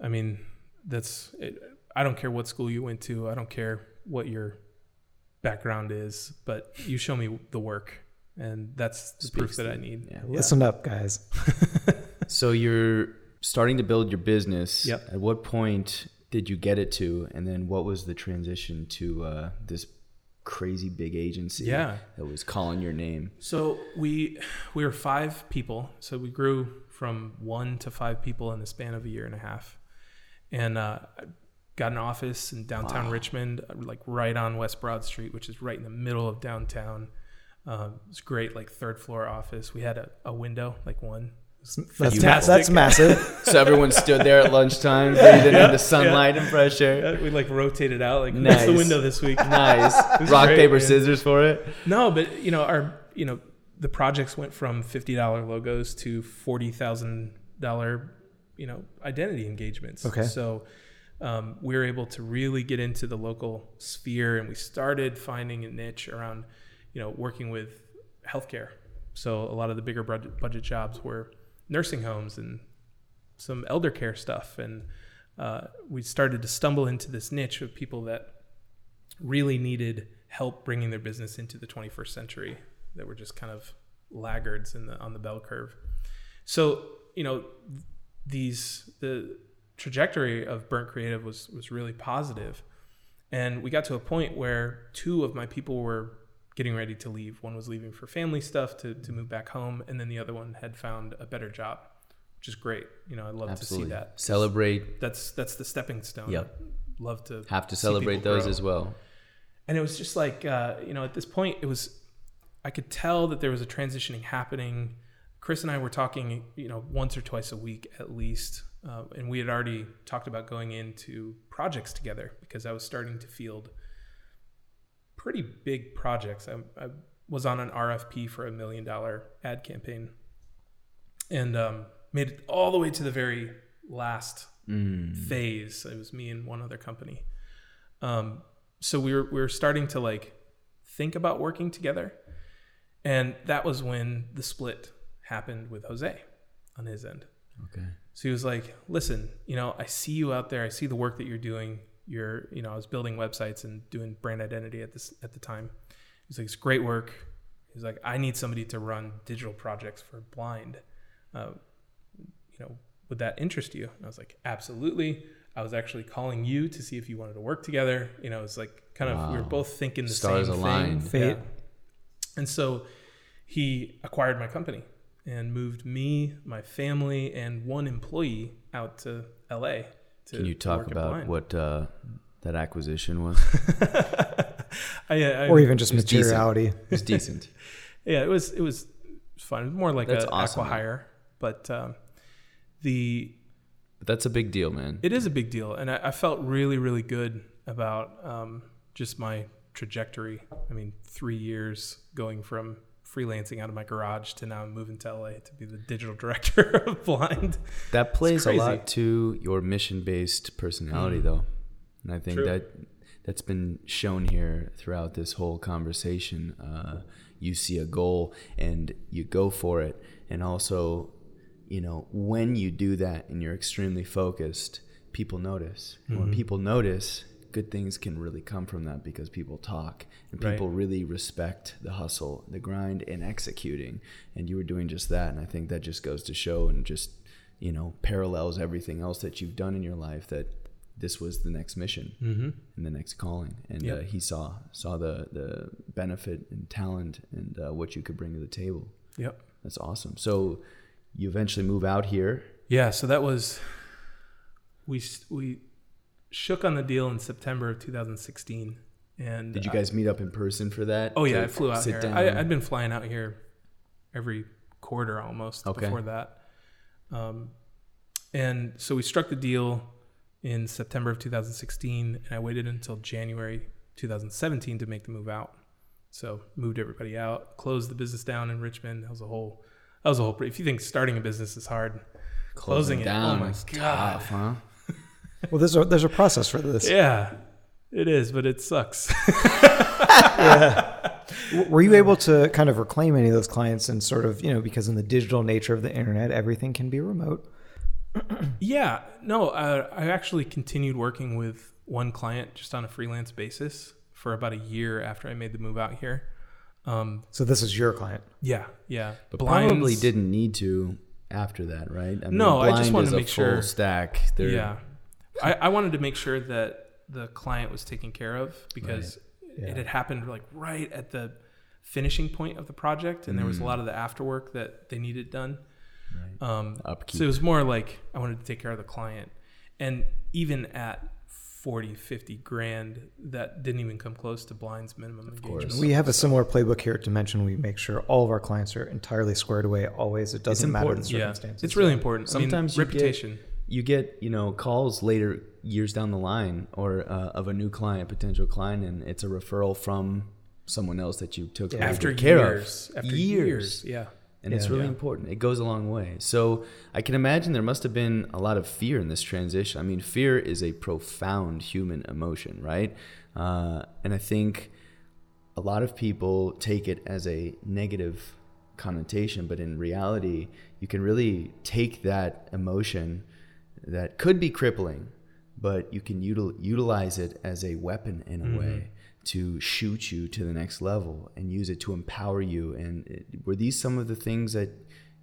Speaker 2: I mean, that's it, I don't care what school you went to. I don't care what your background is, but you show me the work, and that's the proof that I need.
Speaker 3: yeah.
Speaker 4: Listen up, guys.
Speaker 3: So you're starting to build your business.
Speaker 2: Yep.
Speaker 3: At what point did you get it to, and then what was the transition to uh, this crazy big agency?
Speaker 2: Yeah.
Speaker 3: That was calling your name.
Speaker 2: So we we were five people. So we grew from one to five people in the span of a year and a half, and uh, got an office in downtown Richmond, uh, like right on West Broad Street, which is right in the middle of downtown. Um, it's great, like third floor office. We had a, a window, like one.
Speaker 4: That's, ma- that's massive.
Speaker 3: So everyone stood there at lunchtime, breathing in the sunlight and fresh air.
Speaker 2: We like rotated out, like what's the window this week?
Speaker 3: Nice. Rock
Speaker 2: great,
Speaker 3: paper
Speaker 2: man.
Speaker 3: scissors for it.
Speaker 2: No, but you know, our you know, the projects went from fifty dollar logos to forty thousand dollar, you know, identity engagements.
Speaker 4: Okay.
Speaker 2: So um, we were able to really get into the local sphere, and we started finding a niche around, you know, working with healthcare. So a lot of the bigger budget jobs were nursing homes and some elder care stuff, and uh, we started to stumble into this niche of people that really needed help bringing their business into the 21st century that were just kind of laggards in the on the bell curve. So you know these the trajectory of Burnt Creative was was really positive, and we got to a point where two of my people were getting ready to leave. One was leaving for family stuff to to move back home, and then the other one had found a better job, which is great. You know, I love
Speaker 3: Absolutely.
Speaker 2: to see that.
Speaker 3: Celebrate.
Speaker 2: That's that's the stepping stone.
Speaker 3: Yep.
Speaker 2: Love to
Speaker 3: Have to celebrate those
Speaker 2: grow
Speaker 3: as well.
Speaker 2: and it was just like uh, you know at this point it was i could tell that there was a transitioning happening chris and i were talking you know once or twice a week at least uh, and we had already talked about going into projects together because i was starting to field pretty big projects i, I was on an rfp for a million dollar ad campaign and um, made it all the way to the very last
Speaker 3: Mm.
Speaker 2: phase it was me and one other company um, so we were we were starting to like think about working together, and that was when the split happened with Jose on his end.
Speaker 3: Okay.
Speaker 2: So he was like, "Listen, you know, I see you out there. I see the work that you're doing. You're, you know, I was building websites and doing brand identity at this at the time. He's like, it's great work. He's like, I need somebody to run digital projects for blind. Uh, you know, would that interest you? And I was like, absolutely. I was actually calling you to see if you wanted to work together. You know, it's like kind of we were both thinking the
Speaker 3: Stars
Speaker 2: same
Speaker 3: aligned.
Speaker 2: thing.
Speaker 4: Fate.
Speaker 2: Yeah. And so he acquired my company and moved me, my family, and one employee out to LA. To,
Speaker 3: Can you talk about what uh, that acquisition was?
Speaker 2: I, I,
Speaker 4: or even just
Speaker 3: It was decent.
Speaker 4: materiality.
Speaker 3: It's decent.
Speaker 2: yeah, it was it was fun, more like
Speaker 3: That's
Speaker 2: a
Speaker 3: awesome, man.
Speaker 2: acquihire, but um, the
Speaker 3: But that's a big deal, man.
Speaker 2: it is a big deal, and I, I felt really really good about um, just my trajectory. I mean, three years going from freelancing out of my garage to now moving to LA to be the digital director of Blind.
Speaker 3: That plays a lot to your mission-based personality,
Speaker 2: Mm.
Speaker 3: though, and I think
Speaker 2: True.
Speaker 3: that that's been shown here throughout this whole conversation. Uh, you see a goal and you go for it, and also, you know, when you do that and you're extremely focused, people notice.
Speaker 2: Mm-hmm.
Speaker 3: when people notice, good things can really come from that because people talk and
Speaker 2: Right.
Speaker 3: people really respect the hustle, the grind, and executing. And you were doing just that, and I think that just goes to show and just you know parallels everything else that you've done in your life that this was the next mission
Speaker 2: Mm-hmm.
Speaker 3: and the next calling and
Speaker 2: Yep.
Speaker 3: uh, he saw saw the the benefit and talent and uh, what you could bring to the table
Speaker 2: Yep.
Speaker 3: that's awesome so you eventually move out here
Speaker 2: Yeah, so that was we we shook on the deal in September of 2016, and
Speaker 3: did you
Speaker 2: I-
Speaker 3: guys meet up in person for that
Speaker 2: Oh yeah, I flew out here.
Speaker 3: down?
Speaker 2: I, I'd been flying out here every quarter almost
Speaker 3: Okay.
Speaker 2: before that. Um, and so we struck the deal in September of 2016, and I waited until January 2017 to make the move out. So moved everybody out, closed the business down in Richmond. That was a whole. That was a whole. If you think starting a business is hard, closing, it.
Speaker 3: down
Speaker 2: Oh my
Speaker 3: is
Speaker 2: god.
Speaker 3: tough, huh
Speaker 4: Well, there's a there's a process for this.
Speaker 2: Yeah, it is, but it sucks.
Speaker 4: W- Were you able to kind of reclaim any of those clients and sort of you know because in the digital nature of the internet, everything can be remote.
Speaker 2: Yeah, no, uh, I actually continued working with one client just on a freelance basis for about a year after I made the move out here. Um,
Speaker 4: So this is your client.
Speaker 2: yeah, yeah.
Speaker 3: But
Speaker 2: Blinds-
Speaker 3: probably didn't need to after that, right? I
Speaker 2: No, I just
Speaker 3: blind
Speaker 2: wanted
Speaker 3: is
Speaker 2: to
Speaker 3: a
Speaker 2: make
Speaker 3: full
Speaker 2: sure-
Speaker 3: stack. They're,
Speaker 2: Yeah, I, I wanted to make sure that the client was taken care of because
Speaker 4: Yeah.
Speaker 2: it had happened like right at the finishing point of the project, and there was a lot of the afterwork that they needed done. Um,
Speaker 3: Upkeep.
Speaker 2: so it was more like I wanted to take care of the client, and even at 40, 50 grand, that didn't even come close to Blind's minimum of engagement.
Speaker 4: We have a similar playbook here at Dimension. We make sure all of our clients are entirely squared away. Always, it doesn't matter the
Speaker 3: important.
Speaker 2: yeah,
Speaker 4: circumstances.
Speaker 2: it's really important.
Speaker 3: Sometimes
Speaker 2: I mean,
Speaker 3: you get-
Speaker 2: reputation.
Speaker 3: You get you know calls later years down the line or uh, of a new client potential client and it's a referral from someone else that you took
Speaker 4: Yeah.
Speaker 2: after
Speaker 3: care
Speaker 2: years,
Speaker 3: of
Speaker 2: after years, yeah.
Speaker 3: and it's really
Speaker 2: Yeah.
Speaker 3: important. It goes a long way. So i can imagine there must have been a lot of fear in this transition. I mean fear is a profound human emotion right? Uh, and i think a lot of people take it as a negative connotation, but in reality, you can really take that emotion that could be crippling, but you can util- utilize it as a weapon in a way to shoot you to the next level and use it to empower you. And it, were these some of the things that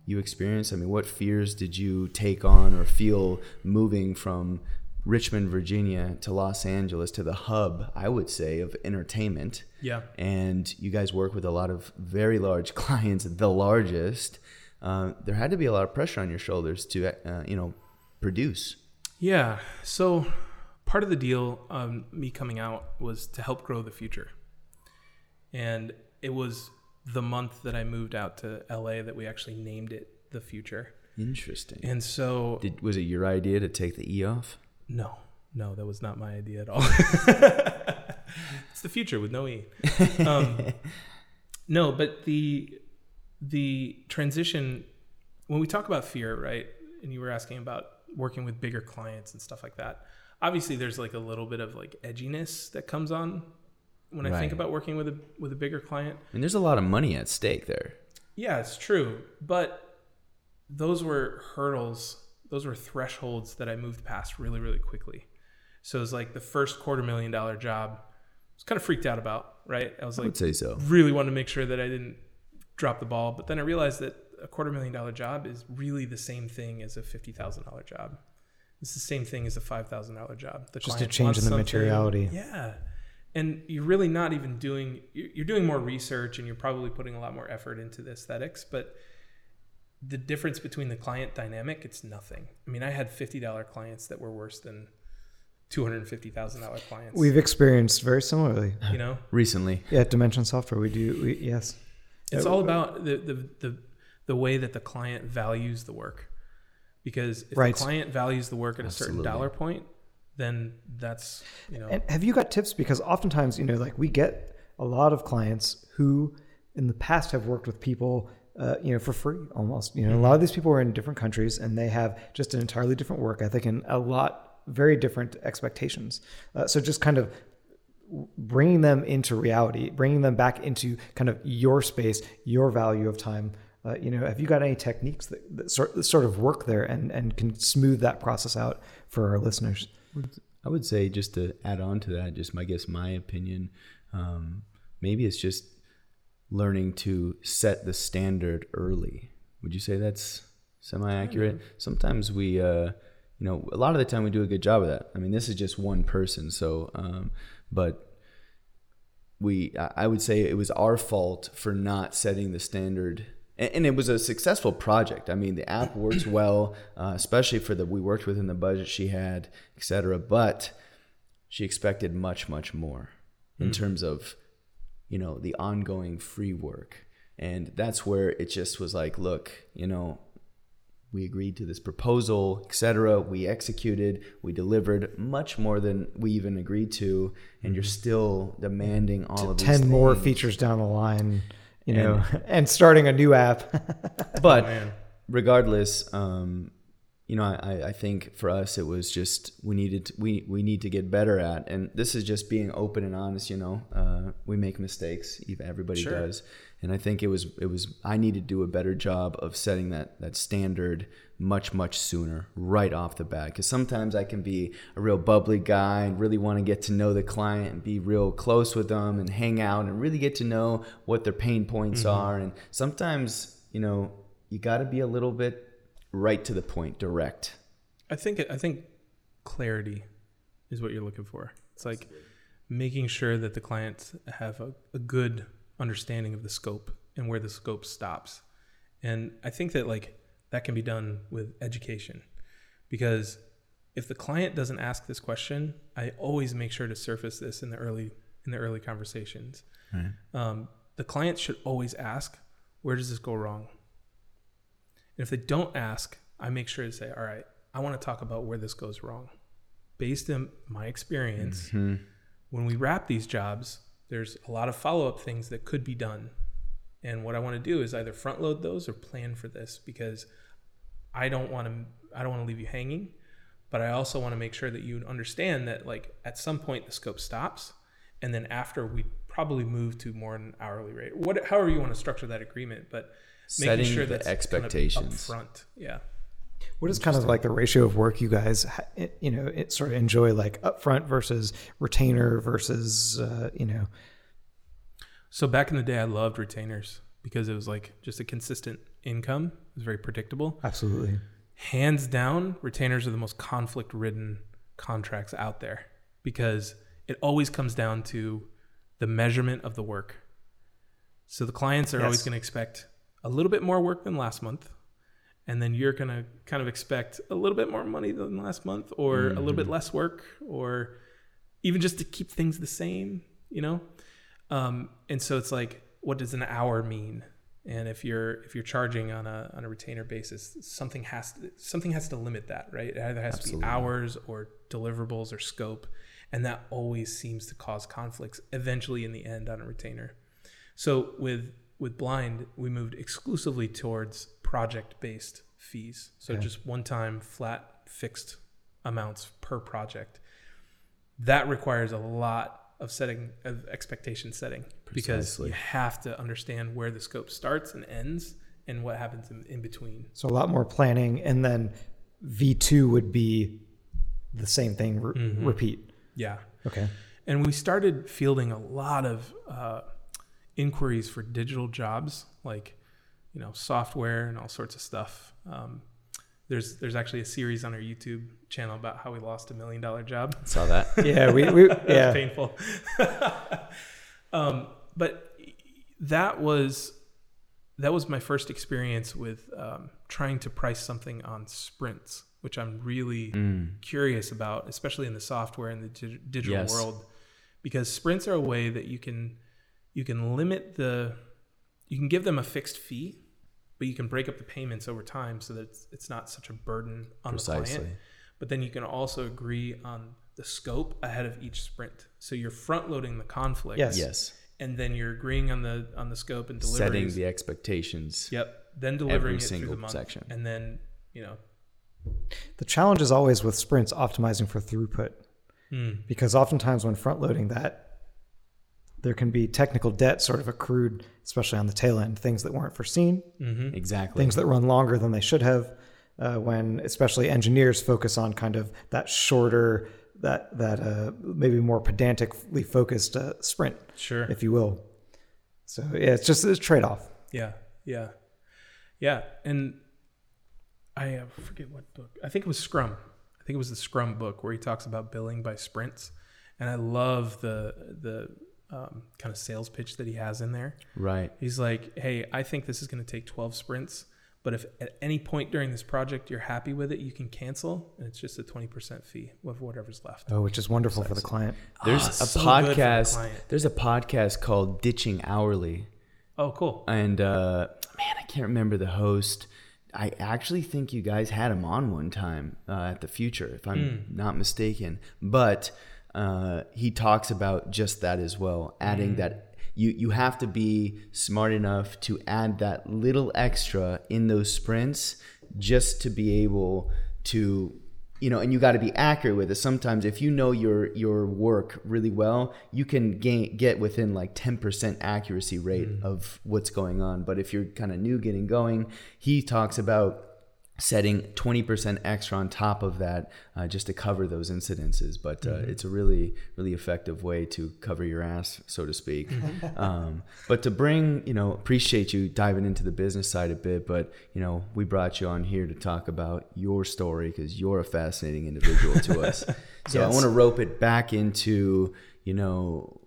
Speaker 3: you experienced? I mean, what fears did you take on or feel moving from Richmond, Virginia to Los Angeles to the hub, I would say, of entertainment?
Speaker 2: Yeah.
Speaker 3: and you guys work with a lot of very large clients, the largest. Uh, there had to be a lot of pressure on your shoulders to, uh, you know, produce.
Speaker 2: Yeah. So part of the deal, um, me coming out, was to help grow the Futur. And it was the month that I moved out to LA that we actually named it the Futur.
Speaker 3: Interesting.
Speaker 2: And so,
Speaker 3: Did, was it your idea to take the E off?
Speaker 2: no, no, that was not my idea at all. it's the Futur with no E. Um, no, but the the transition when we talk about fear, right? And you were asking about working with bigger clients and stuff like that. Obviously, there's like a little bit of like edginess that comes on when I think about working with a with a bigger client.
Speaker 3: I mean, there's a lot of money at stake there.
Speaker 2: Yeah, it's true, but those were hurdles. Those were thresholds that I moved past really, really quickly. So it was like the first quarter million dollar job. I was kind of freaked out about, right? I was
Speaker 3: I
Speaker 2: like,
Speaker 3: would say so.
Speaker 2: really wanted to make sure that I didn't drop the ball. But then I realized that a quarter million dollar job is really the same thing as a fifty thousand dollar job. It's the same thing as a five thousand dollar job. The
Speaker 4: Just a change in the materiality.
Speaker 2: Yeah, and you're really not even doing. You're you're doing more research, and you're probably putting a lot more effort into the aesthetics, but. The difference between the client dynamic, it's nothing. I mean, I had fifty dollar clients that were worse than two hundred and fifty thousand dollar clients.
Speaker 4: We've experienced very similarly.
Speaker 2: you know,
Speaker 3: Recently,
Speaker 4: Yeah, at Dimension Software, we do. We, yes.
Speaker 2: It's
Speaker 4: Yeah,
Speaker 2: all about the, the the the way that the client values the work. Because if
Speaker 4: Right.
Speaker 2: the client values the work at a certain dollar point, then that's you know
Speaker 4: And have you got tips? Because oftentimes, you know, like we get a lot of clients who in the past have worked with people, uh, you know, for free almost. You know, a lot of these people are in different countries and they have just an entirely different work ethic and a lot, very different expectations. Uh, so just kind of bringing them into reality, bringing them back into kind of your space, your value of time. Uh, you know, have you got any techniques that, that sort, that sort of work there and, and can smooth that process out for our listeners?
Speaker 3: I would say just to add on to that, just my guess, my opinion, um, maybe it's just learning to set the standard early. Would you say that's semi-accurate? Sometimes we, uh, you know, a lot of the time we do a good job of that. I mean, this is just one person, so, um, but we, I I would say it was our fault for not setting the standard. And it was a successful project. I mean, the app works well, uh, especially for the we worked within the budget she had, etc. But she expected much, much more in terms of, you know, the ongoing free work. And that's where it just was like, look, you know, we agreed to this proposal, etc. We executed, we delivered much more than we even agreed to, and you're still demanding all of these
Speaker 4: 10 more features down the line, you know, and starting a new app.
Speaker 3: But
Speaker 2: man.
Speaker 3: regardless, um, you know, I, I think for us it was just we needed to, we we need to get better at, and this is just being open and honest. You know, uh, we make mistakes, even everybody
Speaker 2: Sure.
Speaker 3: does, And I think it was it was I need to do a better job of setting that that standard much much sooner right off the bat because sometimes I can be a real bubbly guy and really want to get to know the client and be real close with them and hang out and really get to know what their pain points
Speaker 2: Mm-hmm.
Speaker 3: are and sometimes you know you got to be a little bit right to the point direct
Speaker 2: I think I think clarity is what you're looking for. It's like making sure that the clients have a, a good understanding of the scope and where the scope stops. And I think that like that can be done with education because if the client doesn't ask this question, I always make sure to surface this in the early in the early conversations. Um, the client should always ask, "Where does this go wrong?" And if they don't ask, I make sure to say, "All right, I want to talk about where this goes wrong." Based on my experience, when we wrap these jobs, there's a lot of follow-up things that could be done. And what I want to do is either front load those or plan for this because I don't want to I don't want to leave you hanging, but I also want to make sure that you understand that like at some point the scope stops and then after we probably move to more an hourly rate. What however you want to structure that agreement, but
Speaker 3: Setting
Speaker 2: making sure
Speaker 3: the
Speaker 2: that's kind of
Speaker 3: expectations.
Speaker 2: upfront. Yeah.
Speaker 4: What is kind of like the ratio of work you guys, you know, it sort of enjoy like upfront versus retainer versus, uh, you know,
Speaker 2: So back in the day I loved retainers because it was like just a consistent income. It was very predictable.
Speaker 4: absolutely.
Speaker 2: hands down, retainers are the most conflict ridden contracts out there because it always comes down to the measurement of the work. So the clients are always going to expect a little bit more work than last month. And then you're going to kind of expect a little bit more money than last month or a little bit less work or even just to keep things the same, you know? Um, and so it's like, what does an hour mean? And if you're if you're charging on a on a retainer basis, something has to something has to limit that, right? It either has to be hours or deliverables or scope, and that always seems to cause conflicts eventually in the end on a retainer. So with with blind, we moved exclusively towards project based fees. So
Speaker 4: Okay.
Speaker 2: just one time flat fixed amounts per project. That requires a lot of setting of expectation setting because you have to understand where the scope starts and ends and what happens in, in between.
Speaker 4: So a lot more planning. And then V2 would be the same thing, re- repeat.
Speaker 2: Yeah.
Speaker 4: Okay.
Speaker 2: And we started fielding a lot of uh, inquiries for digital jobs, like you know software and all sorts of stuff. Um, there's there's actually a series on our YouTube channel about how we lost a million dollar job.
Speaker 3: saw that
Speaker 4: Yeah. We, we
Speaker 2: That was
Speaker 4: yeah.
Speaker 2: painful. um, but that was that was my first experience with um, trying to price something on sprints, which I'm really curious about, especially in the software and the dig- digital
Speaker 3: Yes.
Speaker 2: world, because sprints are a way that you can you can limit the you can give them a fixed fee, but you can break up the payments over time so that it's, it's not such a burden on the
Speaker 3: Precisely.
Speaker 2: client. But then you can also agree on the scope ahead of each sprint. So you're front loading the conflict.
Speaker 4: Yes.
Speaker 3: yes
Speaker 2: And then you're agreeing on the on the scope and
Speaker 3: setting the expectations
Speaker 2: Yep. Then delivering it through
Speaker 3: single
Speaker 2: the month.
Speaker 3: section.
Speaker 2: And then, you know,
Speaker 4: The challenge is always with sprints optimizing for throughput
Speaker 2: Hmm.
Speaker 4: because oftentimes when front loading that, there can be technical debt sort of accrued, especially on the tail end, things that weren't foreseen,
Speaker 3: exactly
Speaker 4: things that run longer than they should have. Uh, when especially engineers focus on kind of that shorter, that that uh, maybe more pedantically focused uh, sprint,
Speaker 2: sure.
Speaker 4: if you will. So yeah, it's just a trade off.
Speaker 2: Yeah, yeah, yeah. And I uh, forget what book. I think it was Scrum. I think it was the Scrum book where he talks about billing by sprints. And I love the the um, kind of sales pitch that he has in there.
Speaker 3: right
Speaker 2: He's like, "Hey, I think this is going to take 12 sprints, but if at any point during this project you're happy with it, you can cancel, and it's just a 20% fee of whatever's left."
Speaker 4: Oh, which is wonderful for the client.
Speaker 3: there's
Speaker 2: Ah,
Speaker 3: a
Speaker 2: so for the
Speaker 3: podcast there's a podcast called ditching hourly
Speaker 2: Oh, cool.
Speaker 3: and uh, man, I can't remember the host. I actually think you guys had him on one time uh, at the Futur, if I'm not mistaken. But uh, he talks about just that as well, adding that you you have to be smart enough to add that little extra in those sprints just to be able to you know, and you got to be accurate with it. Sometimes, if you know your your work really well, you can gain get within like ten percent accuracy rate of what's going on. But if you're kind of new getting going, he talks about setting 20% extra on top of that uh, just to cover those incidences but uh, it's a really really effective way to cover your ass so to speak um, but to bring you know appreciate you diving into the business side a bit but you know we brought you on here to talk about your story because you're a fascinating individual to us so i want to rope it back into you know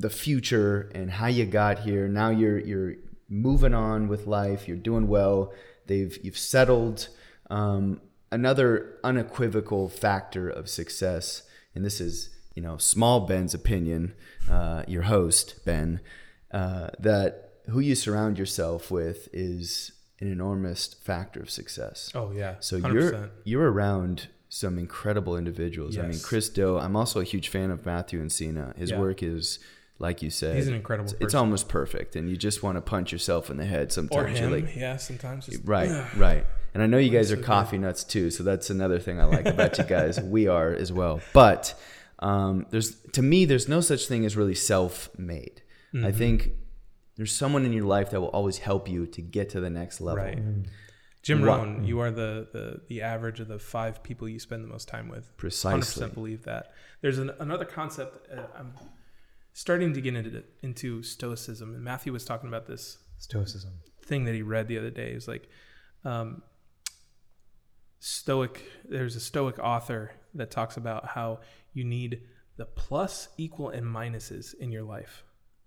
Speaker 3: the Futur and how you got here. Now you're you're moving on with life. You're doing well. They've you've settled. Um, another unequivocal factor of success, and this is you know small Ben's opinion, uh, your host Ben, uh, that who you surround yourself with is an enormous factor of success.
Speaker 2: Oh yeah.
Speaker 3: So
Speaker 2: 100%.
Speaker 3: you're you're around some incredible individuals. I mean, Chris Do. I'm also a huge fan of Matthew Encina. His
Speaker 2: Yeah.
Speaker 3: work is, like you said,
Speaker 2: He's an incredible
Speaker 3: It's, it's almost perfect, and you just want to punch yourself in the head sometimes. You're
Speaker 2: him.
Speaker 3: like,
Speaker 2: yeah. Sometimes. Just,
Speaker 3: right, right. And I know you guys are coffee nuts too, so that's another thing I like about you guys. We are as well, but um, there's to me, there's no such thing as really self-made.
Speaker 2: Mm-hmm.
Speaker 3: I think there's someone in your life that will always help you to get to the next level.
Speaker 2: Right. Jim
Speaker 3: What-
Speaker 2: Rohn, you are the, the the average of the five people you spend the most time with.
Speaker 3: Precisely.
Speaker 2: 100% believe that. There's an, another concept uh, I'm starting to get into into stoicism, and Matthew was talking about this
Speaker 4: Stoicism.
Speaker 2: thing that he read the other day. It was like, um, Stoic. There's a Stoic author that talks about how you need the plus, equal, and minuses in your life,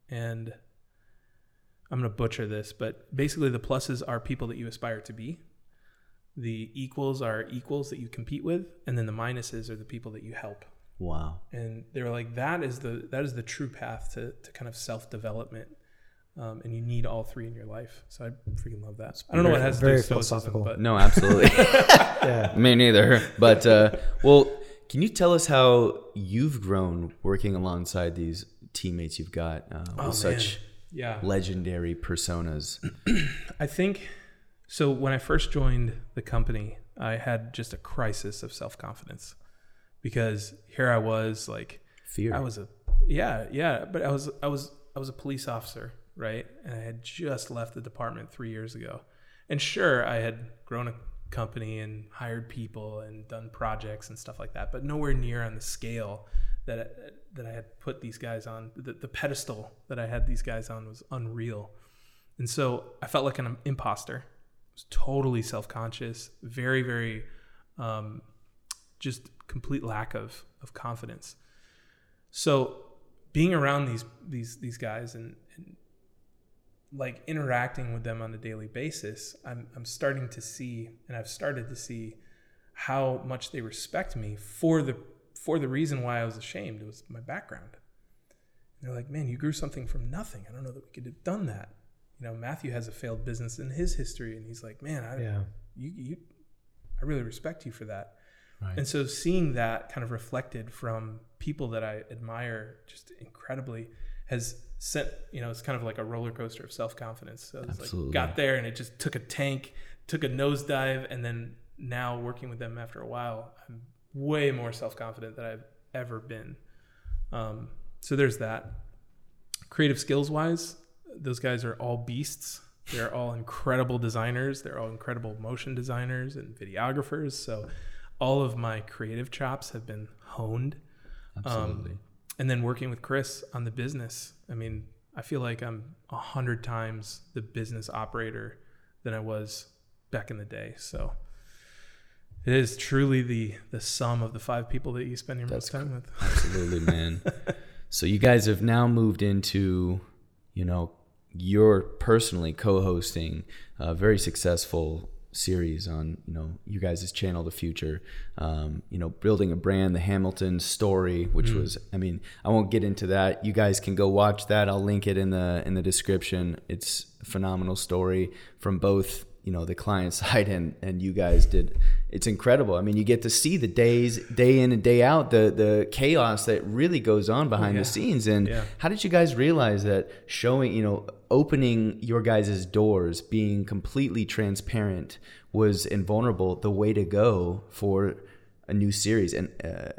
Speaker 2: and I'm going to butcher this, but basically the pluses are people that you aspire to be. The equals are equals that you compete with, and then the minuses are the people that you help.
Speaker 3: Wow.
Speaker 2: And they were like, that is the that is the true path to, to kind of self development, um, and you need all three in your life. So I freaking love that. I don't know what it has to do
Speaker 4: very
Speaker 2: with stoicism,
Speaker 4: philosophical.
Speaker 2: but
Speaker 3: No, absolutely.
Speaker 4: Yeah.
Speaker 3: Me neither. But uh, well, can you tell us how you've grown working alongside these teammates you've got uh, with
Speaker 2: Oh,
Speaker 3: such
Speaker 2: yeah,
Speaker 3: legendary personas?
Speaker 2: I think so. When I first joined the company, I had just a crisis of self confidence because here I was like
Speaker 3: Fear.
Speaker 2: I was a yeah, yeah, but I was I was I was a police officer, right? And I had just left the department 3 years ago. And sure, I had grown a company and hired people and done projects and stuff like that, but nowhere near on the scale that I, that I had put these guys on. The, the pedestal that I had these guys on was unreal. And so I felt like an imposter. I was totally self-conscious, very very um, just complete lack of of confidence. So being around these these these guys and, and like interacting with them on a daily basis, I'm I'm starting to see and I've started to see how much they respect me for the for the reason why I was ashamed. It was my background. And they're like, man, you grew something from nothing. I don't know that we could have done that. You know, Matthew has a failed business in his history, and he's like, man, I,
Speaker 4: Yeah.
Speaker 2: you, you, I really respect you for that.
Speaker 3: Right.
Speaker 2: And so seeing that kind of reflected from people that I admire just incredibly has sent, you know, it's kind of like a roller coaster of self confidence. So it's
Speaker 3: Absolutely.
Speaker 2: like got there and it just took a tank, took a nosedive, and then now working with them after a while, I'm way more self confident than I've ever been. Um, so there's that. Creative skills wise, those guys are all beasts. They're all incredible designers. They're all incredible motion designers and videographers. So all of my creative chops have been honed.
Speaker 3: Absolutely.
Speaker 2: Um, and then working with Chris on the business, I mean, I feel like I'm a hundred times the business operator than I was back in the day. So it is truly the the sum of the five people that you spend your
Speaker 3: That's
Speaker 2: most time with.
Speaker 3: Absolutely, man. so you guys have now moved into, you know, you're personally co-hosting a very successful series on, you know, you guys' channel, The Futur. Um, you know, building a brand, the Hamilton story, which was, I mean, I won't get into that. You guys can go watch that. I'll link it in the in the description. It's a phenomenal story from both you know the client side and and you guys did it's incredible i mean you get to see the days day in and day out the the chaos that really goes on behind
Speaker 2: yeah.
Speaker 3: the scenes and
Speaker 2: Yeah.
Speaker 3: how did you guys realize that showing you know opening your guys' doors being completely transparent was invulnerable the way to go for a new series and uh,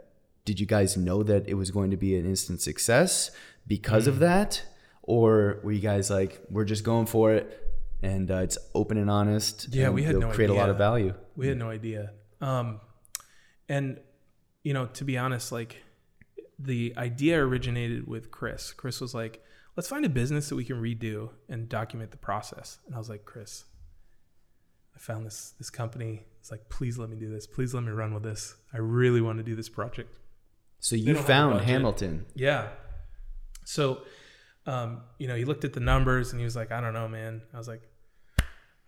Speaker 3: did you guys know that it was going to be an instant success because
Speaker 2: Mm.
Speaker 3: of that or were you guys like we're just going for it and uh, it's open and honest
Speaker 2: Yeah,
Speaker 3: and
Speaker 2: we had no
Speaker 3: create a lot
Speaker 2: idea.
Speaker 3: of value
Speaker 2: We had no idea. Um, and you know, to be honest, like the idea originated with Chris. Chris was like, "Let's find a business that we can redo and document the process." And I was like, "Chris, I found this this company. It's like, please let me do this. Please let me run with this. I really want to do this project."
Speaker 3: so you
Speaker 2: don't have a
Speaker 3: found hamilton
Speaker 2: Yeah. So, um, you know, he looked at the numbers and he was like, I don't know, man. I was like,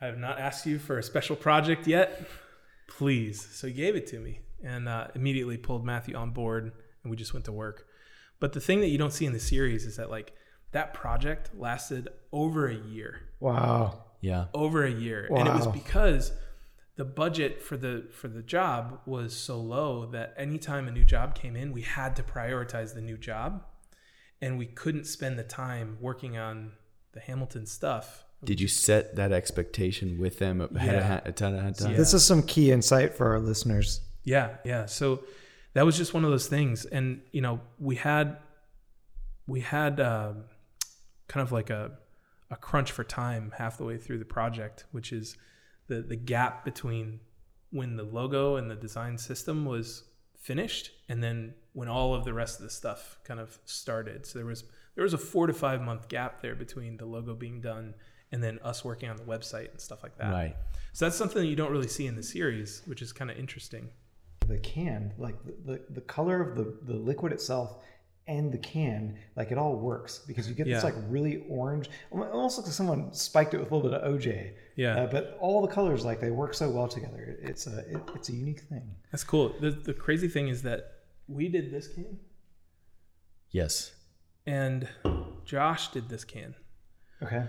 Speaker 2: I have not asked you for a special project yet. Please. So he gave it to me and uh, immediately pulled Matthew on board and we just went to work. But the thing that you don't see in the series is that, like, that project lasted over a year
Speaker 4: Wow.
Speaker 3: yeah
Speaker 2: over a year and it was because the budget for the for the job was so low that anytime a new job came in we had to prioritize the new job and we couldn't spend the time working on the hamilton stuff
Speaker 3: did you set that expectation with them ahead
Speaker 2: Yeah.
Speaker 3: of, ahead of time
Speaker 2: Yeah.
Speaker 4: This is some key insight for our listeners.
Speaker 2: yeah yeah so that was just one of those things and you know we had we had um, kind of like a a crunch for time half the way through the project which is the the gap between when the logo and the design system was finished and then when all of the rest of the stuff kind of started so there was there was a 4 to 5 month gap there between the logo being done and then us working on the website and stuff like that
Speaker 3: right
Speaker 2: so that's something that you don't really see in the series which is kind of interesting
Speaker 4: The can, like the, the, the color of the, the liquid itself and the can, like it all works because you get this like really orange, it almost looks like someone spiked it with a little bit of OJ.
Speaker 2: Yeah.
Speaker 4: Uh, but all the colors, like they work so well together. It's a, it, it's a unique thing.
Speaker 2: That's cool. The the crazy thing is that we did this can
Speaker 3: yes
Speaker 2: and Josh did this can.
Speaker 4: Okay.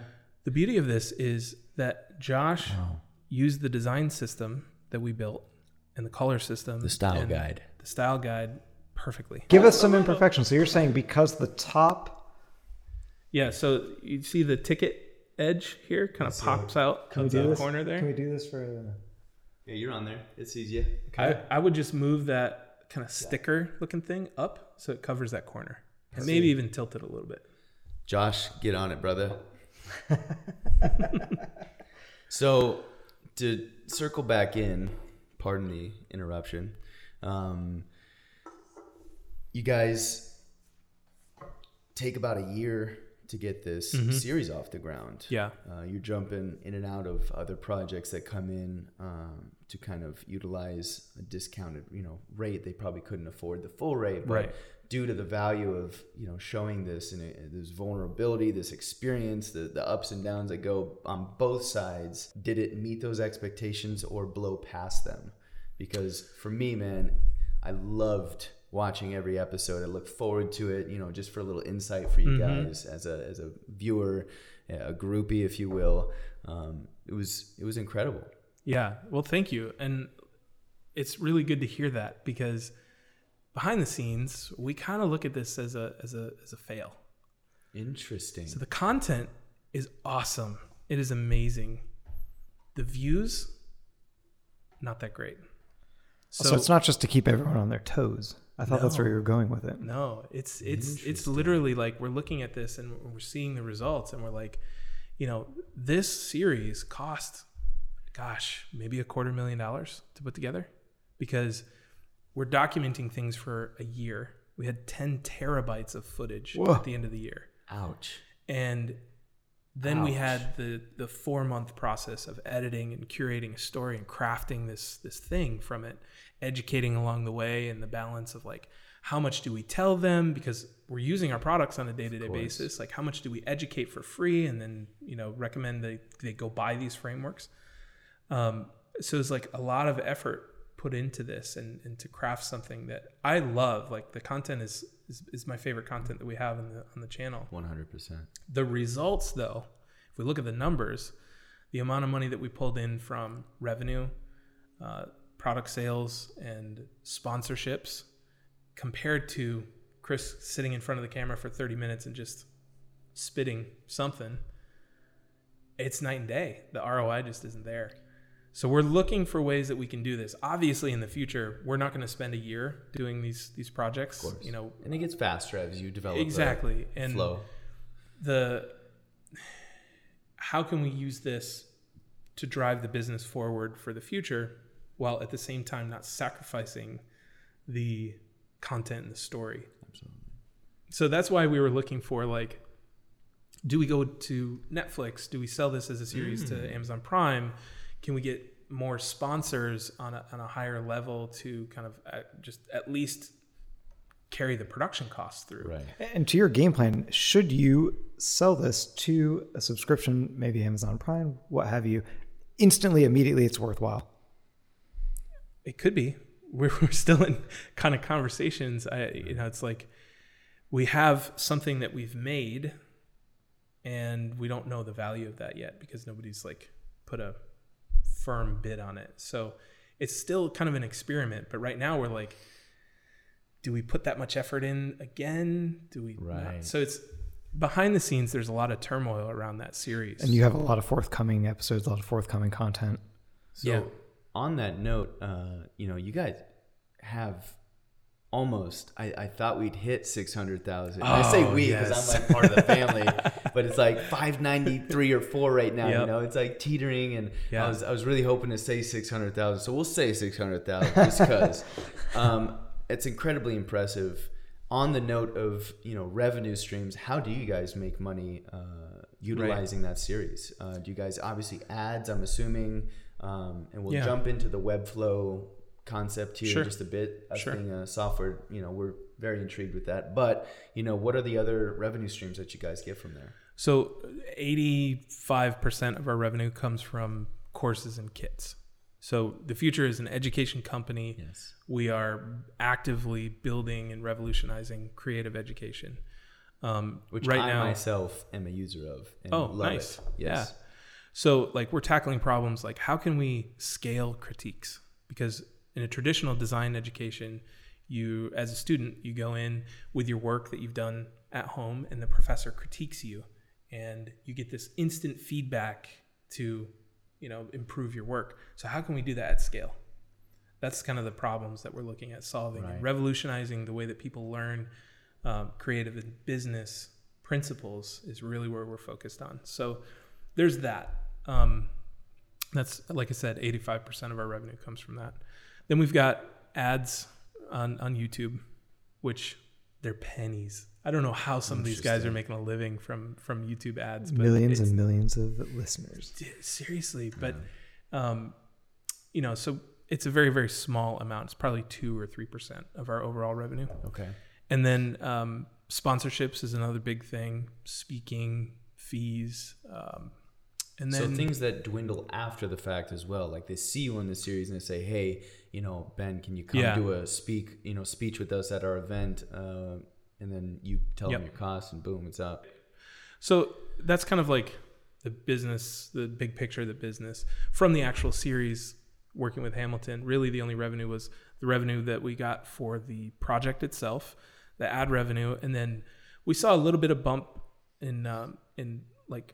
Speaker 2: The beauty of this is that Josh used the design system that we built and the color system,
Speaker 3: the style guide
Speaker 2: the style guide perfectly.
Speaker 4: Give us some imperfections. So you're saying because the top,
Speaker 2: Yeah, so you see the ticket edge here kind of pops out
Speaker 4: can we
Speaker 2: of
Speaker 4: do
Speaker 2: the
Speaker 4: this?
Speaker 2: corner there.
Speaker 4: Can we do this for? uh,
Speaker 3: yeah you're on there It's sees you
Speaker 2: I, I would just move that kind of sticker looking thing up so it covers that corner. And maybe even tilt it a little bit.
Speaker 3: Josh, get on it, brother. So, to circle back in, pardon the interruption. Um, you guys take about a year to get this series off the ground.
Speaker 2: Yeah.
Speaker 3: Uh, you're jumping in and out of other projects that come in um, to kind of utilize a discounted, you know, rate. They probably couldn't afford the full rate, but
Speaker 2: Right.
Speaker 3: Due to the value of you know showing this and this vulnerability, this experience, the the ups and downs that go on both sides, did it meet those expectations or blow past them? Because for me, man, I loved watching every episode. I look forward to it, you know, just for a little insight for you guys as a as a viewer, a groupie, if you will. Um, it was it was incredible.
Speaker 2: Yeah. Well, thank you. And it's really good to hear that because behind the scenes, we kind of look at this as a as a as a fail.
Speaker 3: Interesting.
Speaker 2: So the content is awesome. It is amazing. The views not that great.
Speaker 4: So, it's not just to keep everyone on their toes. I thought that's where you were going with it.
Speaker 2: No, it's it's it's literally like we're looking at this and we're seeing the results and we're like, you know, this series cost gosh, maybe a quarter million dollars to put together because we're documenting things for a year. We had 10 terabytes of footage
Speaker 4: Whoa.
Speaker 2: at the end of the year.
Speaker 3: Ouch.
Speaker 2: And then we had the the 4 month process of editing and curating a story and crafting this this thing from it, educating along the way and the balance of like how much do we tell them because we're using our products on a day-to-day basis like how much do we educate for free and then you know recommend they, they go buy these frameworks um, so it's like a lot of effort put into this and, and to craft something that i love like the content is, is is my favorite content that we have in the on the channel
Speaker 3: One hundred percent.
Speaker 2: the results, though, if we look at the numbers, the amount of money that we pulled in from revenue, uh, product sales, and sponsorships compared to Chris sitting in front of the camera for 30 minutes and just spitting something, it's night and day. The ROI just isn't there. So we're looking for ways that we can do this. Obviously, in the future, we're not going to spend a year doing these these projects.
Speaker 3: Of course.
Speaker 2: You know,
Speaker 3: and it gets faster as you develop the
Speaker 2: exactly. And
Speaker 3: flow.
Speaker 2: the how can we use this to drive the business forward for the future while at the same time not sacrificing the content and the story.
Speaker 3: Absolutely.
Speaker 2: So that's why we were looking for like do we go to Netflix? Do we sell this as a series to mm. Amazon Prime? Can we get more sponsors on a, on a higher level to kind of uh, just at least carry the production costs through?
Speaker 3: Right.
Speaker 4: And to your game plan, should you sell this to a subscription, maybe Amazon Prime, what have you, instantly, immediately, it's worthwhile?
Speaker 2: It could be. We're, we're still in kind of conversations. I, you know, it's like we have something that we've made, and we don't know the value of that yet because nobody's like put a firm bid on it. So it's still kind of an experiment. But right now, we're like, do we put that much effort in again? Do we? not?
Speaker 3: Right.
Speaker 2: So it's behind the scenes. There's a lot of turmoil around that series.
Speaker 4: And you have a lot of forthcoming episodes, a lot of forthcoming content.
Speaker 3: So
Speaker 2: Yeah.
Speaker 3: on that note, uh, you know, you guys have almost. I, I thought we'd hit six hundred thousand. I say
Speaker 2: Oh,
Speaker 3: we because
Speaker 2: yes.
Speaker 3: I'm like part of the family, but it's like five ninety three or four right now. You know, it's like teetering, and
Speaker 2: Yeah.
Speaker 3: I was I was really hoping to say six hundred thousand. So we'll say six hundred thousand just because. um, it's incredibly impressive. On the note of you know revenue streams, how do you guys make money uh, utilizing that series? Uh, do you guys obviously ads? I'm assuming, um, and we'll
Speaker 2: Yeah.
Speaker 3: jump into the Webflow concept here
Speaker 2: Sure.
Speaker 3: just a bit. Us
Speaker 2: Sure.
Speaker 3: being a software, you know, we're very intrigued with that. But you know, what are the other revenue streams that you guys get from there?
Speaker 2: So 85% of our revenue comes from courses and kits. So the Futur is an education company.
Speaker 3: Yes.
Speaker 2: We are actively building and revolutionizing creative education. Um,
Speaker 3: Which
Speaker 2: right
Speaker 3: I
Speaker 2: now,
Speaker 3: myself am a user of. And
Speaker 2: Oh,
Speaker 3: love
Speaker 2: nice.
Speaker 3: It. Yes.
Speaker 2: Yeah. So, like, we're tackling problems like how can we scale critiques? Because in a traditional design education, you, as a student, you go in with your work that you've done at home, and the professor critiques you, and you get this instant feedback to, you know, improve your work. So, how can we do that at scale? That's kind of the problems that we're looking at solving, and revolutionizing the way that people learn um, creative and business principles is really where we're focused on. So there's that. Um, that's like I said, 85% of our revenue comes from that. Then we've got ads on on YouTube, which they're pennies. I don't know how some of these guys are making a living from from YouTube ads. But
Speaker 4: millions and millions of listeners.
Speaker 2: Seriously but um you know so it's a very very small amount it's probably 2 or 3% of our overall revenue
Speaker 3: Okay.
Speaker 2: and then um sponsorships is another big thing speaking fees um and then
Speaker 3: so things that dwindle after the fact as well, like they see you in the series and they say, "Hey, you know, Ben, can you come
Speaker 2: Yeah.
Speaker 3: do a speak, you know, speech with us at our event?" Uh, and then you tell them your costs, and boom, it's up.
Speaker 2: So that's kind of like the business, the big picture of the business from the actual series working with Hamilton. Really, the only revenue was the revenue that we got for the project itself, the ad revenue, and then we saw a little bit of bump in um, in like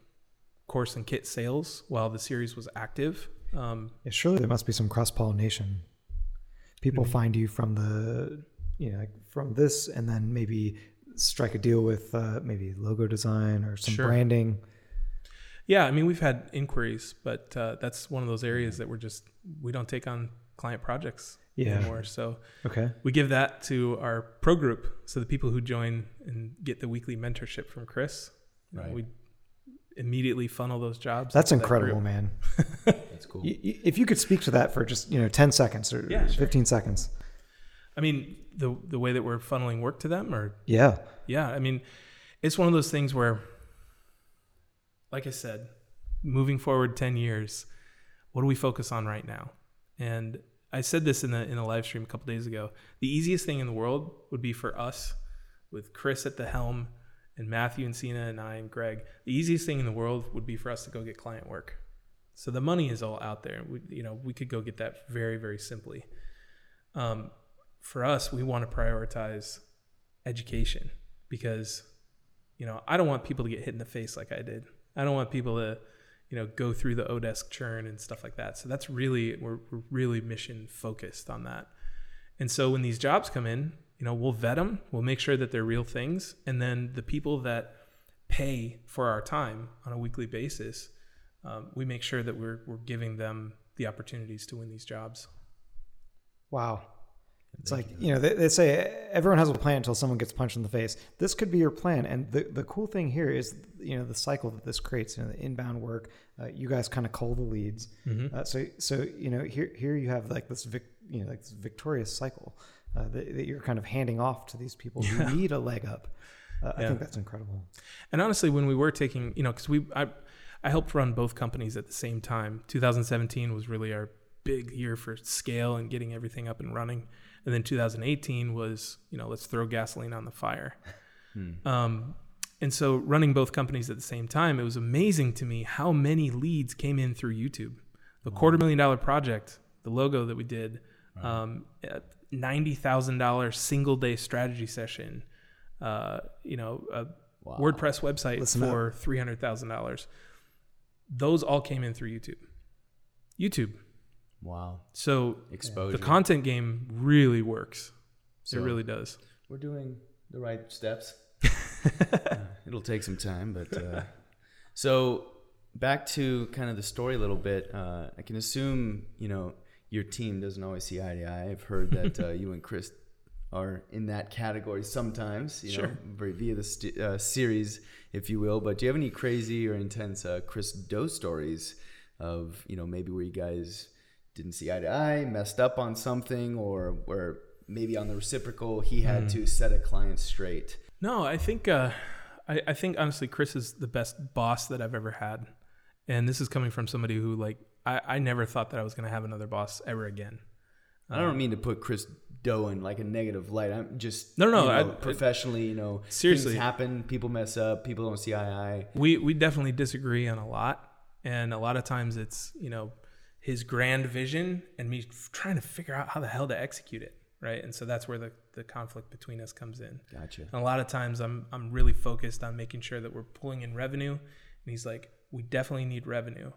Speaker 2: course and kit sales while the series was active. Um,
Speaker 4: Yeah, surely there must be some cross pollination. People
Speaker 2: Mm-hmm.
Speaker 4: find you from the, you know, from this, and then maybe strike a deal with uh, maybe logo design or some
Speaker 2: Sure.
Speaker 4: branding.
Speaker 2: yeah, I mean we've had inquiries, but uh, that's one of those areas that we're just we don't take on client projects
Speaker 4: Yeah.
Speaker 2: anymore. So
Speaker 4: Okay.
Speaker 2: we give that to our pro group so the people who join and get the weekly mentorship from chris
Speaker 3: Right.
Speaker 2: we immediately funnel those jobs
Speaker 4: That's
Speaker 2: into that
Speaker 4: incredible, man.
Speaker 3: That's cool.
Speaker 4: Y- y- If you could speak to that for just you know ten seconds or
Speaker 2: Yeah, sure.
Speaker 4: fifteen seconds.
Speaker 2: i mean the the way that we're funneling work to them or
Speaker 4: Yeah.
Speaker 2: yeah i mean it's one of those things where like i said moving forward 10 years what do we focus on right now and i said this in the in a live stream a couple days ago the easiest thing in the world would be for us with chris at the helm and matthew Encina and i and greg the easiest thing in the world would be for us to go get client work So the money is all out there. We, you know, we could go get that very, very simply. Um, for us, we want to prioritize education because, you know, I don't want people to get hit in the face like I did. I don't want people to, you know, go through the Odesk churn and stuff like that. So that's really we're, we're really mission focused on that. And so when these jobs come in, you know, we'll vet them, we'll make sure that they're real things, and then the people that pay for our time on a weekly basis, um, we make sure that we're we're giving them the opportunities to win these jobs.
Speaker 4: Wow. It's like, you know, they, they say everyone has a plan until someone gets punched in the face. This could be your plan. And the, the cool thing here is, you know, the cycle that this creates, you know, the inbound work, uh, you guys kind of cull the leads. Uh, so, so, you know, here, here you have like this, vic, you know, like this victorious cycle uh, that, that you're kind of handing off to these people who need a leg up. Uh, I think that's incredible.
Speaker 2: And honestly, when we were taking, you know, because we, I, I helped run both companies at the same time. 2017 was really our big year for scale and getting everything up and running. And then 2018 was, you know, let's throw gasoline on the fire. Um, and so running both companies at the same time, it was amazing to me how many leads came in through YouTube. The quarter million dollar project, the logo that we did, um, a $90,000 single day strategy session, uh, you know, a WordPress website
Speaker 4: Listen
Speaker 2: for $300,000. Those all came in through YouTube. YouTube.
Speaker 3: Wow.
Speaker 2: So
Speaker 3: Exposure.
Speaker 2: the content game really works.
Speaker 3: So-
Speaker 2: it really does.
Speaker 3: We're doing the right steps. Uh, it'll take some time, but uh, so back to kind of the story a little bit. Uh, I can assume you know your team doesn't always see eye to eye. I've heard that uh, you and Chris are in that category sometimes. You know,
Speaker 2: Sure.
Speaker 3: v- via the st- uh, series, if you will. But do you have any crazy or intense uh, Chris Do stories of you know maybe where you guys didn't see eye to eye, messed up on something, or where maybe on the reciprocal he had to set a client straight?
Speaker 2: No, I think uh, I, I think honestly, Chris is the best boss that I've ever had, and this is coming from somebody who like I, I never thought that I was going to have another boss ever again.
Speaker 3: I don't um, mean to put Chris Do in like a negative light. I'm just
Speaker 2: No, no,
Speaker 3: you know,
Speaker 2: I-
Speaker 3: professionally, you know,
Speaker 2: Seriously.
Speaker 3: things happen. People mess up. People don't see eye to eye.
Speaker 2: We we definitely disagree on a lot, and a lot of times it's you know his grand vision and me trying to figure out how the hell to execute it, right? And so that's where the the conflict between us comes in.
Speaker 3: Gotcha.
Speaker 2: And a lot of times I'm I'm really focused on making sure that we're pulling in revenue. And he's like, we definitely need revenue.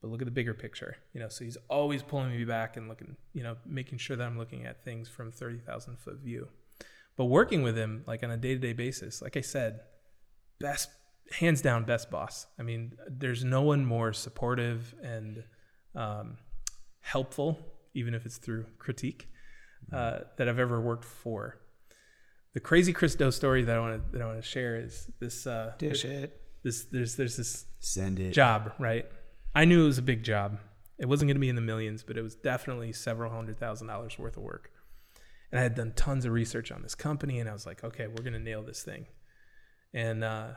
Speaker 2: But look at the bigger picture. You know, so he's always pulling me back and looking, you know, making sure that I'm looking at things from thirty thousand foot view. But working with him like on a day to day basis, like I said, best hands down best boss. I mean, there's no one more supportive and um, helpful, even if it's through critique, uh, that I've ever worked for. The crazy Chris Do story that I want to that I want to share is this. Uh,
Speaker 4: Dish it.
Speaker 2: this there's there's this
Speaker 3: Send it.
Speaker 2: job, right? I knew it was a big job. It wasn't going to be in the millions, but it was definitely several hundred thousand dollars worth of work. And I had done tons of research on this company, and I was like, okay, we're going to nail this thing. And uh,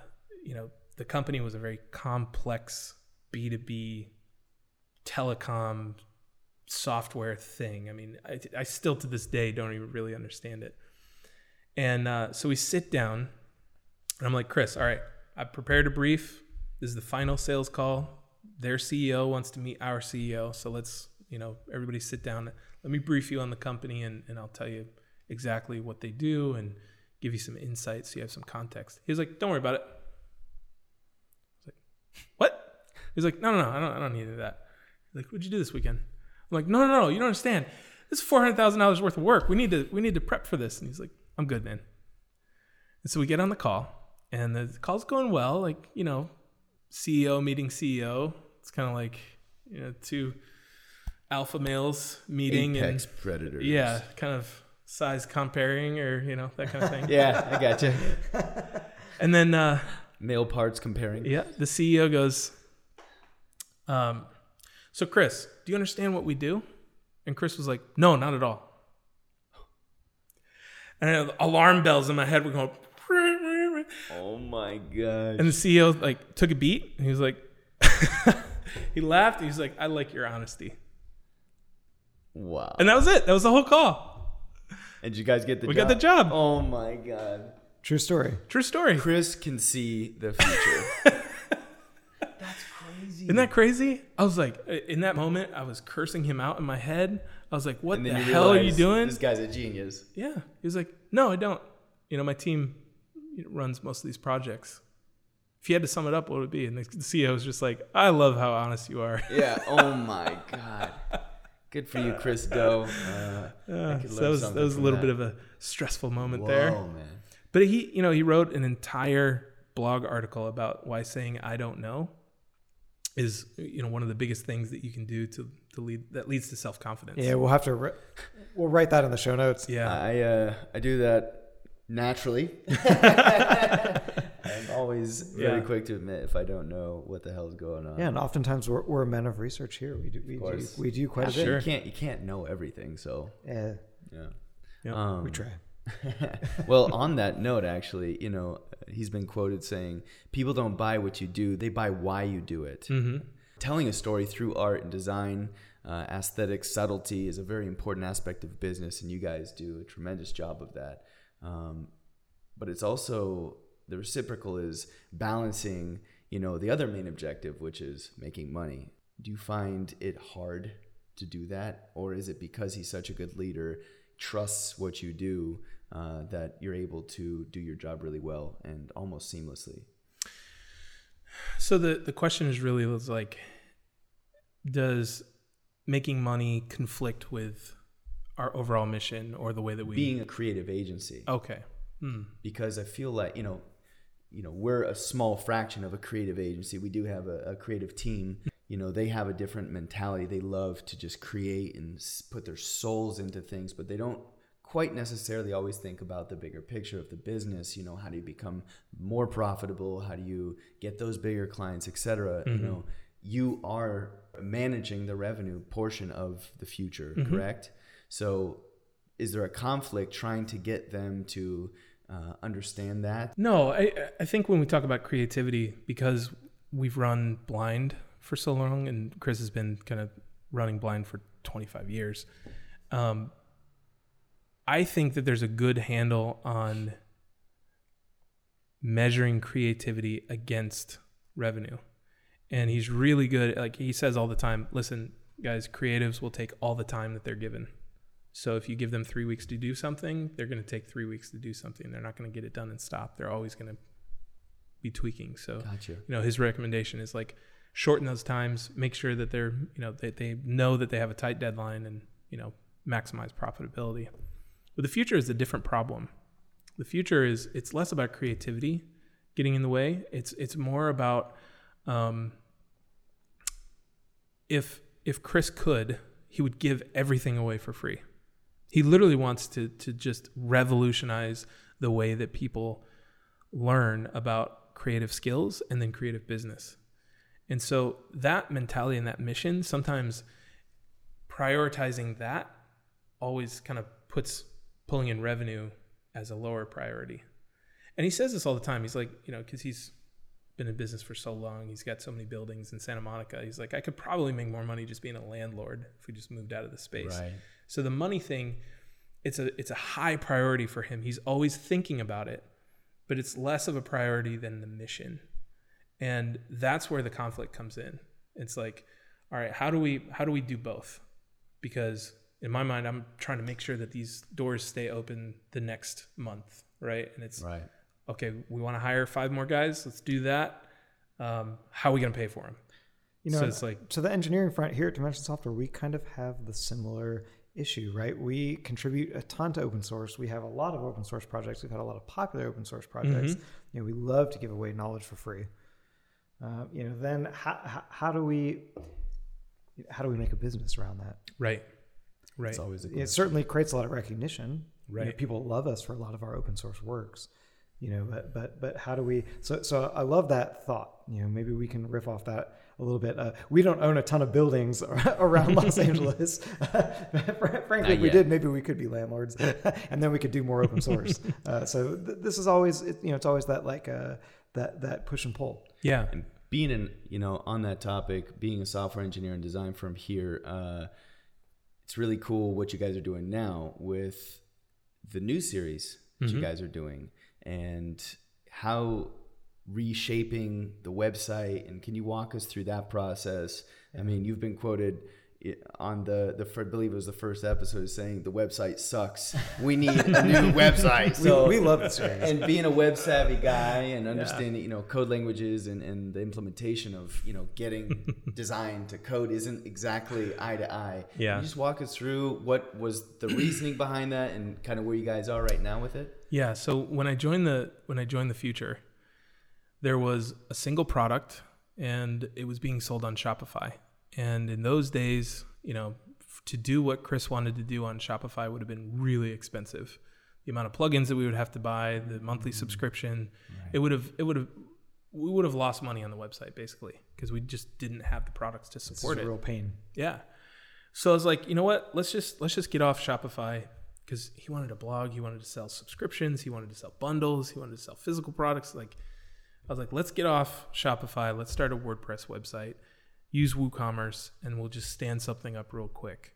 Speaker 2: you know, the company was a very complex B two B telecom software thing. I mean, I, I still to this day don't even really understand it. And uh, so we sit down, and I'm like, Chris, all right, I prepared a brief. This is the final sales call. Their CEO wants to meet our CEO. So let's, you know, everybody sit down. Let me brief you on the company and, and I'll tell you exactly what they do and give you some insights so you have some context. He was like, don't worry about it. I was like, what? He's like, no, no, no, I don't, I don't need any of that. He's like, what'd you do this weekend? I'm like, no, no, no, you don't understand. This is four hundred thousand dollars worth of work. We need to, we need to prep for this. And he's like, I'm good, man. And so we get on the call, and the call's going well. Like, you know, CEO meeting CEO. It's kind of like, you know, two alpha males meeting
Speaker 3: Apex
Speaker 2: and
Speaker 3: predators.
Speaker 2: yeah, kind of size comparing or you know that kind of thing.
Speaker 3: Yeah, I got gotcha.
Speaker 2: And then uh,
Speaker 3: Male parts comparing.
Speaker 2: yeah, the CEO goes, um, so Chris, do you understand what we do? And Chris was like, no, not at all. And alarm bells in my head were going.
Speaker 3: Oh my gosh.
Speaker 2: And the CEO like took a beat and he was like, he laughed. He's like, I like your honesty.
Speaker 3: wow.
Speaker 2: And that was it. That was the whole call.
Speaker 3: And you guys get the
Speaker 2: We
Speaker 3: job?
Speaker 2: got the job.
Speaker 3: Oh my god.
Speaker 4: True story.
Speaker 2: True story.
Speaker 3: Chris can see the future. That's crazy. crazy.
Speaker 2: Isn't that crazy? I was like, uh, in that moment, I was cursing him out in my head. I was like, what the
Speaker 3: then you
Speaker 2: hell are you doing?
Speaker 3: This guy's a genius.
Speaker 2: Yeah. He was like, no, I don't. You know, my team runs most of these projects. If you had to sum it up, what would it be? And the CEO was just like, I love how honest you are.
Speaker 3: Yeah. Oh my god. Good for you, Chris Do. Uh,
Speaker 2: Yeah,
Speaker 3: could
Speaker 2: so that was that was a little
Speaker 3: that.
Speaker 2: bit of a stressful moment
Speaker 3: whoa,
Speaker 2: there.
Speaker 3: man.
Speaker 2: But he, you know, he wrote an entire blog article about why saying I don't know is, you know, one of the biggest things that you can do to to lead that leads to self confidence.
Speaker 4: Yeah, we'll have to. Ri- we'll write that in the show notes.
Speaker 2: Yeah.
Speaker 3: I uh, I do that naturally. I'm always very
Speaker 2: Yeah.
Speaker 3: quick to admit if I don't know what the hell's going on.
Speaker 4: Yeah, and oftentimes we're, we're men of research here. We do we do,
Speaker 3: course.
Speaker 4: we do quite a bit.
Speaker 2: Sure.
Speaker 3: You can't you can't know everything, so
Speaker 4: Yeah,
Speaker 3: yeah.
Speaker 2: Yep.
Speaker 3: Um,
Speaker 4: we try.
Speaker 3: well, on that note, actually, you know, he's been quoted saying, "People don't buy what you do; they buy why you do it."
Speaker 2: hmm
Speaker 3: Telling a story through art and design, uh, aesthetic subtlety is a very important aspect of business, and you guys do a tremendous job of that. Um, but it's also the reciprocal is balancing, you know, the other main objective, which is making money. Do you find it hard to do that, or is it because he's such a good leader, trusts what you do, uh, that you're able to do your job really well and almost seamlessly?
Speaker 2: So the the question is really was like, does making money conflict with our overall mission or the way that we
Speaker 3: Being a creative agency.
Speaker 2: okay? Hmm.
Speaker 3: because I feel like you know, you know, we're a small fraction of a creative agency. We do have a, a creative team. You know, they have a different mentality. They love to just create and put their souls into things, but they don't quite necessarily always think about the bigger picture of the business. You know, how do you become more profitable? How do you get those bigger clients, etc. You mm-hmm. know, you are managing the revenue portion of the Futur, mm-hmm. correct? So, is there a conflict trying to get them to uh, understand that?
Speaker 2: No, I I think when we talk about creativity, because we've run blind for so long, and Chris has been kind of running blind for 25 years. Um, I think that there's a good handle on measuring creativity against revenue. And he's really good. Like he says all the time, listen, guys, creatives will take all the time that they're given. So if you give them three weeks to do something, they're going to take three weeks to do something. They're not going to get it done and stop. They're always going to be tweaking. So
Speaker 3: Gotcha.
Speaker 2: you know his recommendation is like shorten those times make sure that they're you know they, they know that they have a tight deadline and you know maximize profitability but the Futur is a different problem the Futur is it's less about creativity getting in the way it's it's more about um, if if chris could he would give everything away for free he literally wants to to just revolutionize the way that people learn about creative skills and then creative business. And so that mentality and that mission, sometimes prioritizing that always kind of puts pulling in revenue as a lower priority. And he says this all the time. He's like, you know, because he's been in business for so long, he's got so many buildings in Santa Monica. He's like, I could probably make more money just being a landlord if we just moved out of the space.
Speaker 3: Right.
Speaker 2: So the money thing, it's a it's a high priority for him. He's always thinking about it, but it's less of a priority than the mission. And that's where the conflict comes in. It's like, all right, how do we how do we do both? Because in my mind, I'm trying to make sure that these doors stay open the next month, right? And it's
Speaker 3: Right.
Speaker 2: okay. We want to hire five more guys. Let's do that. Um, how are we gonna pay for them?
Speaker 4: You know,
Speaker 2: so it's like
Speaker 4: to the engineering front here at Dimension Software, we kind of have the similar issue, right? We contribute a ton to open source. We have a lot of open source projects. We've had a lot of popular open source projects. You know, we love to give away knowledge for free. Uh, you know, then how, how, how do we how do we make a business around that?
Speaker 2: right, right,
Speaker 3: It's always a
Speaker 4: It certainly creates a lot of recognition. You know,
Speaker 2: Right.
Speaker 4: people love us for a lot of our open source works. You know, but but but how do we? So so I love that thought. You know, maybe we can riff off that a little bit. Uh, we don't own a ton of buildings around Los Angeles. Frankly, if we did, maybe we could be landlords, and then we could do more open source. Uh, so th- this is always, it, you know, it's always that like uh, that that push and pull.
Speaker 2: yeah,
Speaker 3: And being in, you know, on that topic, being a software engineer and design firm here, uh, it's really cool what you guys are doing now with the new series that you guys are doing and how reshaping the website and can you walk us through that process i mean you've been quoted on the the I believe it was the first episode saying the website sucks we need a new website so
Speaker 4: we love the series.
Speaker 3: and being a web savvy guy and understanding you know code languages and, and the implementation of you know getting design to code isn't exactly eye to eye
Speaker 2: Yeah.
Speaker 3: Can you just walk us through what was the reasoning behind that and kind of where you guys are right now with it
Speaker 2: Yeah. So when I joined the when I joined the Futur, there was a single product and it was being sold on Shopify. And in those days, you know, to do what Chris wanted to do on Shopify would have been really expensive. The amount of plugins that we would have to buy, the monthly mm-hmm. subscription, it would have it would have we would have lost money on the website basically because we just didn't have the products to support
Speaker 4: a
Speaker 2: it.
Speaker 4: real pain.
Speaker 2: Yeah. So I was like, you know what? Let's just let's just get off Shopify because he wanted a blog, he wanted to sell subscriptions, he wanted to sell bundles, he wanted to sell physical products. Like, I was like, let's get off Shopify. Let's start a WordPress website, use WooCommerce, and we'll just stand something up real quick.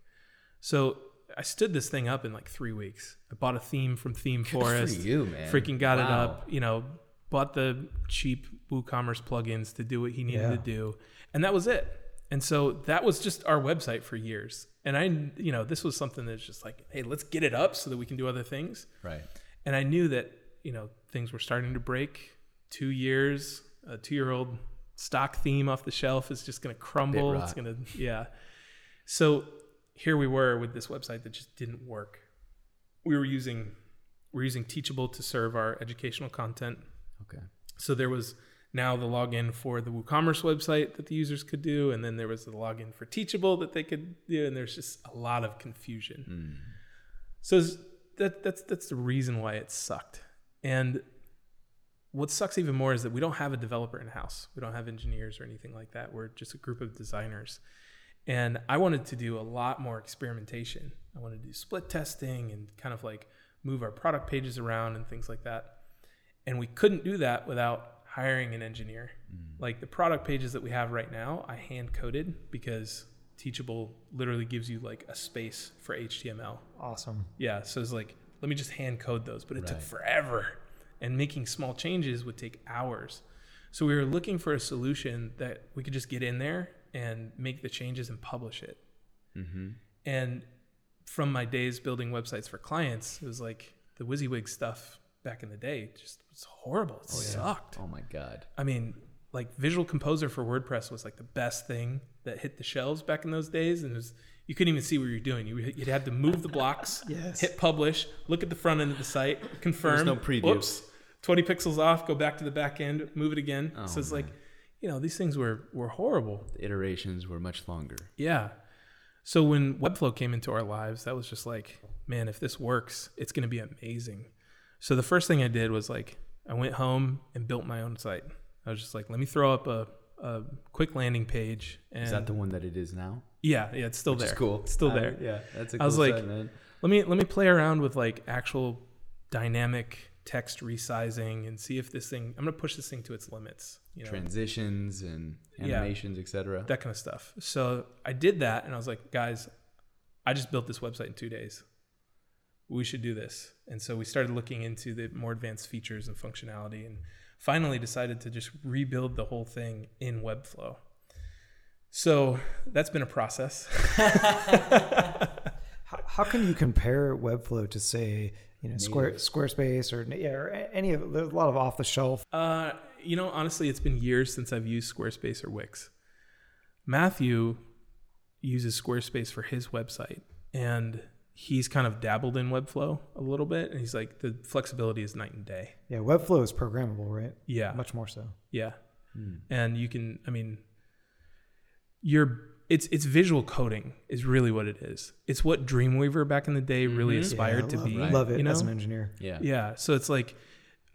Speaker 2: So I stood this thing up in like three weeks. I bought a theme from Theme Forest.
Speaker 3: you, man.
Speaker 2: Freaking got it up. You know, bought the cheap WooCommerce plugins to do what he needed
Speaker 4: Yeah.
Speaker 2: to do, and that was it. And so that was just our website for years. And I, you know, this was something that's just like, hey, let's get it up so that we can do other things.
Speaker 3: right
Speaker 2: And I knew that, you know, things were starting to break. Two years, a two year old stock theme off the shelf is just going to crumble. It's going to, yeah. So here we were with this website that just didn't work. We were using, we're using Teachable to serve our educational content.
Speaker 3: okay
Speaker 2: So there was now the login for the WooCommerce website that the users could do, and then there was the login for Teachable that they could do, and there's just a lot of confusion. Hmm. So that that's that's the reason why it sucked. And what sucks even more is that we don't have a developer in house. We don't have engineers or anything like that. We're just a group of designers. And I wanted to do a lot more experimentation. I wanted to do split testing and kind of like move our product pages around and things like that. And we couldn't do that without hiring an engineer. Mm. Like the product pages that we have right now, I hand coded because Teachable literally gives you like a space for HTML.
Speaker 4: Awesome.
Speaker 2: Yeah, so it's like let me just hand code those, but it took forever, and making small changes would take hours. So we were looking for a solution that we could just get in there and make the changes and publish it. Mm-hmm. And from my days building websites for clients, it was like the WYSIWYG stuff back in the day just was horrible. It oh, sucked.
Speaker 3: oh my god
Speaker 2: I mean, like Visual Composer for WordPress was like the best thing that hit the shelves back in those days, and it was you couldn't even see what you're doing. You you'd have to move the blocks,
Speaker 4: Yes.
Speaker 2: hit publish, look at the front end of the site, confirm.
Speaker 3: There's no preview.
Speaker 2: Whoops, twenty pixels off. Go back to the back end, move it again.
Speaker 3: Oh,
Speaker 2: so it's like, you know, these things were were horrible.
Speaker 3: the iterations were much longer
Speaker 2: Yeah. So when Webflow came into our lives, that was just like, man, if this works, it's going to be amazing. So the first thing I did was like, I went home and built my own site. I was just like, let me throw up a, a quick landing page. And
Speaker 3: is that the one that it is now
Speaker 2: yeah, yeah, it's still
Speaker 3: which
Speaker 2: there.
Speaker 3: is cool
Speaker 2: It's still there.
Speaker 3: yeah that's a cool
Speaker 2: I was like,
Speaker 3: site, man.
Speaker 2: let me let me play around with like actual dynamic text resizing and see if this thing. I'm gonna push this thing to its limits. You know,
Speaker 3: transitions and
Speaker 2: Yeah.
Speaker 3: animations etc
Speaker 2: that kind of stuff. So I did that and I was like, guys, I just built this website in two days. We should do this. And so we started looking into the more advanced features and functionality and finally decided to just rebuild the whole thing in Webflow. So that's been a process.
Speaker 4: How, how can you compare Webflow to say, you know, Square, Squarespace or yeah, or any of there's a lot of off the shelf.
Speaker 2: Uh, you know, honestly, it's been years since I've used Squarespace or Wix. Matthew uses Squarespace for his website, and he's kind of dabbled in Webflow a little bit, and he's like, the flexibility is night and day.
Speaker 4: Yeah, Webflow is programmable, right?
Speaker 2: Yeah,
Speaker 4: Much more so.
Speaker 2: yeah, and you can, I mean, you're it's it's visual coding is really what it is. It's what Dreamweaver back in the day really mm-hmm. aspired
Speaker 4: Yeah,
Speaker 2: to
Speaker 4: love,
Speaker 2: be.
Speaker 4: Love it
Speaker 2: you know?
Speaker 4: as an engineer.
Speaker 3: Yeah.
Speaker 2: Yeah. So it's like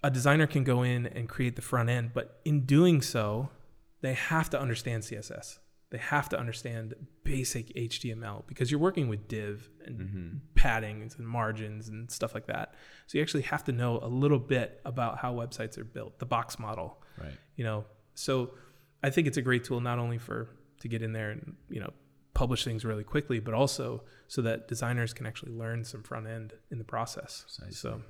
Speaker 2: a designer can go in and create the front end, but in doing so, they have to understand CSS. They have to understand basic HTML because you're working with div and mm-hmm. paddings and margins and stuff like that. So you actually have to know a little bit about how websites are built, the box model,
Speaker 3: Right.
Speaker 2: you know. So I think it's a great tool not only for to get in there and, you know, publish things really quickly, but also so that designers can actually learn some front end in the process.
Speaker 3: Precisely.
Speaker 2: So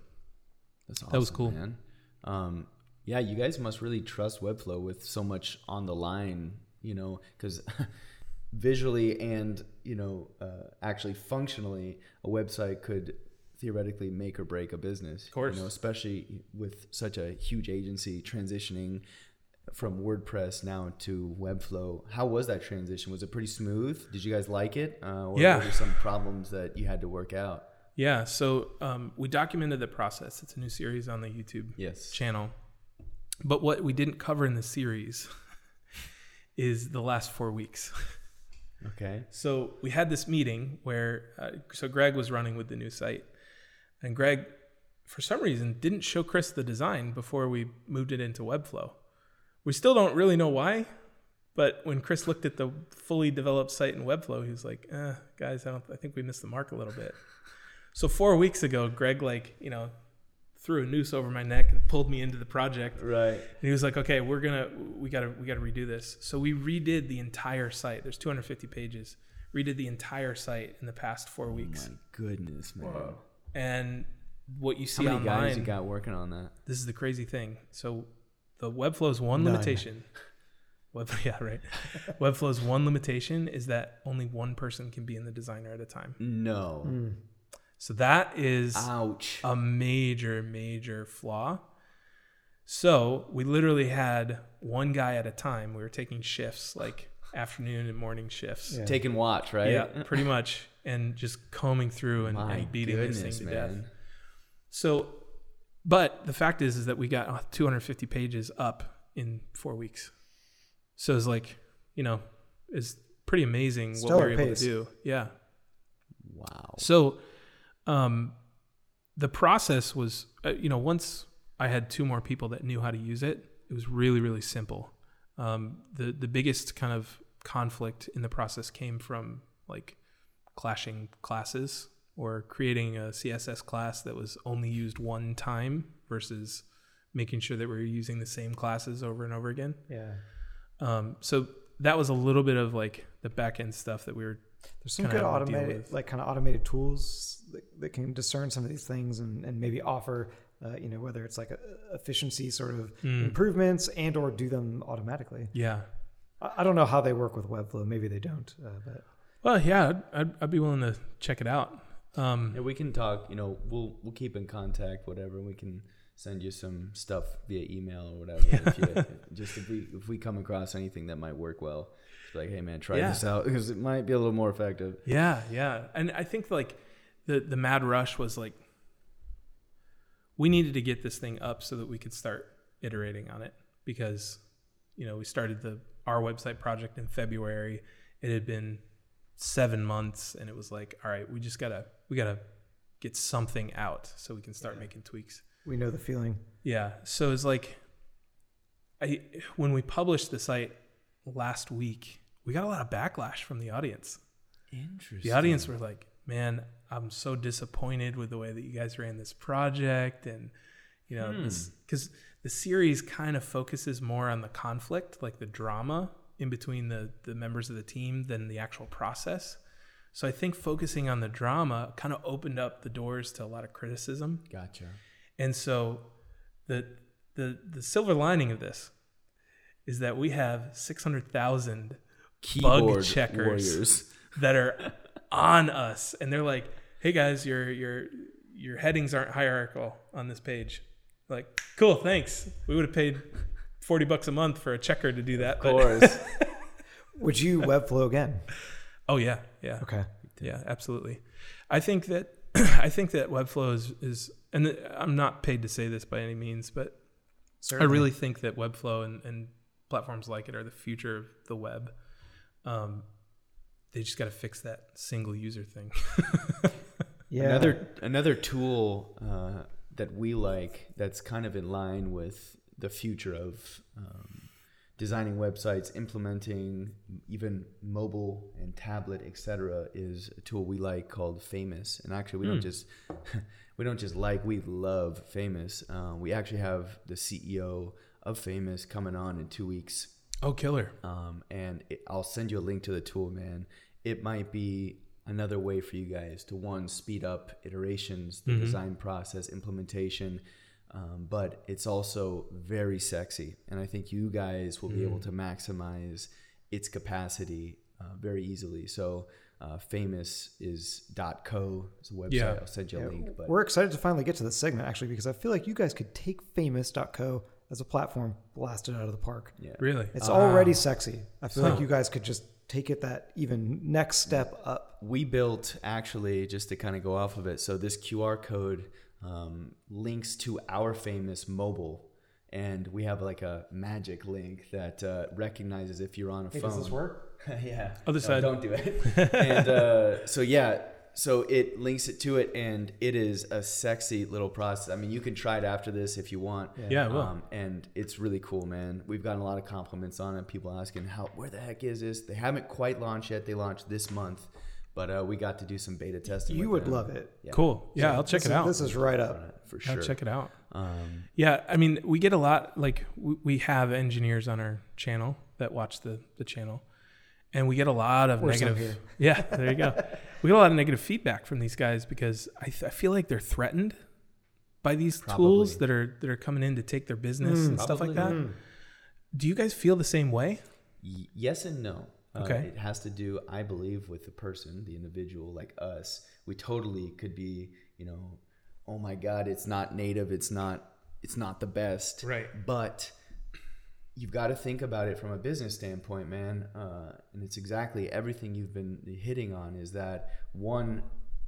Speaker 3: That's awesome.
Speaker 2: That was cool.
Speaker 3: man. Um, Yeah, you guys must really trust Webflow with so much on the line, you know, because visually and you know uh, actually functionally, a website could theoretically make or break a business. Of
Speaker 2: course.
Speaker 3: you know, especially with such a huge agency transitioning from WordPress now to Webflow. How was that transition? Was it pretty smooth? Did you guys like it? Uh, or
Speaker 2: Yeah.
Speaker 3: were there some problems that you had to work out?
Speaker 2: Yeah, so um, we documented the process. It's a new series on the YouTube
Speaker 3: Yes.
Speaker 2: channel. But what we didn't cover in the series is the last four weeks.
Speaker 3: Okay.
Speaker 2: So we had this meeting where, uh, so Greg was running with the new site, and Greg, for some reason, didn't show Chris the design before we moved it into Webflow. We still don't really know why, but when Chris looked at the fully developed site in Webflow, he was like, eh, "Guys, I don't. I think we missed the mark a little bit." So four weeks ago, Greg like you know threw a noose over my neck and pulled me into the project.
Speaker 3: Right.
Speaker 2: And he was like, "Okay, we're gonna we gotta we gotta redo this." So we redid the entire site. There's 250 pages. Redid the entire site in the past four weeks.
Speaker 3: My goodness, man.
Speaker 2: And what you see
Speaker 3: How many
Speaker 2: online,
Speaker 3: guys you got working on that?
Speaker 2: this is the crazy thing. So the Webflow's one
Speaker 4: None.
Speaker 2: limitation. Web, yeah, right. Webflow's one limitation is that only one person can be in the designer at a time.
Speaker 3: No.
Speaker 4: Mm.
Speaker 2: So that is
Speaker 3: Ouch.
Speaker 2: a major, major flaw. So we literally had one guy at a time. We were taking shifts, like afternoon and morning shifts.
Speaker 4: Yeah.
Speaker 3: Take and watch, right?
Speaker 2: Yeah, pretty much, and just combing through and, and beating this
Speaker 3: goodness,
Speaker 2: thing to death. So, but the fact is, is that we got uh, 250 pages up in four weeks. So it's like, you know, it's pretty amazing what we
Speaker 4: Stellar
Speaker 2: were able
Speaker 4: pace.
Speaker 2: to do. Yeah.
Speaker 3: Wow.
Speaker 2: So, um, the process was, uh, you know, once I had two more people that knew how to use it, it was really, really simple. Um, the the biggest kind of conflict in the process came from like clashing classes or creating a CSS class that was only used one time versus making sure that we are using the same classes over and over again.
Speaker 4: Yeah.
Speaker 2: Um, so that was a little bit of like the back end stuff that we were
Speaker 4: There's some good
Speaker 2: have to deal
Speaker 4: automated, like kind of automated tools that, that can discern some of these things and, and maybe offer, uh, you know, whether it's like a, efficiency sort of
Speaker 2: Mm.
Speaker 4: improvements and or do them automatically.
Speaker 2: yeah
Speaker 4: I, I don't know how they work with Webflow. Maybe they don't. Uh, but
Speaker 2: Well, yeah, I'd, I'd, I'd be willing to check it out. Um,
Speaker 3: Yeah, we can talk. You know, we'll we'll keep in contact, whatever. We can send you some stuff via email or whatever. If you, just if we if we come across anything that might work well, like, hey man, try
Speaker 2: Yeah.
Speaker 3: this out because it might be a little more effective.
Speaker 2: yeah, yeah, and I think like the the mad rush was like we needed to get this thing up so that we could start iterating on it because you know we started the our website project in February. It had been seven months, and it was like, all right, we just gotta we gotta get something out so we can start making tweaks.
Speaker 4: we know the feeling.
Speaker 2: Yeah. So it's like I when we published the site last week, we got a lot of backlash from the audience.
Speaker 3: Interesting.
Speaker 2: The audience were like, "Man, I'm so disappointed with the way that you guys ran this project and you know,
Speaker 3: Hmm.
Speaker 2: cuz the series kind of focuses more on the conflict, like the drama in between the the members of the team than the actual process. So I think focusing on the drama kind of opened up the doors to a lot of criticism.
Speaker 3: Gotcha.
Speaker 2: And so the the the silver lining of this is that we have 600,000
Speaker 3: Keyboard
Speaker 2: checkers.
Speaker 3: warriors.
Speaker 2: that are on us and they're like, "Hey guys, your your your headings aren't hierarchical on this page." Like, "Cool, thanks. We would have paid 40 bucks a month for a checker to do that."
Speaker 3: Of course.
Speaker 4: Would you Webflow again?
Speaker 2: oh yeah, yeah.
Speaker 4: Okay.
Speaker 2: Yeah, absolutely. I think that I think that Webflow is, is and th- I'm not paid to say this by any means, but
Speaker 4: Certainly.
Speaker 2: I really think that Webflow and, and platforms like it are the future of the web. Um, they just got to fix that single user thing.
Speaker 4: yeah.
Speaker 3: Another another tool uh, that we like that's kind of in line with the future of um, designing websites, implementing even mobile and tablet, etc., is a tool we like called Famous. And actually, we don't
Speaker 2: Hmm.
Speaker 3: just we don't just like we love Famous. Uh, we actually have the CEO of Famous coming on in two weeks
Speaker 2: oh, killer!
Speaker 3: um, and it, I'll send you a link to the tool, man. It might be another way for you guys to one speed up iterations, the
Speaker 2: Mhm.
Speaker 3: design process, implementation. Um, but it's also very sexy. And I think you guys will be able to maximize its capacity uh, very easily. So, uh, famous is dot .co is a website.
Speaker 2: Yeah.
Speaker 3: I'll send you a link. But
Speaker 4: We're excited to finally get to this segment actually because I feel like you guys could take famous.co as a platform, blast it out of the park.
Speaker 3: yeah,
Speaker 2: Really?
Speaker 4: It's already
Speaker 2: Ah.
Speaker 4: sexy. I feel like you guys could just take it that even next step up.
Speaker 3: we built actually just to kind of go off of it. So this QR code um, links to our famous mobile. And we have like a magic link that uh, recognizes if you're on a phone.
Speaker 4: Does this work?
Speaker 3: yeah.
Speaker 2: Other
Speaker 3: No,
Speaker 2: side.
Speaker 3: Don't do it. and uh, so yeah, so it links it to it, and it is a sexy little process. I mean, you can try it after this if you want.
Speaker 2: Yeah, I will.
Speaker 3: Um, and it's really cool, man. We've gotten a lot of compliments on it. People asking how, where the heck is this? They haven't quite launched yet. They launched this month, but uh, we got to do some beta testing.
Speaker 4: You would
Speaker 3: them.
Speaker 4: love it.
Speaker 3: Yeah,
Speaker 2: Cool. Yeah, I'll check
Speaker 4: This
Speaker 2: it
Speaker 4: is-
Speaker 2: out.
Speaker 4: This is right up.
Speaker 3: for
Speaker 2: I'll
Speaker 3: sure.
Speaker 2: check it out.
Speaker 3: Um,
Speaker 2: Yeah, I mean, we get a lot. Like we, we have engineers on our channel that watch the the channel, and we get a lot of negative.
Speaker 4: here.
Speaker 2: Yeah, there you go. we get a lot of negative feedback from these guys because I, th- I feel like they're threatened by these tools that are that are coming in to take their business and stuff like that.
Speaker 3: Probably.
Speaker 2: Do you guys feel the same way?
Speaker 3: Y- yes and no. Uh, it has to do, I believe, with the person, the individual, like us. We totally could be, you know, oh my God, it's not native, it's not, it's not the best.
Speaker 2: Right.
Speaker 3: But you've got to think about it from a business standpoint, man. Uh, and it's exactly everything you've been hitting on. Is that one?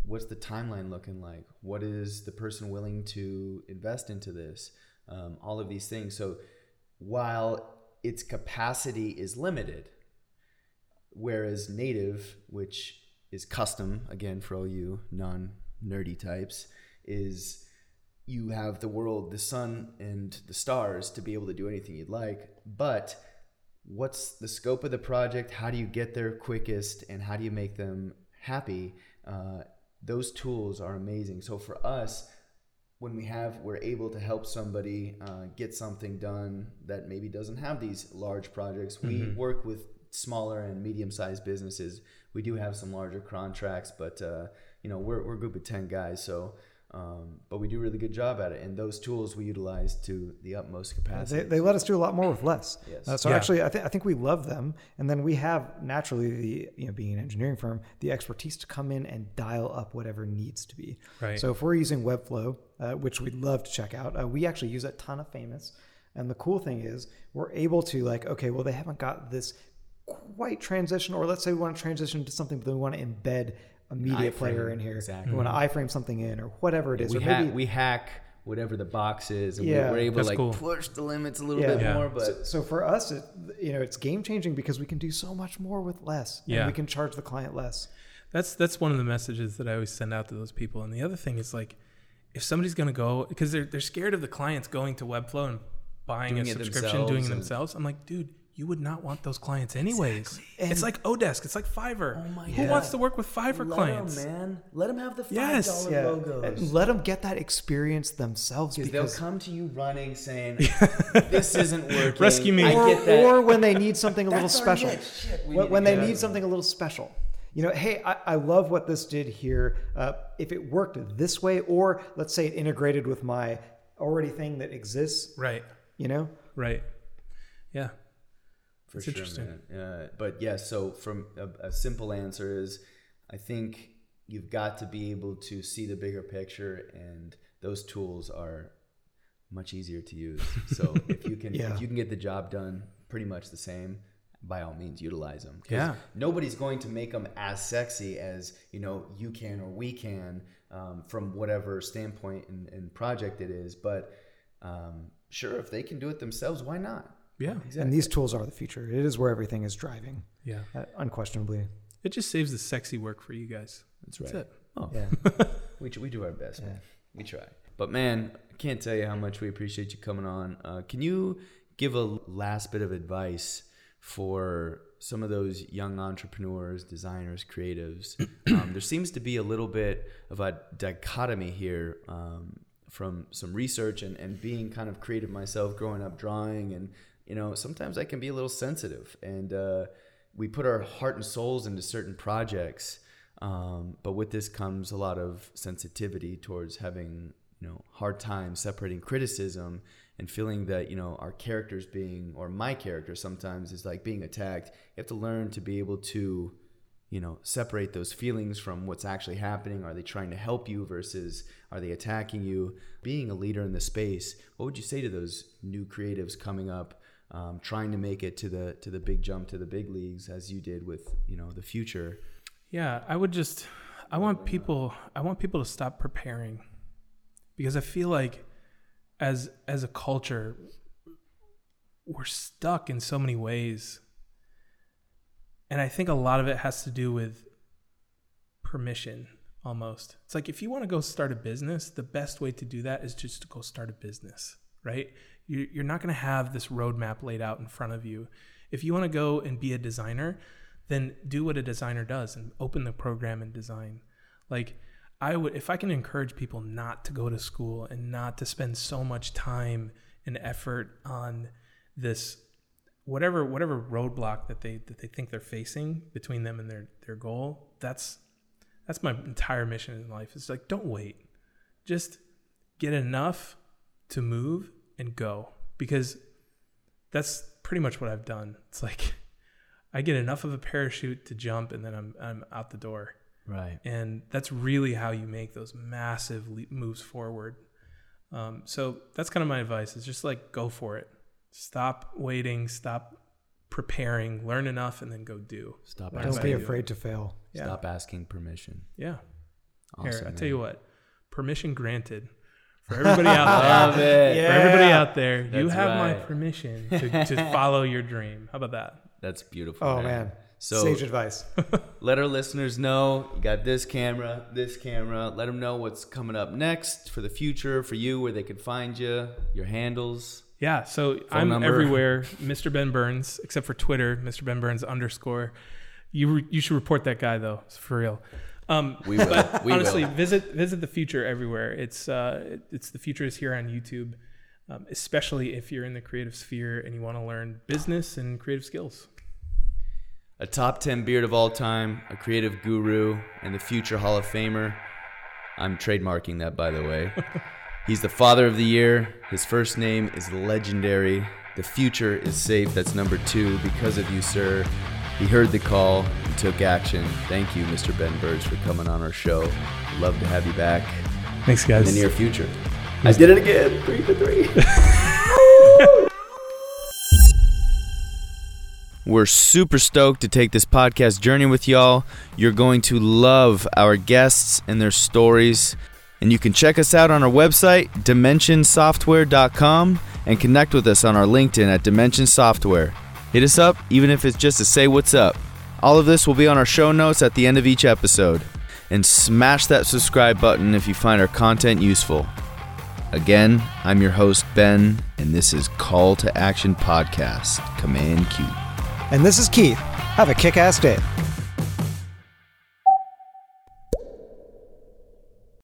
Speaker 3: What's the timeline looking like? What is the person willing to invest into this? Um, all of these things. So while its capacity is limited, whereas native, which is custom, again for all you non nerdy types, is you have the world, the sun, and the stars to be able to do anything you'd like. But what's the scope of the project? How do you get there quickest? And how do you make them happy? Uh, those tools are amazing. So for us, when we have we're able to help somebody uh, get something done that maybe doesn't have these large projects we work with smaller and medium-sized businesses we do have some larger contracts but uh, you know we're, we're a group of 10 guys so um, but we do a really good job at it and those tools we utilize to the utmost capacity
Speaker 4: They, they let us do a lot more with less.
Speaker 3: Yes.
Speaker 4: Uh, so
Speaker 2: Yeah.
Speaker 4: actually, I, th- I think we love them, and then we have naturally the you know being an engineering firm the expertise to come in and dial up whatever needs to be.
Speaker 2: Right.
Speaker 4: So if we're using Webflow, uh, which we'd love to check out, uh, we actually use a ton of Famous, and the cool thing is we're able to like okay, well they haven't got this quite transition, or let's say we want to transition to something, but then we want to embed a media
Speaker 3: iframe,
Speaker 4: player in here.
Speaker 3: exactly.
Speaker 4: We want to mm-hmm. iframe something in, or whatever it is,
Speaker 3: we,
Speaker 4: or
Speaker 3: hack,
Speaker 4: maybe
Speaker 3: we hack whatever the box is and
Speaker 4: Yeah.
Speaker 3: we, are able to like
Speaker 2: cool.
Speaker 3: push the limits a little
Speaker 4: Yeah.
Speaker 3: bit
Speaker 2: Yeah.
Speaker 3: more but
Speaker 4: So, so for us, it, you know, it's game changing because we can do so much more with less. and
Speaker 2: Yeah.
Speaker 4: we can charge the client less.
Speaker 2: That's that's one of the messages that I always send out to those people. And the other thing is like, if somebody's going to go because they're they're scared of the clients going to Webflow and buying
Speaker 3: Doing
Speaker 2: a
Speaker 3: it
Speaker 2: subscription, doing
Speaker 3: themselves
Speaker 2: it
Speaker 3: and-
Speaker 2: themselves. I'm like, dude, you would not want those clients anyways. it's like Odesk. It's like Fiverr.
Speaker 3: Oh my
Speaker 2: Who
Speaker 3: God.
Speaker 2: wants to work with Fiverr
Speaker 3: let
Speaker 2: clients?
Speaker 3: them man let them have the $5
Speaker 2: Yes.
Speaker 4: Yeah.
Speaker 3: logos
Speaker 4: And let them get that experience themselves
Speaker 3: Because they'll come to you running saying, "This isn't working."
Speaker 2: Rescue me.
Speaker 3: I
Speaker 4: or,
Speaker 3: get that.
Speaker 4: or when they need something a little
Speaker 3: That's our
Speaker 4: special.
Speaker 3: niche. Shit, we
Speaker 4: when
Speaker 3: need
Speaker 4: when they need something a little special. You know, hey, I, I love what this did here. Uh, if it worked this way, or let's say it integrated with my already thing that exists,
Speaker 2: Right.
Speaker 4: you know,
Speaker 2: Right. Yeah.
Speaker 3: For
Speaker 2: It's
Speaker 3: sure,
Speaker 2: interesting.
Speaker 3: man. Uh, but yeah, so from a, a simple answer is, I think you've got to be able to see the bigger picture, and those tools are much easier to use. So if you can,
Speaker 4: Yeah.
Speaker 3: if you can get the job done pretty much the same, by all means, utilize them.
Speaker 2: Yeah.
Speaker 3: nobody's going to make them as sexy as you know you can or we can um, from whatever standpoint and, and project it is. But um, sure, if they can do it themselves, why not?
Speaker 2: Yeah.
Speaker 4: and these tools are the future. It is where everything is driving,
Speaker 2: Yeah.
Speaker 4: uh, unquestionably.
Speaker 2: It just saves the sexy work for you guys.
Speaker 3: That's
Speaker 2: That's
Speaker 3: right.
Speaker 2: it.
Speaker 3: Oh,
Speaker 4: Yeah.
Speaker 3: we, we do our best, man. We try. But man, I can't tell you how much we appreciate you coming on. Uh, can you give a last bit of advice for some of those young entrepreneurs, designers, creatives? um, there seems to be a little bit of a dichotomy here um, from some research and, and being kind of creative myself, growing up drawing. And, you know, sometimes I can be a little sensitive. And uh, we put our heart and souls into certain projects. Um, but with this comes a lot of sensitivity towards having you know hard time separating criticism and feeling that you know our characters being or my character sometimes is like being attacked you have to learn to be able to you know separate those feelings from what's actually happening are they trying to help you versus are they attacking you being a leader in the space what would you say to those new creatives coming up um, trying to make it to the to the big jump to the big leagues as you did with you know the Futur
Speaker 2: Yeah, I would just I want people I want people to stop preparing because I feel like as as a culture we're stuck in so many ways. And I think a lot of it has to do with permission almost. It's like if you want to go start a business, the best way to do that is just to go start a business, right? You- You're not going to have this roadmap laid out in front of you. If you want to go and be a designer, then do what a designer does and open the program and design. Like I would if I can encourage people not to go to school and not to spend so much time and effort on this whatever whatever roadblock that they that they think they're facing between them and their their goal, that's that's my entire mission in life. It's like don't wait. Just get enough to move and go because that's pretty much what I've done. It's like I get enough of a parachute to jump and then I'm I'm out the door.
Speaker 3: right
Speaker 2: And that's really how you make those massive leap moves forward. Um, so that's kind of my advice is just like go for it. Stop waiting, stop preparing, learn enough and then go do.
Speaker 3: stop
Speaker 2: Learn
Speaker 4: Don't
Speaker 2: about
Speaker 4: be afraid to fail.
Speaker 2: Yeah.
Speaker 3: stop asking permission
Speaker 2: Yeah.
Speaker 3: awesome,
Speaker 2: Here, I
Speaker 3: man.
Speaker 2: tell you what. Permission granted. For everybody out there.
Speaker 3: love it
Speaker 2: For everybody out there, you
Speaker 3: That's
Speaker 2: have my permission to, to follow your dream. How about that?
Speaker 3: that's beautiful
Speaker 4: Oh man.
Speaker 3: so
Speaker 4: Sage advice.
Speaker 3: let our listeners know you got this camera, this camera. Let them know what's coming up next for the Futur for you, where they can find you, your handles.
Speaker 2: Yeah, so I'm
Speaker 3: number.
Speaker 2: everywhere, Mr. Ben Burns, except for Twitter, Mr. Ben Burns underscore. You re- you should report that guy though, it's for real. Um,
Speaker 3: We will.
Speaker 2: but
Speaker 3: we
Speaker 2: honestly,
Speaker 3: will.
Speaker 2: visit visit the Futur everywhere. It's uh, it's the Futur is here on YouTube, um, especially if you're in the creative sphere and you want to learn business and creative skills.
Speaker 3: A top 10 beard of all time, a creative guru, and the future Hall of Famer. I'm trademarking that, by the way. He's the father of the year. His first name is legendary. The future is safe. That's number two because of you, sir. He heard the call and took action. Thank you, Mr. Ben Burns, for coming on our show. Love to have you back
Speaker 2: Thanks, guys.
Speaker 3: in the near future. I did it again. Three for three. We're super stoked to take this podcast journey with y'all. You're going to love our guests and their stories. And you can check us out on our website, dimensionsoftware.com, and connect with us on our LinkedIn at Dimension Software. Hit us up, even if it's just to say what's up. All of this will be on our show notes at the end of each episode. And smash that subscribe button if you find our content useful. Again, I'm your host, Ben, and this is Call to Action Podcast, Command Q.
Speaker 4: And this is Keith. Have a kick ass day.